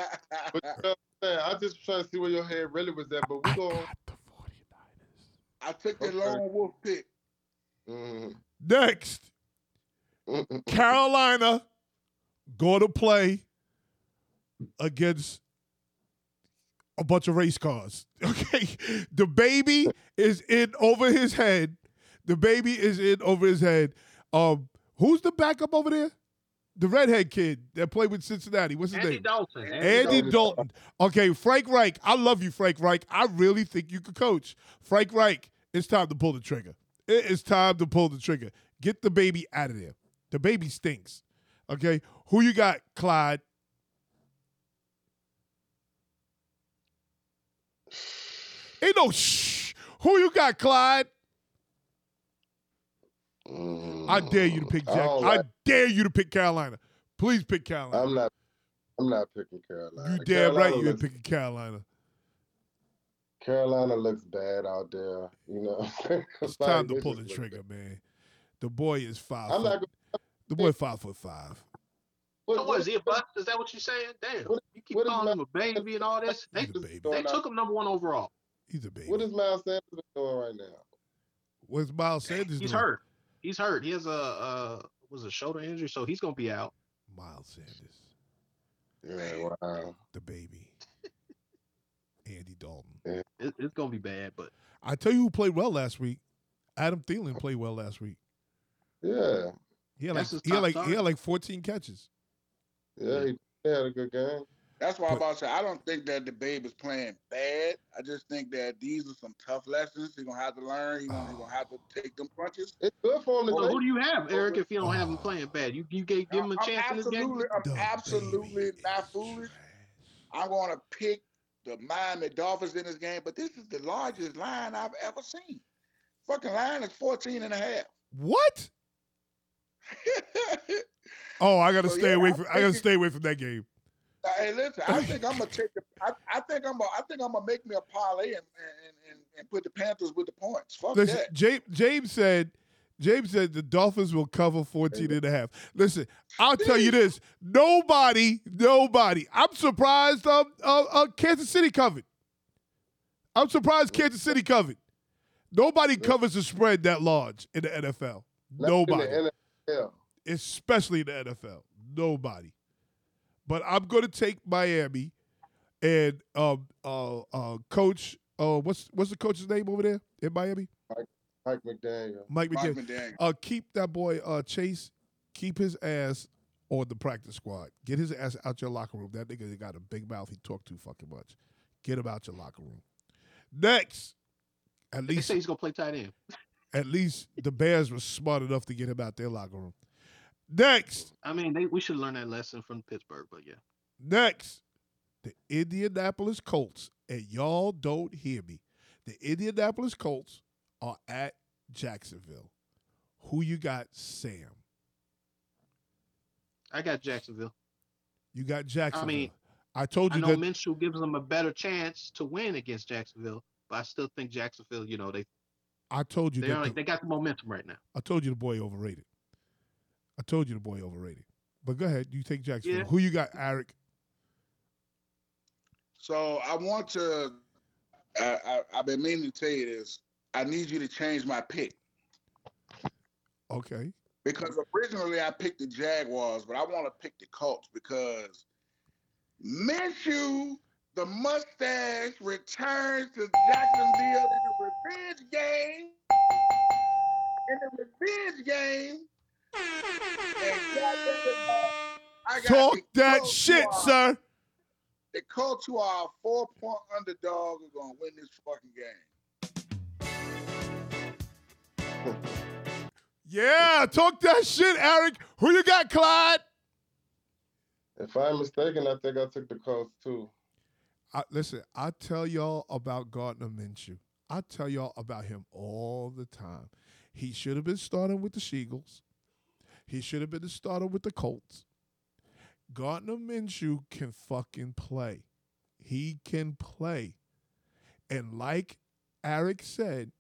but you know what I'm saying? I just trying to see where your head really was at. But we I go. got the 49ers. I took the Okay. lone wolf pick. Mm, Next. mm, mm, Carolina going to play against a bunch of race cars. Okay. The baby is in over his head. The baby is in over his head. Um, who's the backup over there? The redhead kid that played with Cincinnati. What's his name? Andy name? Dalton. Andy Dalton. Dalton. Okay, Frank Reich. I love you, Frank Reich. I really think you could coach. Frank Reich, it's time to pull the trigger. It is time to pull the trigger. Get the baby out of there. The baby stinks. Okay, who you got, Clyde? Ain't no shh. Who you got, Clyde? Mm. I dare you to pick I Jack. don't I dare you to pick Carolina. Please pick Carolina. I'm not. I'm not picking Carolina. you damn right you ain't picking Carolina. Carolina looks bad out there. You know. It's Like, time to pull the just looks trigger, man. The boy is 5 I'm foot. not the boy five foot five. What, So what is he a bust? Is that what you're saying? Damn. What- you keep what is calling him a baby and all this. They, He's a baby. they took him number one overall. He's a baby. What is Miles Sanders doing right now? What's Miles Sanders He's doing? He's hurt. He's hurt. He has a uh was a shoulder injury, so he's gonna be out. Miles Sanders, Yeah, wow. the baby. Andy Dalton. It, it's gonna be bad, but I tell you who played well last week. Adam Thielen played well last week. Yeah, He had like he had like he had like 14 catches. yeah, he had a good game. That's why I'm about to say I don't think that the babe is playing bad. I just think that these are some tough lessons he's gonna have to learn. He's gonna, he gonna have to take them punches. It's good for him to well, who do you have, Eric? If you don't have him Oh. playing bad, you you gave, give him a I'm chance in this game. absolutely, I'm The absolutely not is foolish. I'm gonna pick the Miami Dolphins in this game, but this is the largest line I've ever seen. Fucking line is 14 and a half. What? Oh, I gotta So, stay yeah, away I'm from I gotta stay away from that game. Hey, listen, I think I'm gonna take the. I, I think I'm gonna. I think I'm gonna make me a parlay and and, and, and put the Panthers with the points. Fuck Listen, that. James, James said James said the Dolphins will cover 14 and a half. Listen, I'll tell you this. Nobody, nobody. I'm surprised um, uh, uh, Kansas City covered. I'm surprised Kansas City covered. Nobody covers the spread that large in the NFL. Nobody. Especially in the NFL. Nobody. But I'm going to take Miami and um uh uh coach uh what's what's the coach's name over there in Miami? Mike McDaniel. Mike Mike McDaniel. McDaniel. Uh keep that boy uh Chase keep his ass on the practice squad. Get his ass out your locker room. That nigga got a big mouth. He talk too fucking much. Get him out your locker room. Next, at They least say he's gonna play tight end. at least the Bears were smart enough to get him out their locker room. Next, I mean, they, we should learn that lesson from Pittsburgh, but yeah. Next, The Indianapolis Colts, and y'all don't hear me. The Indianapolis Colts are at Jacksonville. Who you got, Sam? I got Jacksonville. You got Jacksonville. I, mean, told I you know that. Minshew gives them a better chance to win against Jacksonville, but I still think Jacksonville. You know, they I told you that. like, the- they got the momentum right now. I told you the boy overrated. I told you the boy overrated. But go ahead, you take Jacksonville. Yeah. Who you got, Eric? So I want to. I, I, I've been meaning to tell you this. I need you to change my pick Okay. because originally I picked the Jaguars, but I want to pick the Colts because Minshew, the mustache, returns to Jacksonville in the revenge game. In the revenge game. Talk that shit, who sir. The Colts, who are a four-point underdog, are going to win this fucking game. Yeah, talk that shit, Eric. Who you got, Clyde? If I'm mistaken, I think I took the Colts too. I, listen, I tell y'all about Gardner Minshew. I tell y'all about him all the time. He should have been starting with the Sheagles. He should have been the starter with the Colts. Gardner Minshew can fucking play. He can play. And like Eric said,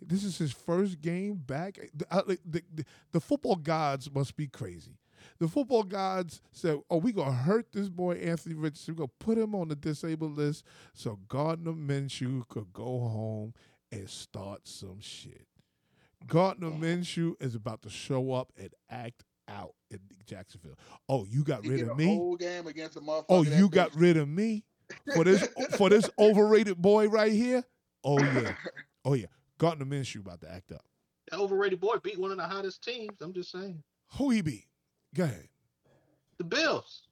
this is his first game back. The, uh, the, the, the football gods must be crazy. The football gods said, "Oh, we gonna hurt this boy Anthony Richardson. We gonna put him on the disabled list so Gardner Minshew could go home and start some shit." Gardner Minshew is about to show up and act out in Jacksonville. Oh, you got He rid of me? whole game against a. Oh, you got rid of me for this for this overrated boy right here? Oh yeah, oh yeah. Gardner Minshew about to act up. That overrated boy beat one of the hottest teams. I'm just saying. Who he beat? Go ahead. The Bills.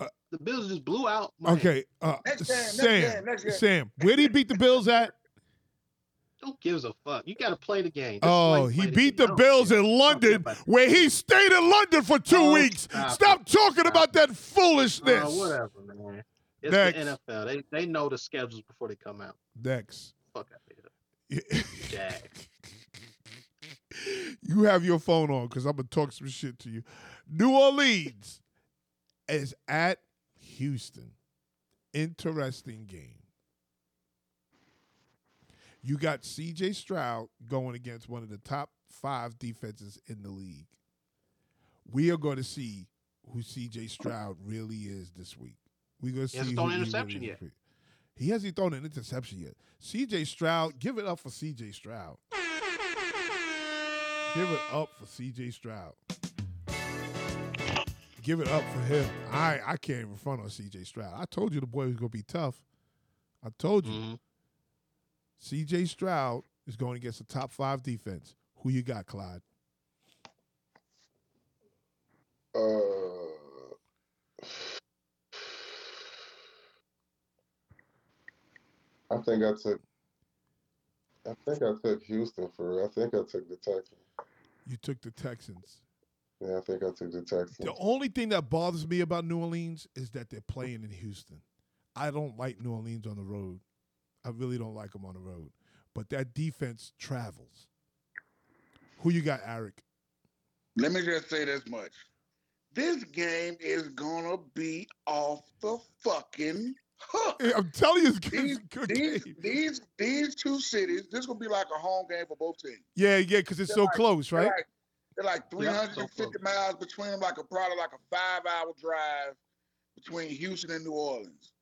Uh, the Bills just blew out. Miami. Okay, uh, Next Sam. next. Sam, where did he beat the Bills at? Who gives a fuck? You got to play the game. Is Oh, why you he play beat game. the Bills in I don't care London, where he stayed in London for two Oh, weeks. stop Stop talking Stop about that foolishness. Uh, whatever, man. It's Next. the NFL. They they know the schedules before they come out. Next. Fuck out of here. Jags. you have your phone on because I'm gonna talk some shit to you. New Orleans is at Houston. Interesting game. You got CJ Stroud going against one of the top five defenses in the league. We are going to see who CJ Stroud really is this week. We're going to see He hasn't thrown an interception yet. He hasn't thrown an interception yet. CJ Stroud, give it up for CJ Stroud. Give it up for CJ Stroud. Give it up for him. I I can't even front on CJ Stroud. I told you the boy was gonna be tough. I told you. Mhm. CJ Stroud is going against a top five defense. Who you got, Clyde? Uh, I think I took. I think I took Houston for. I think I took the Texans. You took the Texans. Yeah, I think I took the Texans. The only thing that bothers me about New Orleans is that they're playing in Houston. I don't like New Orleans on the road. I really don't like them on the road. But that defense travels. Who you got, Eric? Let me just say this much. This game is gonna be off the fucking hook. I'm telling you, it's good, These, good these, game. these, these two cities, this gonna be like a home game for both teams. Yeah, yeah, because it's They're so like- close, They're right? like, they're like Yeah, so 350 miles between them, like a probably like a five-hour drive between Houston and New Orleans.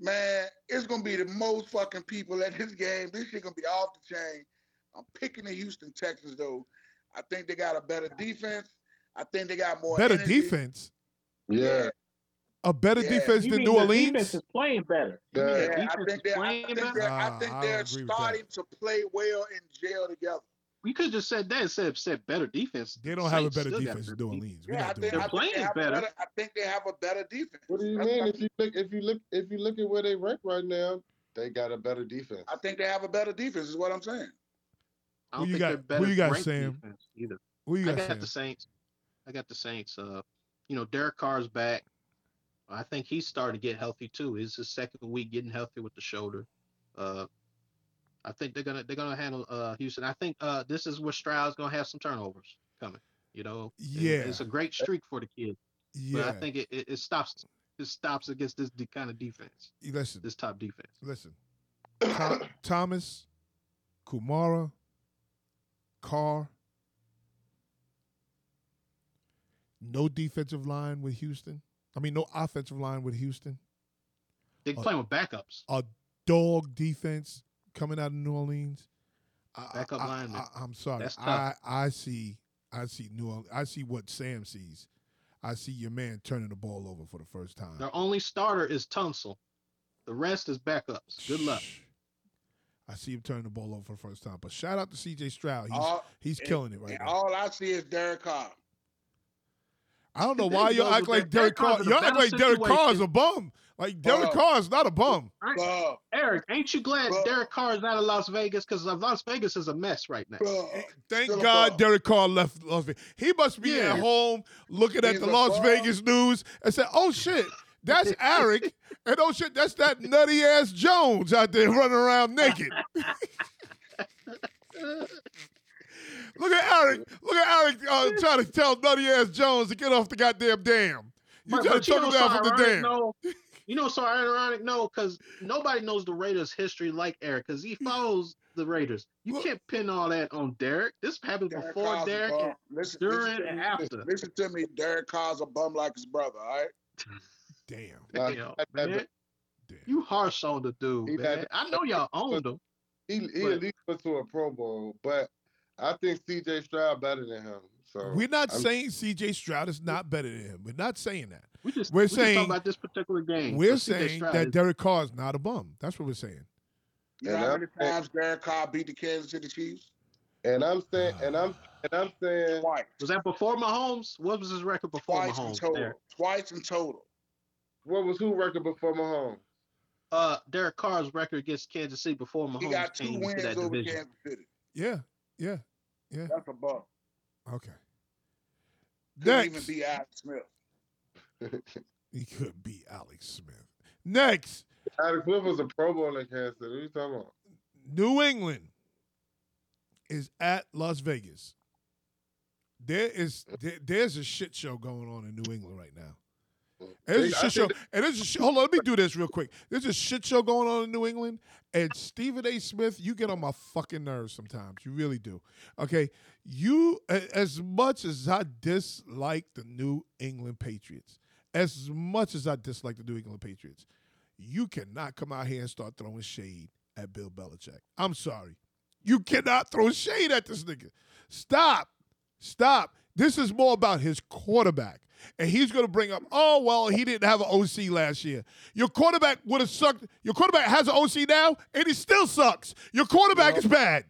Man, it's gonna be the most fucking people at this game. This shit gonna be off the chain. I'm picking the Houston Texans though. I think they got a better defense. I think they got more Better energy. defense. Yeah, A better Yeah. defense You than mean New the Orleans? defense is playing better. Yeah, Yeah, I think they're, I think they're, I think they're don't agree with that. starting to play well in jail together. You could have just said that instead of said better defense. They don't have a better defense than New better Orleans. We're Yeah, I think, They're I think playing they better. better. I think they have a better defense. What do you That's- mean? If you look, if you look, if you look at where they rank right now, they got a better defense. I think they have a better defense. Is what I'm saying. I Who don't you think got- they're who you got, ranked Sam? either. Who you got? I got, got Sam? the Saints. I got the Saints. Uh, you know, Derek Carr's back. I think he's starting to get healthy too. It's his second week getting healthy with the shoulder. Uh, I think they're gonna they're gonna handle uh, Houston. I think uh, this is where Stroud's gonna have some turnovers coming. You know, Yeah. it's a great streak for the kid, but I think it, it, it stops it stops against this de- kind of defense, listen, this top defense. listen. Tho- Thomas, Kamara, Carr. No defensive line with Houston. I mean, no offensive line with Houston. They're Uh, playing with backups. A dog defense coming out of New Orleans. I, Backup I, lineman. I, am sorry. That's tough. I, I see. I see New Orleans. I see what Sam sees. I see your man turning the ball over for the first time. Their only starter is Tunsil. The rest is backups. Good luck. I see him turning the ball over for the first time. But shout out to C.J. Stroud. He's All, he's killing it right and now. all I see is Derek Carr. I don't know why you goes act like that. Derek Derek Carr. You a act like Derek Carr is a bum. Like Derek Carr is not a bum. Bruh, Eric, ain't you glad Well- Derek Carr is out of Las Vegas? Because Las Vegas is a mess right now. bruh, eh, Thank still God bum. Derek Carr left Las Vegas. He must be Yeah. at home looking at the Las bum. Vegas news and say, "Oh shit, that's Eric," and "Oh shit, that's that nutty ass Jones out there running around naked." Look at Eric. Look at Eric uh, trying to tell nutty ass Jones to get off the goddamn dam. You But- trying but to talk know him down from the so dam. No, you know, so ironic, no, because nobody knows the Raiders' history like Eric, because he follows the Raiders. You Look- can't pin all that on Derek. This happened Derek before Derek. bum. and- Listen, during listen to and me, after. Listen to me. Derek Carr's a bum like his brother. All right. Damn. Nah, Damn, that- that- man. Damn. You harsh on the dude, He man. had- I know y'all owned him. He, he But- at least went to a Pro Bowl, but I think C.J. Stroud better than him. So We're not I'm- saying C.J. Stroud is not better than him. We're not saying that. We just We're we just saying- talking about this particular game. We're saying Stroud that is- Derek Carr is not a bum. That's what we're saying. You know And how many times Derek Carr beat the Kansas City Chiefs? And I'm saying, and I'm, and I'm saying, Twice. was that before Mahomes? What was his record before Twice in total. Derek? Twice in total. what was who record before Mahomes? Uh, Derek Carr's record against Kansas City before Mahomes. He got two wins over division. Kansas City. Yeah, yeah. That's a bum. Okay. Couldn't even be Alex Smith. he could be Alex Smith. Next, Alex Smith was a Pro Bowl in Kansas What are you talking about? New England is at Las Vegas. There is there, there's a shit show going on in New England right now. There's a shit show, and a sh- hold on. Let me do this real quick. There's a shit show going on in New England, and Stephen A. Smith, you get on my fucking nerves sometimes. You really do. Okay, you as much as I dislike the New England Patriots, as much as I dislike the New England Patriots, you cannot come out here and start throwing shade at Bill Belichick. I'm sorry. You cannot throw shade at this nigga. Stop. Stop. This is more about his quarterback. And he's going to bring up, oh, well, he didn't have an OC last year. Your quarterback would have sucked. Your quarterback has an OC now, and he still sucks. Your quarterback Well- is bad.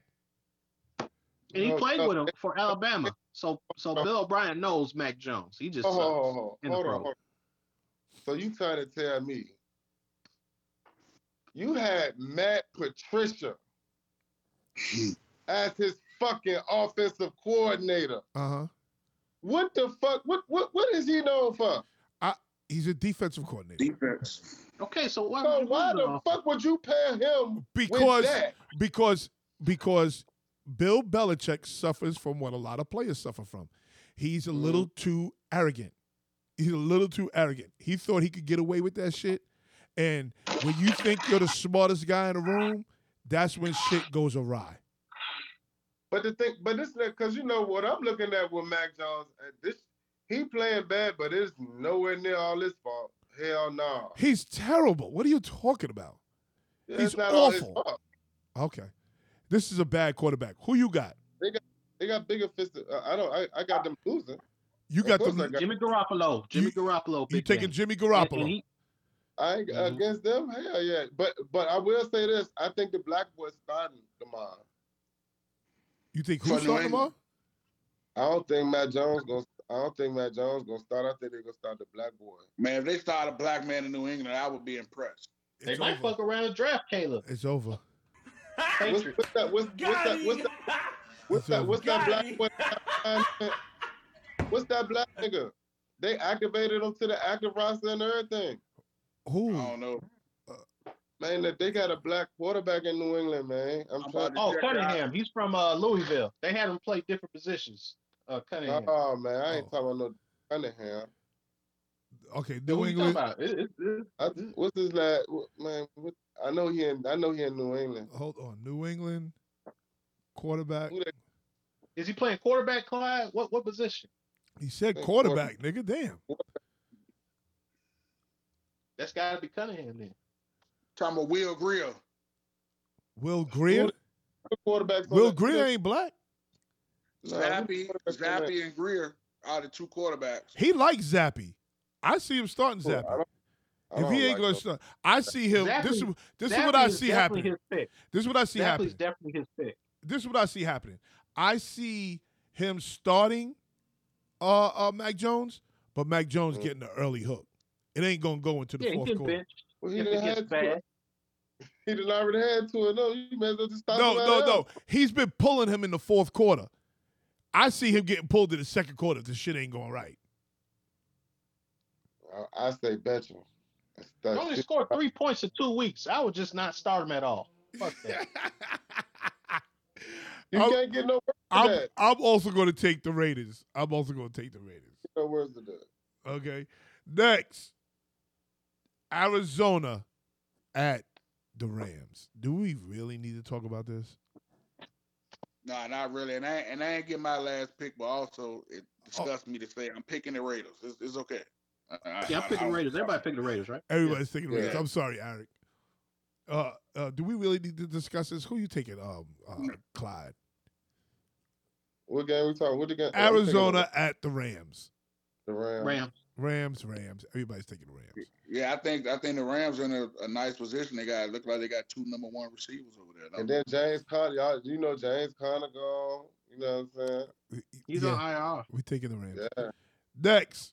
And he played with him for Alabama. So so Bill O'Brien knows Mac Jones. He just Oh, sucks. hold, hold, hold, in the hold on, hold on. So you trying to tell me you had Matt Patricia as his fucking offensive coordinator? Uh huh. What the fuck? What what what is he known for? I, He's a defensive coordinator. Defense. Okay, so why, So why the off- fuck would you pair him Because with that? because because Bill Belichick suffers from what a lot of players suffer from. He's a little too arrogant. He's a little too arrogant. He thought he could get away with that shit. And when you think you're the smartest guy in the room, that's when shit goes awry. But the thing, but this because you know what I'm looking at with Mac Jones. uh, This he playing bad, but it's nowhere near all his fault. Hell no. He's terrible. What are you talking about? It's He's not all his awful. fault. Okay. This is a bad quarterback. Who you got? They got they got bigger fists. Uh, I don't. I, I got them losing. You got course the I got- Jimmy Garoppolo. Jimmy You- Garoppolo. you taking game. Jimmy And- Garoppolo. and he- I ain't Mhm. against them. Hell yeah. But but I will say this. I think the black boy starting tomorrow. You think who's New starting tomorrow? I don't think Matt Jones gonna. I don't think Matt Jones gonna start. I think they're gonna start the black boy. Man, if they start a black man in New England, I would be impressed. they It's might fuck around and draft Caleb. It's over. What's, Patriots. what's that? What's, what's that? What's that? What's that? What's that black boy? What's that black nigga? they activated him to the active roster and everything. Who? I don't know. Man, that they got a black quarterback in New England, man. I'm, I'm trying. about to Oh, check it out. Cunningham. He's from uh, Louisville. They had him play different positions. Uh, Cunningham. Oh man, I ain't Oh. talking about no Cunningham. Okay, New you talking England. about? It- it- it- I, what's his last man? What, I know he in. I know he in New England. Hold on, New England quarterback. Is he playing quarterback, Clyde? What what position? He said Hey, quarterback, nigga. Damn. That's got to be Cunningham then. Talking about Will Grier. Will Grier. Who quarterbacks on Will that- Grier ain't black. Zappe, quarterbacks on that? Zappe, and Grier are the two quarterbacks. He likes Zappe. I see him starting Well, I Zappe. don't- I If don't he ain't like gonna no- start, I see him. this is Zappe- this is what I see happening. This is what I see Zappe's happening. definitely his pick. This is what I see happening. I see him starting uh uh Mac Jones, but Mac Jones Mhm. getting the early hook. It ain't gonna go into the Yeah, fourth quarter. bench Well, he if done it gets had to. bad. He done already had to. No, you may as well just stop. No, no, no. He's been pulling him in the fourth quarter. I see him getting pulled in the second quarter if the shit ain't going right. I, I say bench him. That's, He only it. scored three points in two weeks. I would just not start him at all. Fuck that. You I'm- can't get no worse I'm, that. I'm also going to take the Raiders. I'm also going to take the Raiders. No worse than that. Okay. Next, Arizona at the Rams. Do we really need to talk about this? Nah, not really. And I and I ain't get my last pick, but also it disgusts me to say I'm picking the Raiders. It's, it's okay. I- I- Yeah, I'm I- picking I- Raiders. Everybody picking the Raiders, right? Everybody's picking the Yeah. Raiders. I'm sorry, Eric. Uh, uh, do we really need to discuss this? Who you taking, um, uh, Clyde? What game we talking? What the game? I'm Arizona at the Rams. The Rams. Rams. Rams, Rams. Everybody's taking the Rams. Yeah, I think I think the Rams are in a, a nice position. They got look like they got two number one receivers over there. And then James Conner, y'all, you know James Conner gone. You know what I'm saying? We- He's yeah, on IR. we taking the Rams. Yeah. Next,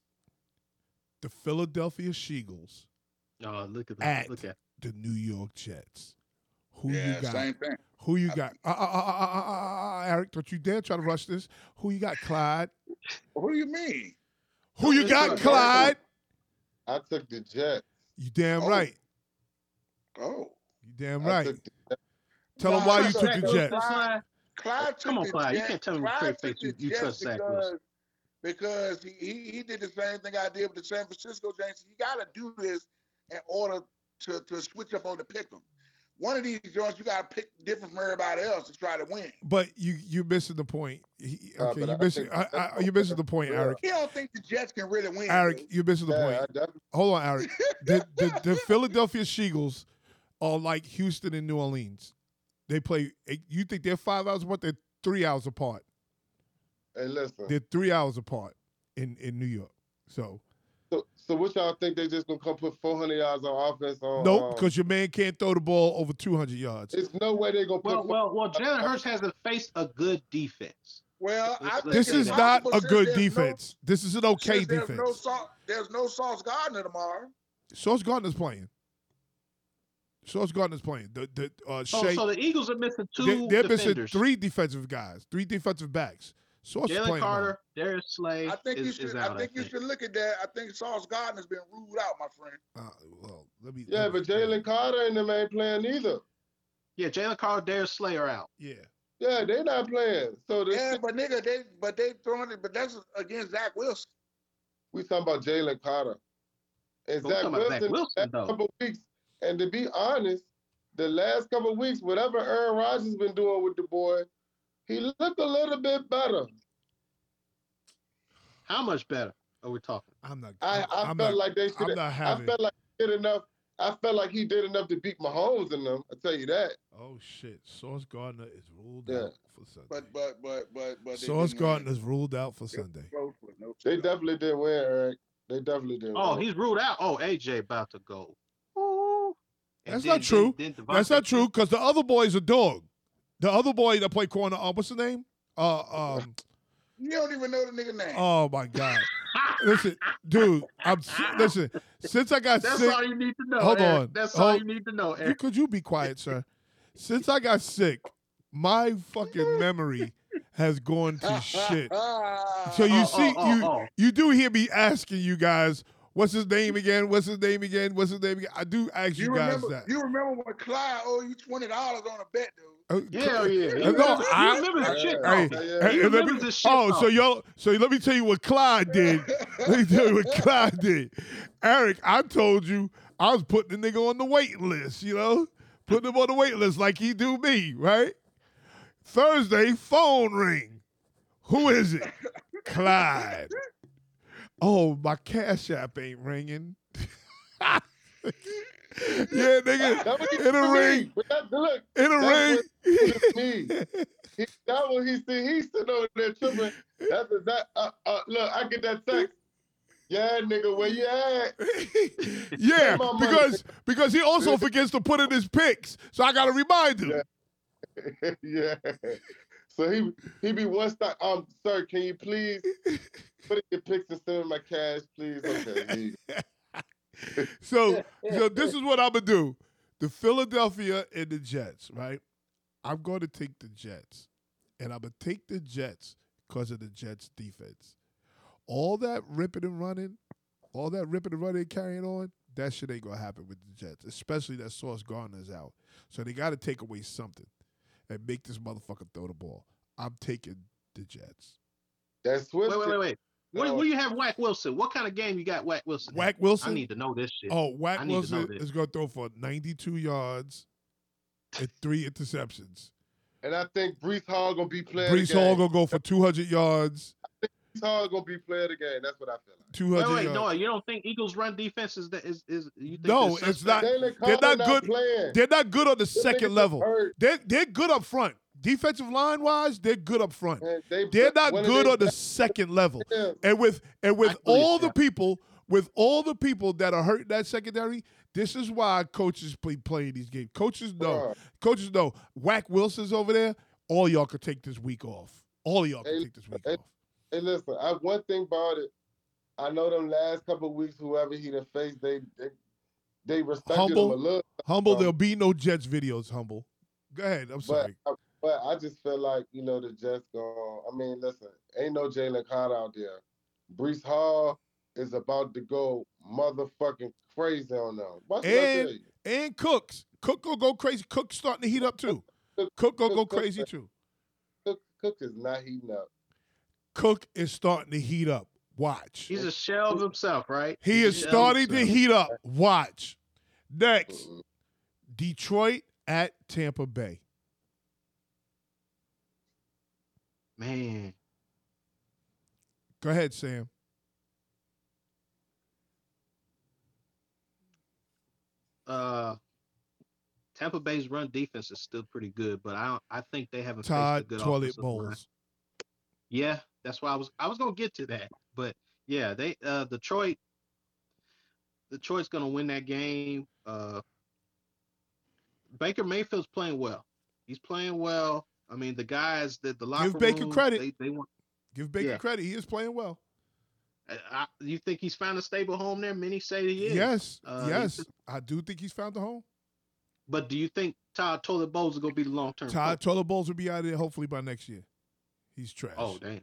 the Philadelphia Eagles Oh, look at At- that. Look at the New York Jets. Who yeah, you got? same thing. Who you got? Uh, uh, uh, uh, uh, uh, uh, Eric, don't you dare try to rush this. Who you got, Clyde? What do you mean? Who you got, Clyde? I took the Jets. You damn Oh. right. Oh, You damn I right. the, Tell them why you took took the Jets. Clyde, Clyde Come on, the Clyde. You can't tell me with a Clyde straight face you- you trust Zach Wilson. because because he, he he did the same thing I did with the San Francisco Giants. You got to do this in order to to switch up on the pick 'em. One of these joints you got to pick different from everybody else to try to win. But you you're missing the point. He, Uh, okay, but you're I missing. I, I, you're missing the point, Yeah. Eric. He don't think the Jets can really win. Eric, you're missing the yeah, point. Hold on, Eric. The, the, the Philadelphia Eagles are like Houston and New Orleans. They play. You think they're five hours apart? They're three hours apart. hey, listen. They're three hours apart in in New York. So So, so what y'all think they just gonna come put 400 yards on offense on? nope, um, because your man can't throw the ball over 200 yards. there's no way they're gonna Well, put. well, well. Jalen Hurts hasn't faced a good defense. Well, I think This is not possible a good there's no- defense. This is an okay since there's No defense. Sau- there's no Sauce Gardner tomorrow. Sauce Gardner's playing. Sauce Gardner's playing. The the uh, So, Shea, so the Eagles are missing two they, they're missing three defensive guys, three defensive backs. Sauce is Jalen playing. Carter, Darius Slay I think you should. is I out. think you should look at that. I think Sauce Gardner's been ruled out, my friend. Uh, well, let me. yeah, let me- but Jalen Carter and them ain't playing either. Yeah, Jalen Carter, Darius Slay are out. Yeah. Yeah, they not playing. So the, Yeah, but nigga, they but they throwing it. But that's against Zach Wilson. we talking about Jalen Carter and But we Zach talking Zach Wilson. Wilson, last couple weeks, and to be honest, the last couple of weeks, whatever Aaron Rodgers been doing with the boy, he looked a little bit better. How much better are we talking? I'm not. I, I'm, I I'm felt not, like they should. not I felt like he did enough. I felt like he did enough to beat Mahomes in them. I tell you that. oh shit! Sauce Gardner is ruled Yeah. out for Sunday. But but but but but they Sauce didn't. Gardner is ruled out for It Sunday. close, but no They definitely did win, Eric. They definitely did. Oh, win. he's ruled out. Oh, AJ about to go. Ooh. And That's then- not true. then- then That's DeVonta not true because the other boy's a dog. The other boy that played corner, uh, what's his name? Uh, um, You don't even know the nigga name. oh my god! Listen, dude, I'm listen. Since I got sick. That's sick, all you need to know. Hold Eric. on. That's all you need to know, Eric. could you be quiet, sir? Since I got sick, my fucking memory has gone to shit. So you Oh, see, oh, oh, you oh. you do hear me asking you guys, what's his name again? What's his name again? What's his name again? I do ask you, you guys remember? that. You remember when Clyde owed you twenty dollars on a bet, dude? Uh, Hell yeah. Uh, You no, I- the shit Hey, hey, He me- this shit oh, so y'all, so let me tell you what Clyde did. Let me tell you what Clyde did. Eric, I told you I was putting the nigga on the wait list, you know? Putting him on the wait list like he do me, right? Thursday, phone ring. Who is it? Clyde. Oh, my cash app ain't ringing. yeah, nigga. He In a ring. that, look, In a ring. me. He, that what he see. He's sitting over there tripping. That's that. Uh, uh, look, I get that text. Yeah, nigga, where you at? yeah, because because he also forgets to put in his picks, so I gotta remind him. Yeah. yeah. So he he be one stop. Um, sir, can you please put in your pics and send me my cash, please? Okay. Here you go. So so this is what I'm gonna do: the Philadelphia and the Jets, right? I'm going to take the Jets, and I'm gonna take the Jets because of the Jets defense. All that ripping and running, all that ripping and running and carrying on, that shit ain't gonna happen with the Jets, especially that Sauce Gardner's out. So they got to take away something and make this motherfucker throw the ball. I'm taking the Jets. That Swiss. Wait, wait, wait, wait. Where, Oh. where you have Whack Wilson? What kind of game you got Whack Wilson? in? Whack Wilson. I need to know this shit. Oh, Whack I to Wilson is going to throw for 92 yards and three interceptions. And I think Breece Hall gonna be player. Breece of the Hall going to go for 200 yards, Breece Hall gonna be player of the game. That's what I feel like. 200 wait, wait, yards. no, you don't think Eagles run defense is that is is you think No, it's not- they're Carter not good. Playing. They're not good on the Them second level. They're, they're good up front. Defensive line wise, they're good up front. They, They're not good they on the best second level. players. And with and with I all the that. people, with all the people that are hurt that secondary, this is why coaches play playing these games. Coaches know. Bruh. Coaches know. Whack Wilson's over there. All y'all could take this week off. All y'all can Hey, take this week hey, off. Hey, listen. I one thing about it. I know them last couple of weeks, whoever he done faced, they they they respected Humble. him a little. Humble, um, there'll be no Jets videos. Humble. Go ahead. I'm But sorry. I, but I just feel like you know the Jets go. I mean, listen, ain't no Jalen Carter out there. Breece Hall is about to go motherfucking crazy on them. What I And- tell you? And Cooks. Cook will go crazy. Cook's starting to heat up too. Cook will go crazy too. Cook, Cook is not heating up. Cook is starting to heat up. Watch. He's a shell of himself, right? He He's is starting to heat up. Watch. Next, Detroit at Tampa Bay. Man, Go ahead, Sam. uh, Tampa Bay's run defense is still pretty good, but I I think they haven't faced a Todd good Toilet offensive line. Bowls. Yeah, that's why I was I was gonna get to that, but yeah, they uh Detroit. Detroit's gonna win that game. Uh, Baker Mayfield's playing well. He's playing well. I mean, the guys that the locker give Baker room, credit. They, they want. Give Baker Yeah. credit. He is playing well. I, you think he's found a stable home there? Many say he is. Yes. Uh, yes. he's- I do think he's found a home. But do you think Todd Toilet Bowls is gonna be the long term? Todd Toilet Bowls will be out of there hopefully by next year. He's trash. Oh damn.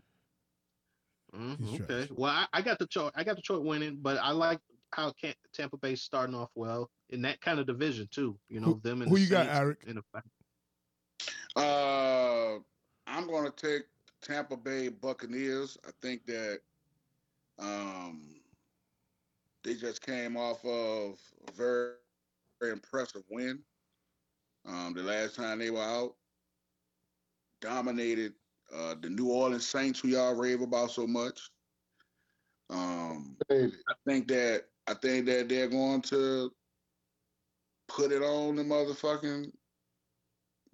Mhm, okay. Well, I, I got the Detroit. I got Detroit winning, but I like how Tampa Bay's starting off well in that kind of division too. You know Who- them and who the you got, Saints Eric? In the. Uh, I'm going to take Tampa Bay Buccaneers. I think that um, they just came off of a very, very impressive win. Um, the last time they were out, dominated uh, the New Orleans Saints, who y'all rave about so much. Um, I think that I think that they're going to put it on the motherfucking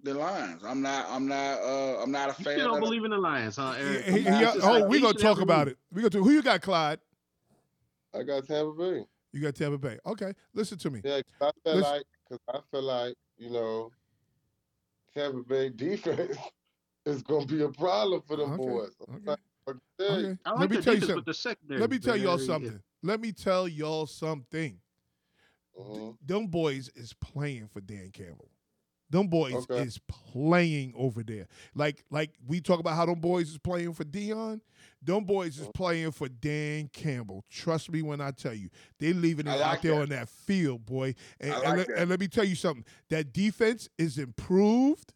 the Lions. I'm not. I'm not. Uh, I'm not a You fan. still don't of the- believe in the Lions, huh, Eric? he- he- It's just oh, like we gonna talk every about week. it. We gonna talk. Who you got, Clyde? I got Tampa Bay. You got Tampa Bay. Okay, listen to me. Yeah, 'cause I feel Listen- like because I feel like you know Tampa Bay defense is gonna be a problem for them Okay, boys. I'm okay. not gonna tell you. Okay. I like Let me tell you something. but the secondary. Let me tell y'all very- something. Let me tell y'all something. Them boys is playing for Dan Campbell. Them boys Okay. is playing over there. Like like we talk about how them boys is playing for Deion. Them boys is playing for Dan Campbell. Trust me when I tell you, they leaving it I out there that. on that field, boy. And, I and like let, and let me tell you something. That defense is improved.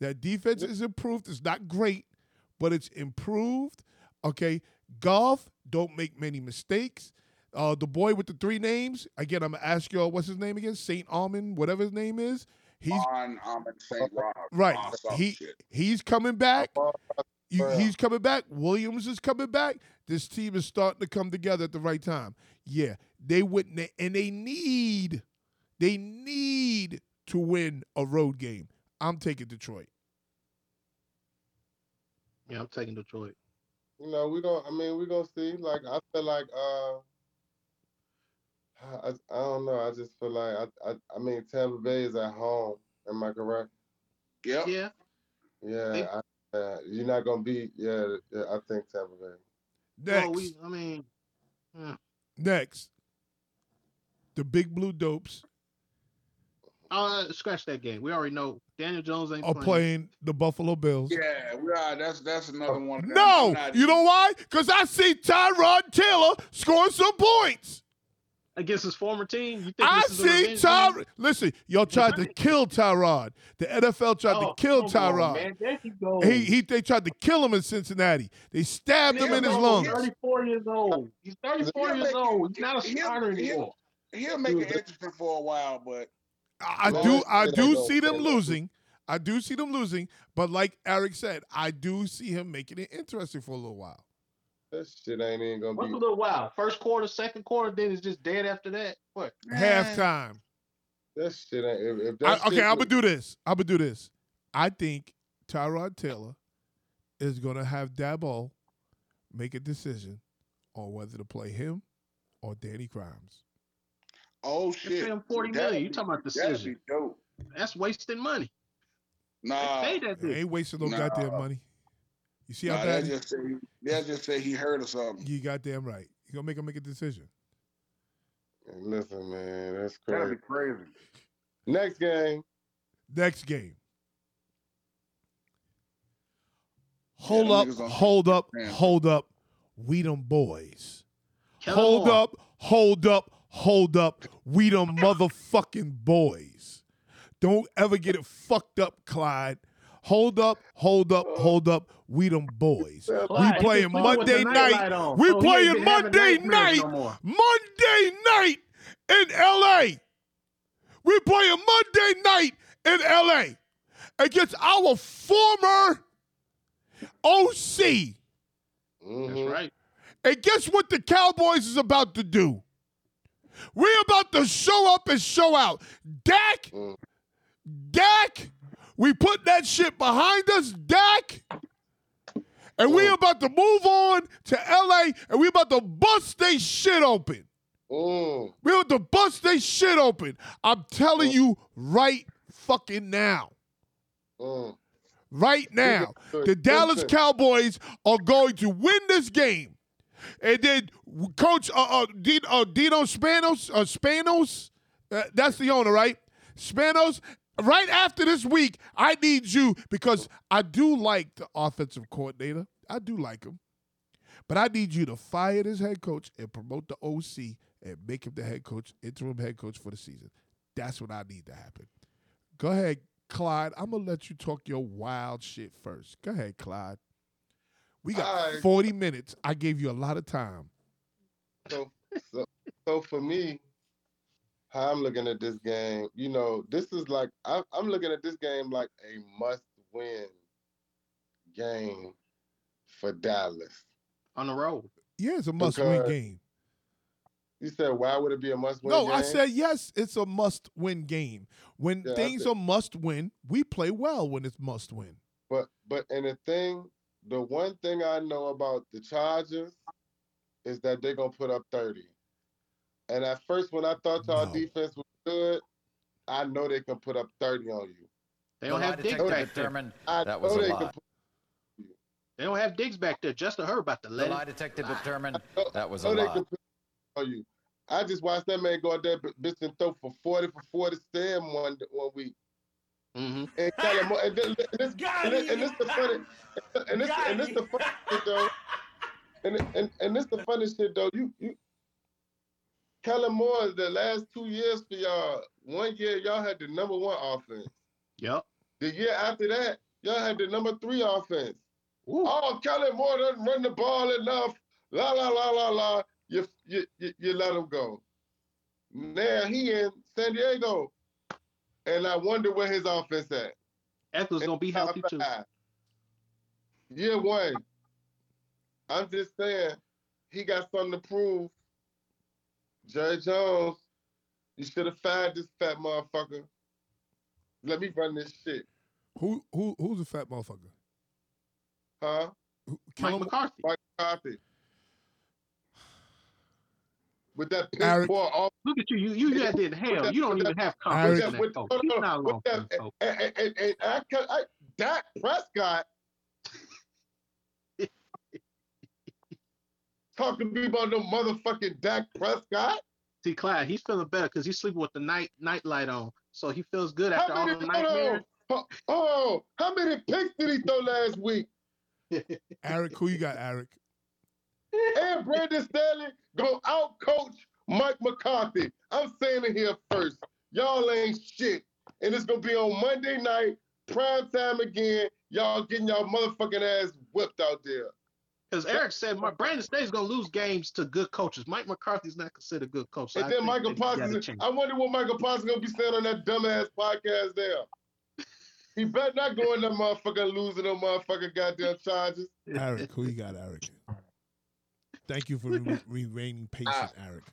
That defense is improved. It's not great, but it's improved. Okay. Goff don't make many mistakes. Uh, the boy with the three names, again, I'm gonna ask y'all what's his name again? Saint Almond, whatever his name is. He's on um St. Rob. right. on He shit. he's coming back. You, he's coming back. Williams is coming back. This team is starting to come together at the right time. Yeah, they wouldn't, and they need, they need to win a road game. I'm taking Detroit. Yeah, I'm taking Detroit. You know, we gonna. I mean, we're gonna see. Like, I feel like. uh I, I don't know. I just feel like I, I I mean Tampa Bay is at home. Am I correct? Yep. Yeah. Yeah. They- I, uh, you're not gonna beat. Yeah, yeah. I think Tampa Bay. Next, Well, we, I mean, next, the big blue dopes uh, scratch that game. We already know Daniel Jones ain't are playing. playing the Buffalo Bills. Yeah, we are. That's that's another one. No, you know why? Because I see Tyrod Taylor scoring some points. Against his former team. You think I this is a see revenge Tyrod. game? Listen, y'all tried to kill Tyrod. The NFL tried to Oh, kill come on, Tyrod. man. There you go. He, he they tried to kill him in Cincinnati. They stabbed him in his He's lungs. 34 years old. He's 34 He'll years make- old. He's not a he'll- starter he'll- anymore. He'll make it interesting for a while, but I I do I do see them losing. I do see them losing, but like Eric said, I do see him making it interesting for a little while. That shit ain't even gonna be. What's a little while? First quarter, second quarter, then it's just dead after that. What? Halftime. That shit ain't. If, if I, that okay, shit I'm gonna do this. I'm gonna do this. I think Tyrod Taylor is gonna have Daboll make a decision on whether to play him or Danny Dimes. oh shit, pay him 40 That'd million. You talking about that'd decision? be dope. That's wasting money. Nah, They pay that They dude. ain't wasting no Nah. goddamn money. You see how nah, bad they just say they just say he heard or something. you goddamn right. You gonna make him make a decision. Listen, man, that's That'd crazy. be crazy. Next game. Next game. Hold them up, hold up, Man. hold up. We them boys. Tell 'em Hold more. up, hold up, hold up. We them motherfucking boys. Don't ever get it fucked up, Clyde. Hold up, hold up, hold up. We them boys. We playing been playing with the Monday nightlight night. We so playing Monday night. no. Monday night in LA. We playing Monday night in LA against our former OC. That's Mhm. right. And guess what the Cowboys is about to do? We're about to show up and show out. Dak, Mm. Dak, we put that shit behind us, Dak. And we about to move on to LA and we about to bust they shit open. Mm. We about to bust they shit open. I'm telling you right fucking now. Mm. Right now. The Dallas. Cowboys are going to win this game. And then Coach uh, uh, Dino, uh, Dino Spanos, uh, Spanos, uh, that's the owner, right? Spanos, right after this week, I need you because I do like the offensive coordinator. I do like him. But I need you to fire this head coach and promote the OC and make him the head coach, interim head coach for the season. That's what I need to happen. Go ahead, Clyde. I'm gonna let you talk your wild shit first. Go ahead, Clyde. We got right. 40 minutes. I gave you a lot of time. So, so, so for me, how I'm looking at this game, you know, this is like I, I'm looking at this game like a must-win game for Dallas. On the road. Yeah, it's a must-win game. You said why would it be a must-win? Game? No, game? I said yes. It's a must-win game. When Yeah, things said- are must-win, we play well when it's must-win. But but and the thing, the one thing I know about the Chargers is that they're gonna put up 30. And at first when I thought y'all No. defense was good, I know they can put up 30 on you. They don't lie have Diggs back there. determined I that was a they can lie. put They don't have Diggs back there. Justin Herbert about to The let lie him. detector determined know- that was I a know they put on you. I just watched that man go out there b- bitch and throw for 40 for 40 stem one one week. Mm-hmm. and Kellen And, this, and, this, and, this, and this the funny, and this and this the funny shit though. And and and this the funny shit though. You you. Kellen Moore, the last two years for y'all, one year y'all had the number one offense. Yep. The year after that, y'all had the number three offense. Ooh. Oh, Kellen Moore doesn't run the ball enough. La la la la la. You you you, you let him go. Now he in San Diego, and I wonder where his offense at. Ekeler's gonna be healthy too. Year one. I'm just saying, he got something to prove. Jerry Jones, you should have fired this fat motherfucker. Let me run this shit, Who who who's a fat motherfucker? huh? Who, Mike McCarthy. Mike McCarthy. With that piss Eric- poor off Look at you. You you had in hell. You don't even have confidence in with, that coach. hold He's on, not a with that, term coach. and, and, and, and I, can- I, Dak Prescott talking to me about no motherfucking Dak Prescott. See, Clyde, he's feeling better because he's sleeping with the night night light on, so he feels good after How all the hold nightmares. on, oh, oh, how many picks did he throw last week? Eric, who you got, Eric? And Brandon Staley go out coach Mike McCarthy. I'm saying it here first. Y'all ain't shit. And it's gonna be on Monday night, prime time again. Y'all getting y'all motherfucking ass whipped out there. Because Eric said, "My Brandon Staley's gonna lose games to good coaches. Mike McCarthy's not considered a good coach." So And I then Michael that he got a Parsons. I wonder what Micah Parsons gonna be saying on that dumbass podcast there. He better not go in that motherfucker losing them motherfucking goddamn charges. Eric, who you got, Eric? Thank you for re- remaining patient, Eric.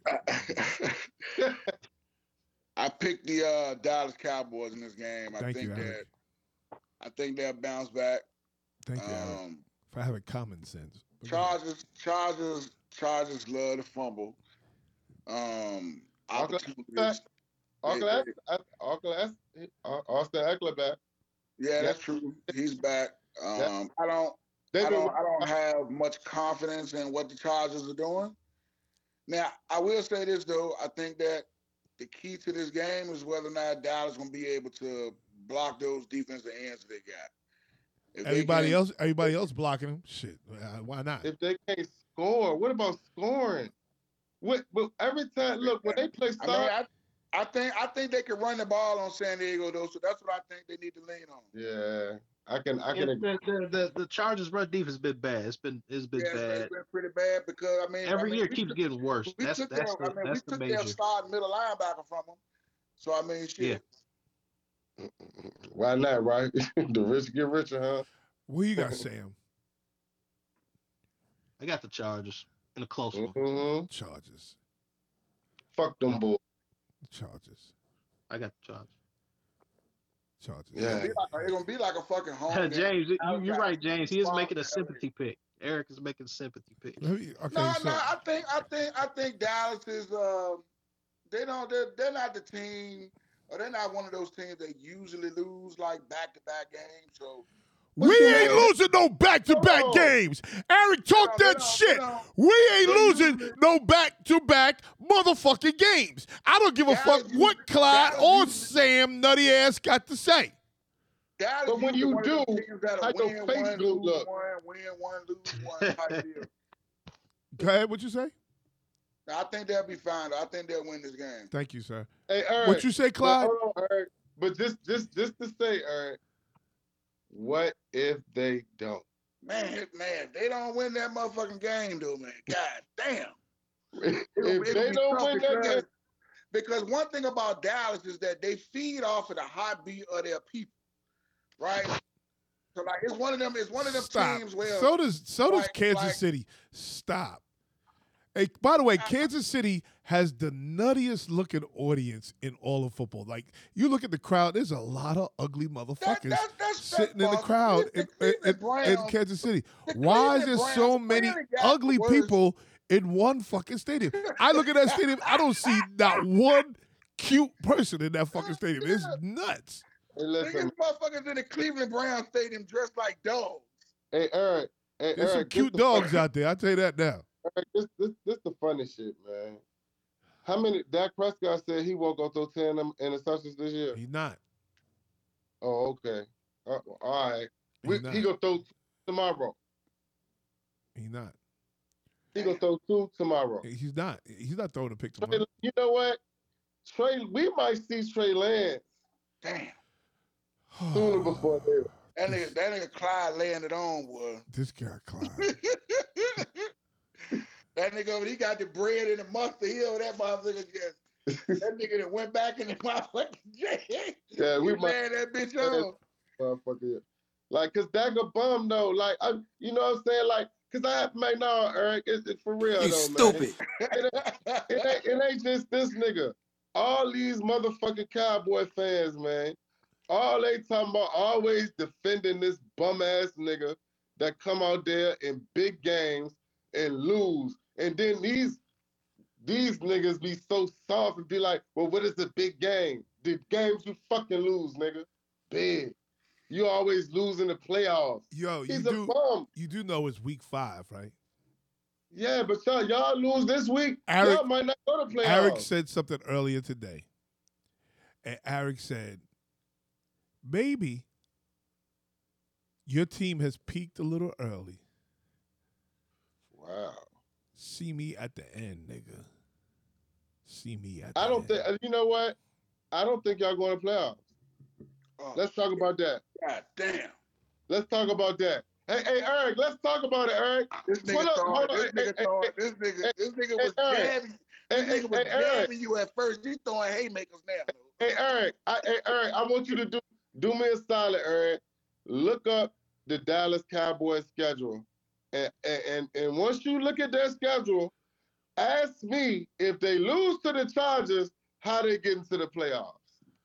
I picked the uh, Dallas Cowboys in this game. I Thank think you, that Eric. I think they'll bounce back. Thank you, Eric, Um, for having common sense. But go ahead. Chargers, Chargers, Chargers love to fumble. Um, opportunities. Uncle, They- Eck- Uncle Eck- Austin Ekeler back. Yeah, that's true. He's back. Um, I don't. I don't. I don't have much confidence in what the Chargers are doing. Now, I will say this though. I think that the key to this game is whether or not Dallas going to be able to block those defensive ends they got. If Everybody can- else, everybody else blocking him. Shit, uh, why not? if they can't score, what about scoring? What, but every time, look, when they play I mean, I, I think I think they can run the ball on San Diego though, so that's what I think they need to lean on. yeah, I can, I can. the, the, the, the Chargers' run defense has been bad. It's been it's been Yeah, bad. it's been pretty bad because I mean Every I mean, year it keeps took- getting worse. We That's took that's their, the I mean, that's we the took their major. starting middle linebacker from them. So I mean, shit. Why not, right? the rich get richer, huh? Where you got Sam? I got the Chargers in a close one. hmm Chargers. Fuck them boys. Chargers. I got the Chargers. Chargers. Yeah. It's, gonna be like, it's gonna be like a fucking home. game. James, You, you're right, James. He is making a LA. sympathy pick. Eric is making a sympathy pick. Me- Okay, No, so no, I think I think I think Dallas is um they don't they're, they're not the team or they're not one of those teams that usually lose like back to back games. So we ain't mean? losing no back-to-back games. Eric, talk They that don't- shit. they don't- We ain't they losing usually- no back-to-back motherfucking games. I don't give a Dallas fuck usually- what Clyde or usually- Sam Nutty ass got to say. Dallas But when you one of those do, teams that'll how your face one, gonna lose look? one, win one, lose one type deal. Go ahead, what you say? I think they'll be fine. though. I think they'll win this game. Thank you, sir. Hey, Eric. What you say, but Clyde? hold on, Eric. But just, just, just to say, Eric, what if they don't? Man, man, they don't win that motherfucking game, though, man. God damn. if It'll- it'll they don't win that because- game, Because one thing about Dallas is that they feed off of the heartbeat of their people, right? So like it's one of them. It's one of them Stop. teams where so does so does like- Kansas like- City. Stop. Hey, by the way, uh-huh. Kansas City has the nuttiest looking audience in all of football. Like you look at the crowd, there's a lot of ugly motherfuckers that, that's sitting in the crowd in, in- in- in Kansas City. Why is there so many ugly the people in one fucking stadium? I look at that stadium, I don't see not one cute person in that fucking stadium. It's nuts. hey, listen, Niggas motherfuckers in the Cleveland Brown Stadium dressed like dogs. hey, Eric, hey, There's some Eric, this cute the dogs fun- out there. I tell you that now. Eric, this, this, this the funny shit, man. How many? Dak Prescott said he won't go throw ten them interceptions this year. He's not. Oh, okay. Uh, all right. We, He he gonna throw tomorrow. He not. He gonna throw two tomorrow. He's not. He's not throwing a pick Trey, you know what? Trey, we might see Trey Lance Damn. sooner before later. That nigga, that nigga Clyde laying it on, boy. this guy Clyde. that nigga over, he got the bread in the mustard hill. That motherfucker just, that nigga that went back in the motherfucking jail. Yeah, we man that bitch Yeah. on. motherfucker. yeah. Like, cause that a bum though. Like, I, you know what I'm saying? Like, cause I have like, no, Eric, it's, it's for real You though, man. stupid. It ain't, it ain't just this nigga. All these motherfucking cowboy fans, man. All they talking about always defending this bum ass nigga that come out there in big games and lose. And then these these niggas be so soft and be like, well, what is the big game? The games you fucking lose, nigga. Big. You always lose in the playoffs. Yo, you He's a do bum. you do know it's week five, right? Yeah, but y'all, y'all lose this week. Eric- y'all might not go to playoffs. Eric said something earlier today. And Eric said, maybe your team has peaked a little early. wow. See me at the end, nigga. See me at I don't end. think. uh, You know what? I don't think y'all going to playoffs. Oh, Let's talk about that. God damn. Let's talk about that. Hey, hey, Eric. Let's talk about it, Eric. This Hold nigga up, thought, hold on, this nigga hey, thought, hey, this nigga, hey, this nigga hey, was Eric. jabbing, Hey, this hey, nigga was hey, Eric. jabbing you at first. You throwing haymakers now. though. Hey, Eric. I, hey, Eric. I want you to do do me a solid, Eric. Look up the Dallas Cowboys schedule, and and and, and once you look at their schedule, ask me if they lose to the Chargers, how they get into the playoffs.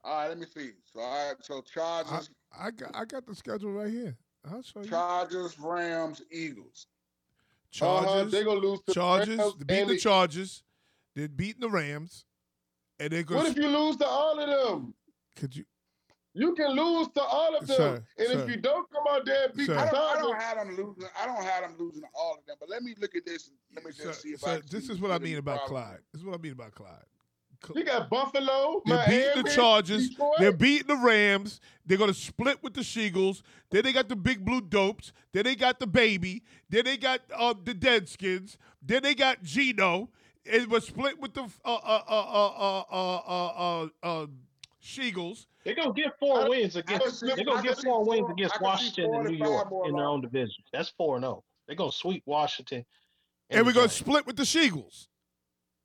All right, let me see. So, all right, so Chargers, I got I got the schedule right here. I'll show you. Chargers, Rams, Eagles. Uh-huh, Chargers, they gonna lose to the Chargers, Rams they beat and the the- Chargers. They're beating the Rams. And they're What if you lose to all of them? could you You can lose to all of them, Sir, and sir. if you don't come out there and beat Sir. I don't, I don't have them losing. I don't have them losing all of them. But let me look at this. Let me just Sir, see if sir, I. can this is what I mean about problem. Clyde. This is what I mean about Clyde. Cl- you got Buffalo, They're Miami, beating the Chargers. Detroit. They're beating the Rams. They're gonna split with the Sheagles. Then they got the Big Blue Dopes. Then they got the Baby. Then they got uh, the Deadskins. Then they got Geno. It was split with the uh uh, uh, uh, uh Sheagles. They're gonna get four I- wins against. see- They're gonna I get can four wins four- against I can see Washington and New York in their own division. That's four and oh. zero. They're gonna sweep Washington. And the we're gonna Giants. split with the Sheagles.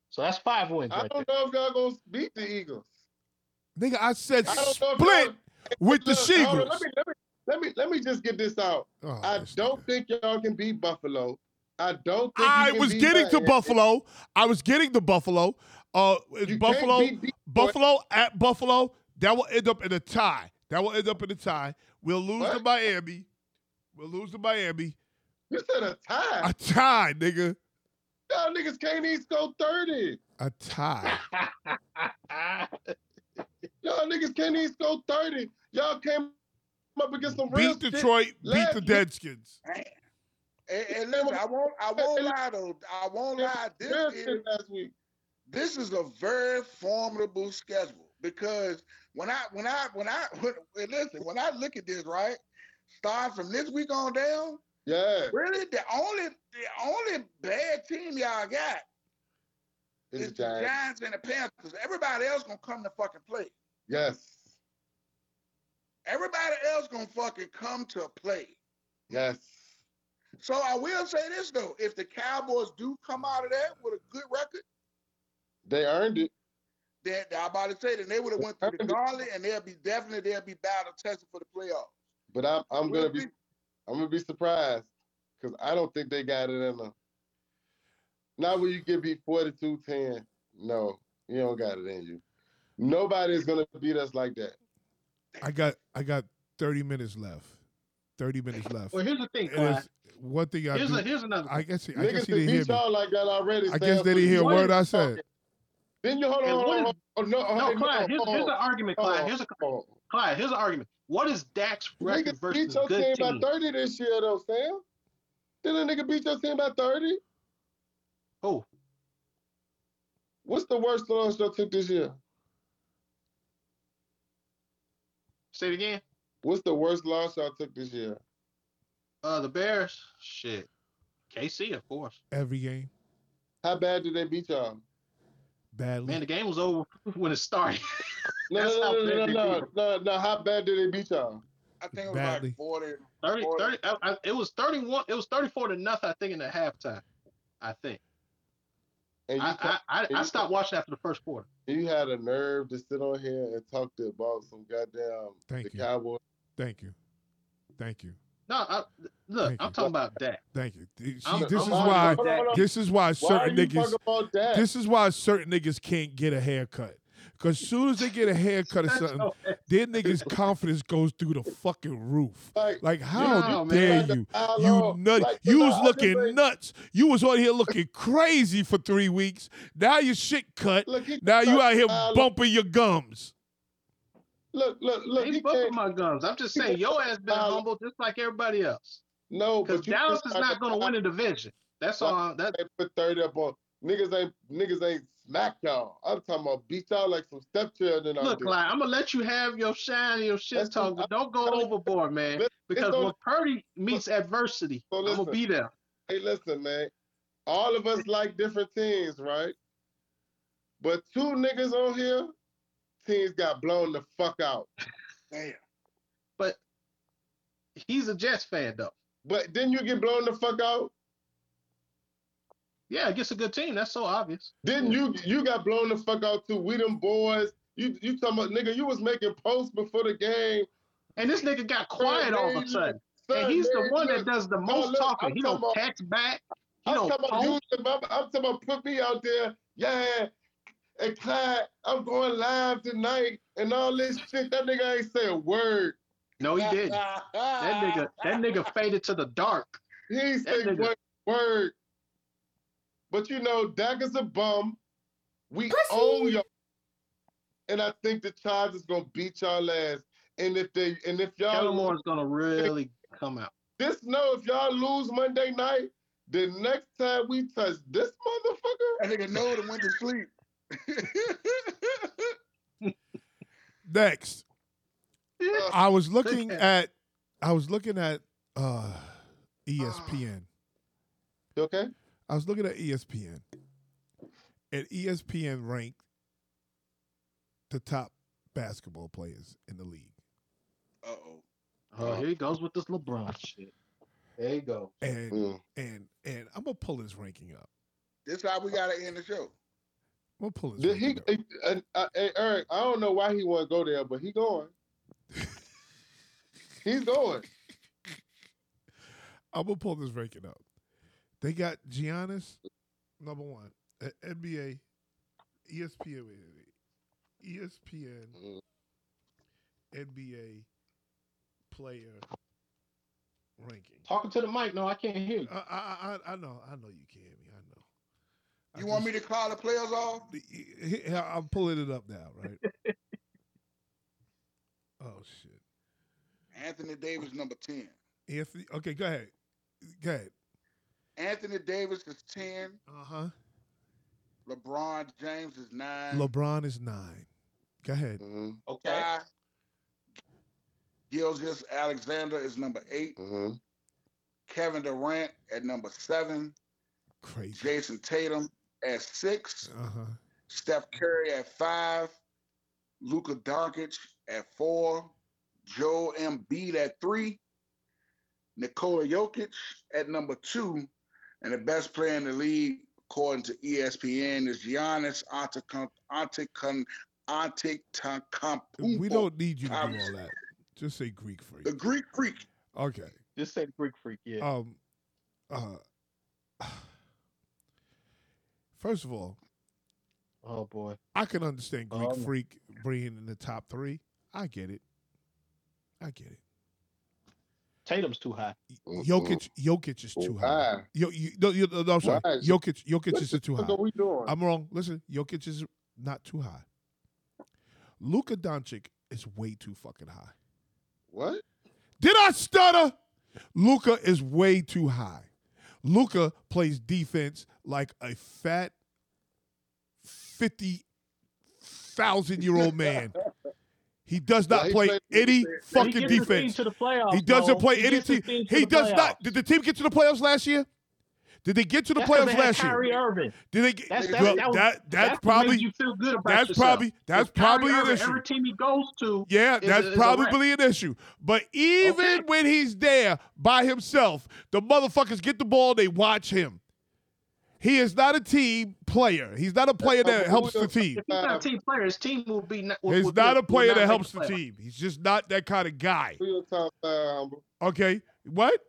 So that's five wins I right don't know if y'all gonna beat the Eagles. Nigga, I said I don't know if split with the Look, hold on, Sheagles. Let me, let me let me let me just get this out. Oh, I don't nigga. think y'all can beat Buffalo. I don't think you I can was beat getting to Buffalo. I was getting to Buffalo. Uh, it's Buffalo, beat Detroit. Buffalo at Buffalo. That will end up in a tie. That will end up in a tie. We'll lose to Miami. We'll lose to Miami. You said a tie. A tie, nigga. Y'all niggas can't even score thirty. A tie. Y'all niggas can't even score thirty. Y'all came up against some real Beat shit. Detroit. Beat the week. Deadskins. And, and listen, I won't. I won't lie though. I won't lie. This Real is last week. This is a very formidable schedule because when I when I when I when, listen when I look at this right, start from this week on down. Yeah. Really, the only the only bad team y'all got It's is the the Giants. Giants and the Panthers. Everybody else gonna come to fucking play. Yes. Everybody else gonna fucking come to play. Yes. So I will say this though: if the Cowboys do come out of that with a good record, They earned it. then I'm about to say that they would have went through the Earned gauntlet, and they'll be definitely they'll be battle tested for the playoffs. But I'm I'm We'll gonna be see. I'm gonna be surprised because I don't think they got it in them. Not when you get beat 42-10. No, you don't got it in you. Nobody's gonna beat us like that. I got I got 30 minutes left. 30 minutes left. Well, here's the thing, And Clyde. it's- one thing I Here's, do, a, here's another. I guess I Niggas guess he didn't hear me. y'all like that already. I Sam, guess they didn't hear a word I said. Then you hold on, hold on, is- hold on. No, no, hey, Clyde. Here's, here's on, the argument, Clyde. Here's a on. Clyde. Here's the argument. What is Dak's record Niggas versus beat your good team teams? by 30 this year, though, Sam. Didn't a nigga beat your team by 30? Who? What's the worst loss y'all took this year? Say it again. What's the worst loss y'all took this year? Uh, the Bears, shit. KC, of course. Every game How bad did they beat y'all? Badly. Man, the game was over when it started. No, That's no, how no, no, bad no, no, no, no. How bad did they beat y'all? I think it was Badly. like 40. 30, Or- 30 I, I, it was 31. It was 34 to nothing, I think, in the halftime. I think. And you, I, ta- I, I, and I you stopped watching after the first quarter. you had a nerve to sit on here and talk to about some goddamn Thank the you. Cowboys. Thank you. Thank you. No, I, look, Thank I'm you. talking about that. Thank you. See, I'm- this I'm is why board. Hold on, this is why Why certain you niggas talking about that? this is why certain niggas can't get a haircut. Cause soon as they get a haircut or something, their niggas' confidence goes through the fucking roof. like, Like, how dare the you? You nut. like, you was looking nuts. You was on here looking crazy for three weeks. Now your shit cut. Now you out here bumping your gums. Look, look, look. He bumping can't. my guns. I'm just saying, your ass been Follow- humble just like everybody else. No, Because Dallas is not going to win a division. That's all. That They put thirty up on niggas. Ain't niggas ain't smack y'all. I'm talking about beat y'all like some stepchildren look, like I'm gonna let you have your shine and your shit That's talk, but don't go you. overboard, man. Listen, Because when Purdy meets adversity, So I'm gonna be there. Hey, listen, man. All of us like different things, right? But two niggas on here, teams got blown the fuck out. Damn. But he's a Jets fan, though. But then you get blown the fuck out. Yeah, against a good team. That's so obvious. Then you you got blown the fuck out too. We them boys. You you talking about nigga? You was making posts before the game. And this nigga got quiet all of a sudden. And Son, he's the man, one that does the most look, talking. I'm He don't about- text back. He I'm don't talking about you. I'm, I'm talking about put me out there. Yeah. And Clyde, I'm going live tonight and all this shit. That nigga ain't say a word. No, he didn't. That nigga, that nigga faded to the dark. He ain't say one word. But you know, Dak is a bum. We own y'all. And I think the Chargers gonna beat y'all ass. And if they and if y'all Kellen is gonna really come out. just know if y'all lose Monday night, the next time we touch this motherfucker, That nigga know to went to sleep. Next, I was looking at I was looking at uh, ESPN. you okay? I was looking at ESPN, and ESPN ranked the top basketball players in the league. Uh oh. Oh, here he goes with this LeBron shit. There you go. And Mm. and and I'm gonna pull his ranking up. This how we gotta end the show. Gonna pull Did he? uh, uh, Eric, I don't know why he want to go there, but he going. He's going. I'm gonna pull this ranking up. They got Giannis number one NBA, ESPN. ESPN, Mm. NBA player ranking. Talking to the mic. No, I can't hear you. I, I, I, I know, I know you can hear me. I know. I You want me to call the players off? I'm pulling it up now, right? oh shit. Anthony Davis number 10. Anthony, okay, go ahead. Go ahead. Anthony Davis is 10. Uh huh. LeBron James is 9. LeBron is nine. Go ahead. hmm Okay. Shai Gilgeous Alexander is number 8. hmm Kevin Durant at number 7. Crazy. Jayson Tatum at 6. Uh huh. Steph Curry at 5. Luka Doncic at 4. Joe Embiid at 3. Nikola Jokic at number 2. And the best player in the league, according to ESPN, is Giannis Antetokounmpo. Antetokounmpo. We don't need you to do all that. Just say Greek freak. The Greek freak. Okay. Just say Greek freak. Yeah. Um. Uh. First of all, oh boy. I can understand Greek Um, freak being in the top three. I get it. I get it. Tatum's too high. Jokic, Jokic is too high. Why? Yo, you, no, you, no, I'm sorry. Why Jokic, Jokic What is the too fuck high. are we doing? I'm wrong. Listen, Jokic is not too high. Luka Doncic is way too fucking high. what? Did I stutter? Luka is way too high. Luka plays defense like a fat, fifty thousand year old man. He does Yeah, not he play any fucking he gets his team defense. playoffs. He doesn't play any team. He does not. Did the team get to the playoffs last year? Did they get to the That's 'cause playoffs they had last year? Irving. Did they get? That's, that's, well, that, was, that that's that's probably you feel good about that's yourself. probably that's If Kyrie probably an issue. Every team he goes to, Yeah, that's a- is a wreck. probably an issue. But even Okay. when he's there by himself, the motherfuckers get the ball, they watch him. He is not a team player. He's not a player that helps the team. If he's not a team player, his team will be. Not, will, He's will, not a player that helps the team. He's just not that kind of guy. Who your top five, humble? Okay, what?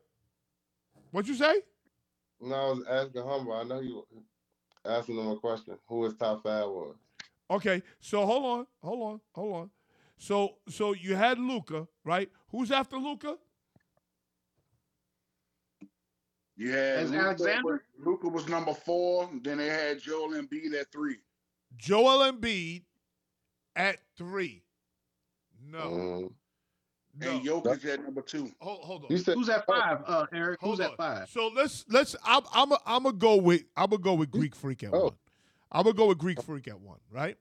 What you say? No, I was asking humble. I know you asking him a question. Who his top five was? Okay, so hold on, hold on, hold on. So so you had Luka, right? Who's after Luka? You had As Luka, Alexander? Luka was number four. Then they had Joel Embiid at three. Joel Embiid at three. No, Mm. No. And Jokic at number two. hold, hold on. You said Who's at five? Uh, Eric. Hold Who's on. at five? So let's let's I'm I'm a, I'm gonna go with I'm gonna go with Greek Freak at Oh. one. I'm gonna go with Greek Freak at one, right?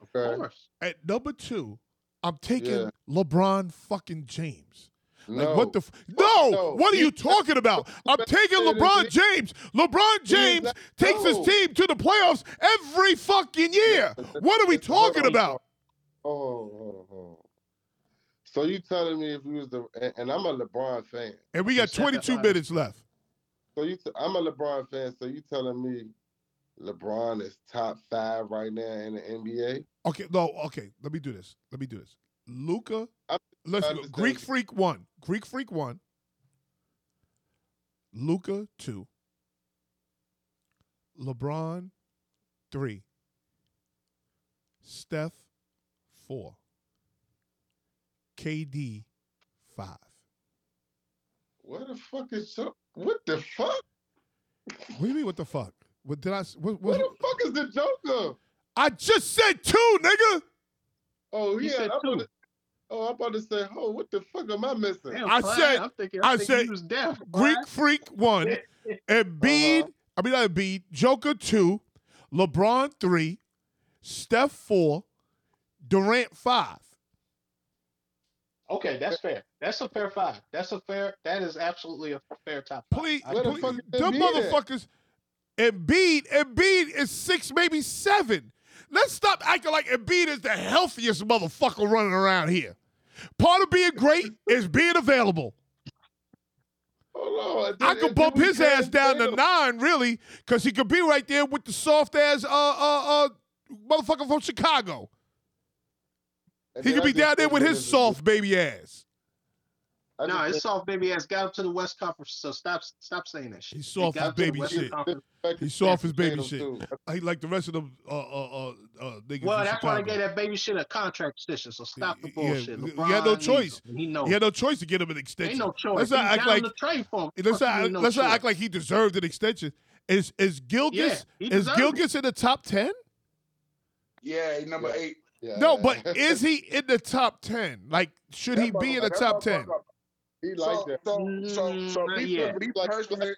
Of course. At number two, I'm taking Yeah. LeBron fucking James. Like No. what the f- no, No. What are you talking about? I'm taking LeBron James. LeBron James not- takes his team to the playoffs every fucking year. What are we talking about? Oh, oh, oh. So you telling me if you was the and, and I'm a LeBron fan. And we got He's at that 22 minutes left. So you t- I'm a LeBron fan. So you telling me LeBron is top five right now in the NBA? Okay, no, okay. Let me do this. Let me do this. Luka, I- let's I go. Greek Freak one. Greek Freak one. Luka two. LeBron three. Steph four. KD five. What the fuck is so? What the fuck? What do you mean? What the fuck? What did I? What, Where what, the fuck is the Joker? I just said two, nigga. Oh He yeah, I'm two. about to, oh I'm about to say, oh what the fuck am I missing? Damn, I Clyde, said- I'm thinking, I I'm thinking said he was deaf. Greek Clyde. Freak one. Embiid, Uh-huh. I mean not Embiid, Joker two, LeBron three, Steph four, Durant five. Okay, that's fair. That's a fair five. That's a fair. That is absolutely a fair top five. Please, I the please them motherfuckers. Embiid, Embiid is six, maybe seven. Let's stop acting like Embiid is the healthiest motherfucker running around here. Part of being great is being available. Hold on. I could bump his ass down to nine, really, because he could be right there with the soft ass uh uh uh motherfucker from Chicago. And He could be down there with his soft baby ass. I No, just his soft baby ass got up to the West Conference, so stop stop saying that shit. He's soft got as up to baby shit. He's to soft as baby shit. too. He like the rest of them uh uh uh, uh niggas. Well, that's why they gave that baby shit a contract extension. So stop the bullshit. we- we LeBron had no choice. him, and He knows. He had no choice to get him an extension. Ain't no choice. Let's He's not act like to trade for him. let's not no let's not act like he deserved an extension. Is is Gilgeous Yeah, is deserved Gilgeous in the top ten? Yeah, he number Yeah. eight. Yeah. No, but is he in the top ten? Like, should he be in the top ten? he like So, that. so, so, so Mm, me, yeah. me Like- personally,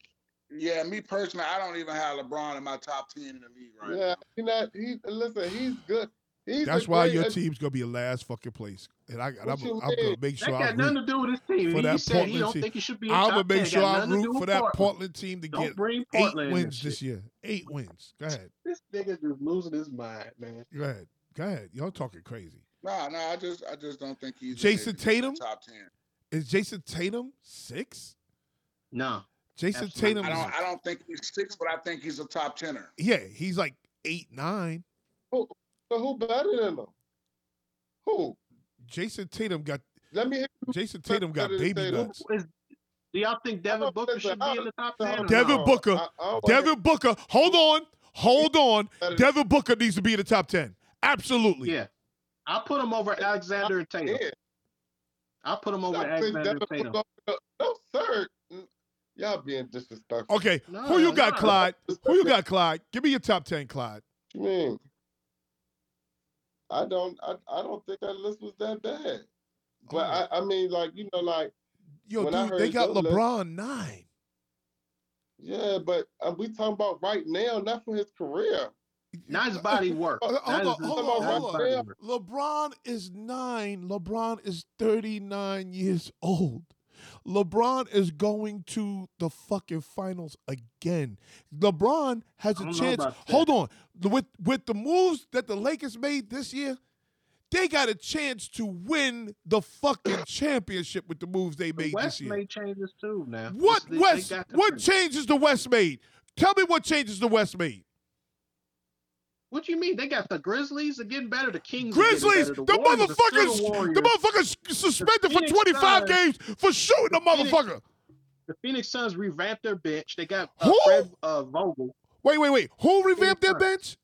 yeah, me personally, I don't even have LeBron in my top ten in the league right Yeah, he not. He listen. He's good. He's That's why great your team's gonna be in last fucking place, and I, I'm, I'm gonna mean? make That sure I got nothing root. to do with his team. for he that said he don't team. think he should be in I'm gonna make sure I nothing to do root for with that Portland. Portland team to Don't get eight wins this this shit. year. Eight wins. Go ahead. This nigga just losing his mind, man. Go ahead. Go ahead. Y'all talking crazy. Nah, nah, I just, I just don't think he's Jayson Tatum? top ten. Is Jayson Tatum six? No. Jayson Absolutely. Tatum. I don't, I don't think he's six, but I think he's a top tenner. yeah, he's like eight nine. So who better than him? Who? Jayson Tatum got Let me. hear. Jayson Tatum got baby Tatum? nuts. Is, do y'all think Devin Booker should be in the top 10? Devin no? Booker. I- I don't Devin Booker. Hold on. Hold on. Devin Booker needs to be in the top ten. Absolutely. Yeah. I'll put him over Alexander and Tatum. Yeah. I'll put him over I Alexander and Tatum. Booker- No, sir. Y'all being disrespectful. Okay. No, Who you got, no. Clyde? Who you got, Clyde? Give me your top ten, Clyde. What you mean? I don't. I, I don't think that list was that bad. But Oh. I, I mean, like you know, like Yo, When I dude, they got your list- LeBron nine. yeah. But uh, we talking about right now, not for his career. Not his body work. Hold on, hold on, hold on. LeBron is nine. LeBron is 39 years old. LeBron is going to the fucking finals again. LeBron has a chance. Hold on. With with the moves that the Lakers made this year, they got a chance to win the fucking championship with the moves they The made this West year. made changes too now. What They- they West? What win. changes the West made? Tell me what changes the West made. What do you mean? They got the Grizzlies are getting better. The Kings Grizzlies, better. the Warriors motherfuckers, the the motherfuckers suspended for 25 games for shooting the Phoenix- motherfucker. The Phoenix Suns revamped their bench. They got uh, Who? Fred uh, Vogel. Wait, wait, wait. Who revamped their bench?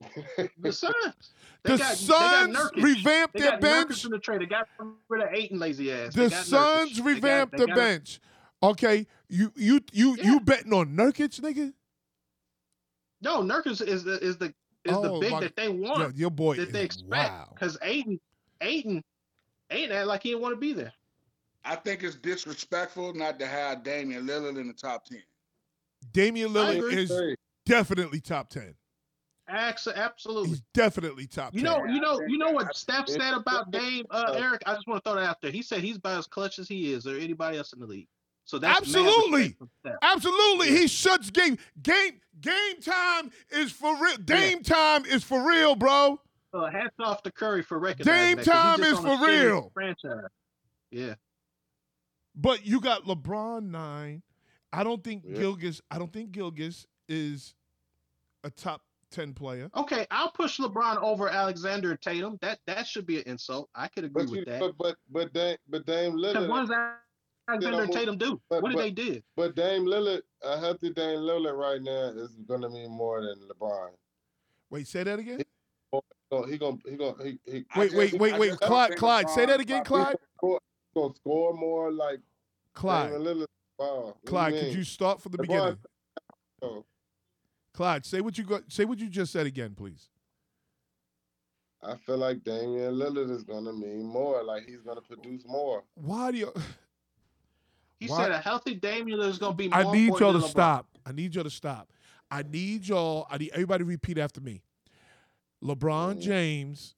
The Suns. The got, Suns they revamped They their got bench. In the trade. They got rid of Ayton lazy ass. They The Suns Nurkic. They got- revamped they the got- bench. Okay, you you you Yeah. you betting on Nurkic, nigga? No, Nurkic is the is the is the Oh, big my- that they Yo, want. your boy that they is expect. wow. Because Ayton, Ayton Ayton act like he didn't want to be there. I think it's disrespectful not to have Damian Lillard in the top ten. Damian Lillard is definitely top ten. Absolutely. He's definitely top You ten. know, you know, you know what Steph said about Dame, uh, Eric. I just want to throw that out there. He said he's about as clutch as he is, or anybody else in the league. So that's mad Absolutely. respect. Absolutely, he shuts game. Game game time is for real. Dame time is for real, bro. So hats off to Curry for recognizing Dame that, 'cause time is for real. Franchise. Yeah. But you got LeBron nine. I don't think Yeah. Gilgeous. I don't think Gilgeous is a top ten player. Okay, I'll push LeBron over Alexander Tatum. That that should be an insult. I could agree But you, with that. but but but Dame, but Dame Because Lillard, what does Alexander and but- Tatum do? but- what did but- they do? but Dame Lillard, a healthy Dame Lillard right now is gonna mean more than LeBron. Wait, say that again. So he gonna he gonna he, he I Wait, wait, wait, wait. just Clyde, think Clyde, say that again, probably- Clyde. score, gonna score more like Clyde, Damian Lillard. Wow. Clyde, you could you start from the LeBron- beginning? Oh, Clyde, say what you got. Say what you just said again, please. I feel like Damian Lillard is gonna mean more. Like he's gonna produce more. Why do you? He Why- said a healthy Damian Lillard is going to be more I need y'all to stop. I need y'all to stop. I need y'all. I need everybody to repeat after me. LeBron Mm. James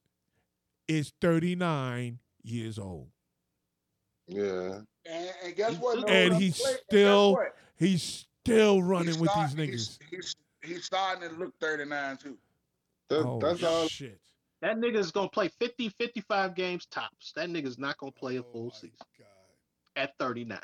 is 39 years old. Yeah. And, and guess what? No, And he's wait, still what? He's still running He's with start- these niggas. he's, he's starting to look 39 too. That, oh that's all. shit! That nigga's going to play 50, 55 games tops. That nigga's not going to play a Oh, full my season God. at 39.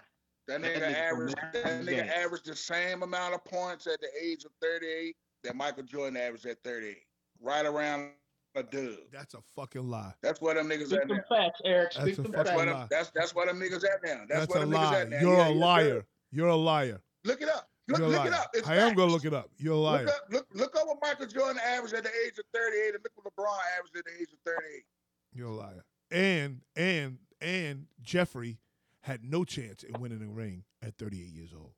That That nigga nigga averaged gonna that nigga games. averaged the same amount of points at the age of 38 that Michael Jordan averaged at 38. Right around a dub. That's a fucking lie. That's what them niggas Speak at them now. facts, Eric. That's Speak a them fucking That's what facts. lie. them, that's that's what them niggas at now. That's, That's what a them niggas lie. at now. You're Yeah, a yes, sir. liar. You're a liar. Look it up. Look, look it up. It's I am gonna look it up. You're a liar. Look up, look, look up what Michael Jordan averaged at the age of 38 and look what LeBron averaged at the age of 38. You're a liar. And and and Jeffrey had no chance in winning a ring at 38 years old.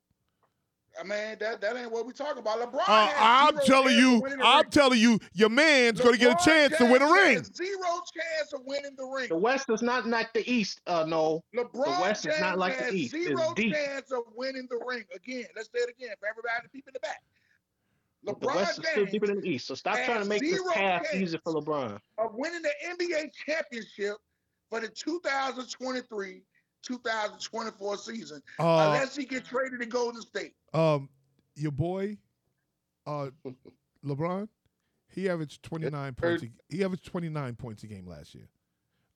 I mean, that, that ain't what we talking about. LeBron. Uh, I'm telling you, I'm ring. telling you, your man's gonna get a chance to win a ring. Zero chance of winning the ring. The West is not like the East, uh, no. LeBron West is not like the has East. It's zero deep. chance of winning the ring. Again, let's say it again for everybody, the people in the back. The LeBron West is still James deeper than the East. So stop trying to make this zero path chance. easy for LeBron. of winning the NBA championship for the 2023 2024 season Uh, unless he gets traded to Golden State. um, your boy, uh, LeBron, he averaged 29 points. A, he averaged 29 points a game last year.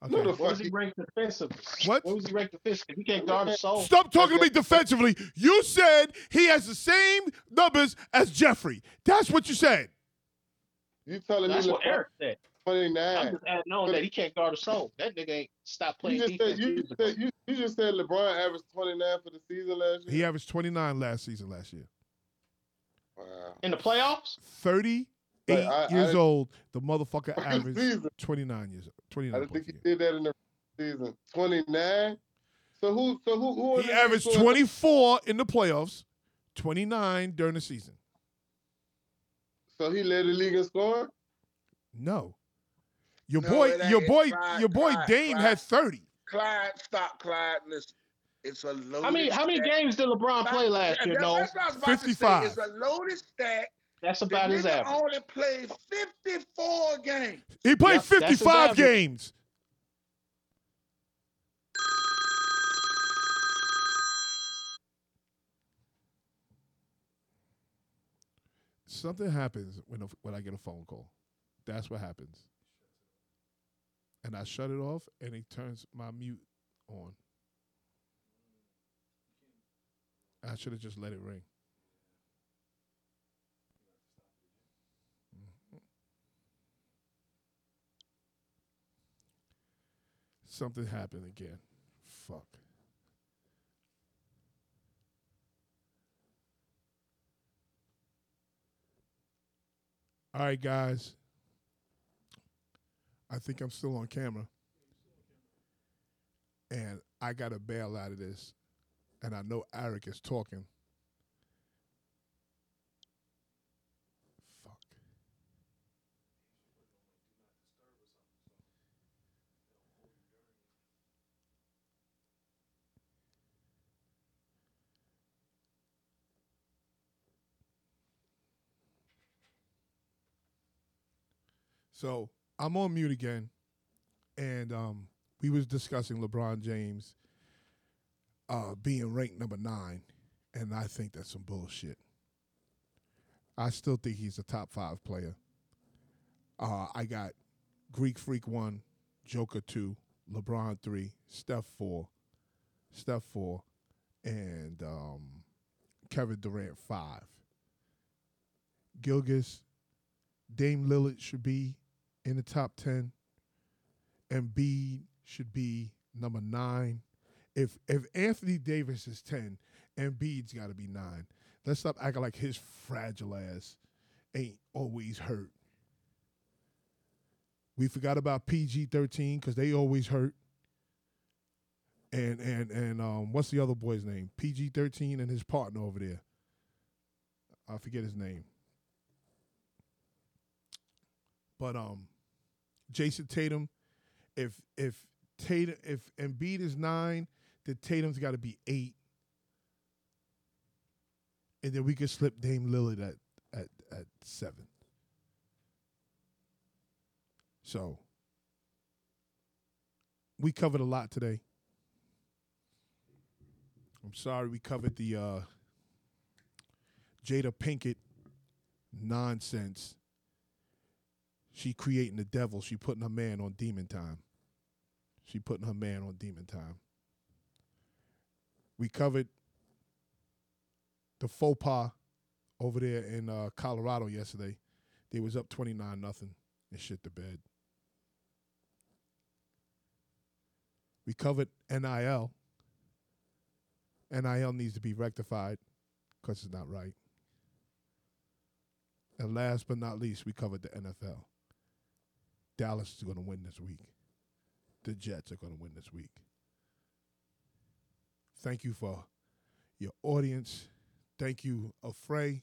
No, Okay. the What was he he- ranked defensively? What? What was he ranked defensively? He can't guard a soul. Stop talking to me defensively. You said he has the same numbers as Jeffrey. That's what you said. You telling That's me what Eric said. I'm just adding on that he can't guard a soul. That nigga ain't stop playing You just defense. said you, just said you, you just said LeBron averaged 29 for the season last year. He averaged 29 last season, last year. Wow. In the playoffs? 38 But I- years I- old. The motherfucker Fucking averaged season. 29 years. I 29 didn't think points he a did that in the season. 29. So who? So who? who He averaged 24 in the playoffs, 29 during the season. So he led the league in scoring. No. Your No, boy, your boy, Clyde, your boy Clyde, Dame Clyde. had 30. Clyde, stop, Clyde. Listen, it's a loaded How many how many games did LeBron play last year? No. what I was about to say. 55. It's a loaded stack That's The about his nigga average. only played 54 games. He played Yep, 55 games. Something happens when a, when I get a phone call. That's what happens. And I shut it off, and it turns my mute on. I should have just let it ring. Mhm. Something happened again. Fuck. All right, guys. I think I'm still on camera. And I got to bail out of this. And I know Eric is talking. Fuck. So I'm on mute again, and um, we was discussing LeBron James uh, being ranked number nine, and I think that's some bullshit. I still think he's a top five player. Uh, I got Greek Freak one, Joker two, LeBron three, Steph four, Steph four, and um, Kevin Durant five. Gilgeous, Dame Lillard should be in the top ten. Embiid should be number nine. If if Anthony Davis is ten, Embiid's got to be nine. Let's stop acting like his fragile ass ain't always hurt. We forgot about PG thirteen because they always hurt. And and and um, what's the other boy's name? PG thirteen and his partner over there. I forget his name. But um, Jayson Tatum, if if Tatum if Embiid is nine, then Tatum's got to be eight, and then we could slip Dame Lillard at at at seven. So we covered a lot today. I'm sorry we covered the uh, Jada Pinkett nonsense. She creating the devil. She putting her man on demon time. She putting her man on demon time. We covered the faux pas over there in uh, Colorado yesterday. They was up twenty nine nothing and shit the bed. We covered NIL. NIL needs to be rectified because it's not right. And last but not least, we covered the NFL. Dallas is going to win this week. The Jets are going to win this week. Thank you for your audience. Thank you, Afray.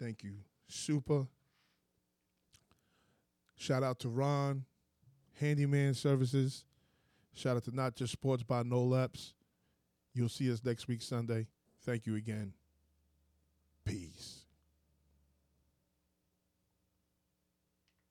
Thank you, Super. Shout out to Ron, Handyman Services. Shout out to Not Just Sports by Noel Epps. You'll see us next week, Sunday. Thank you again.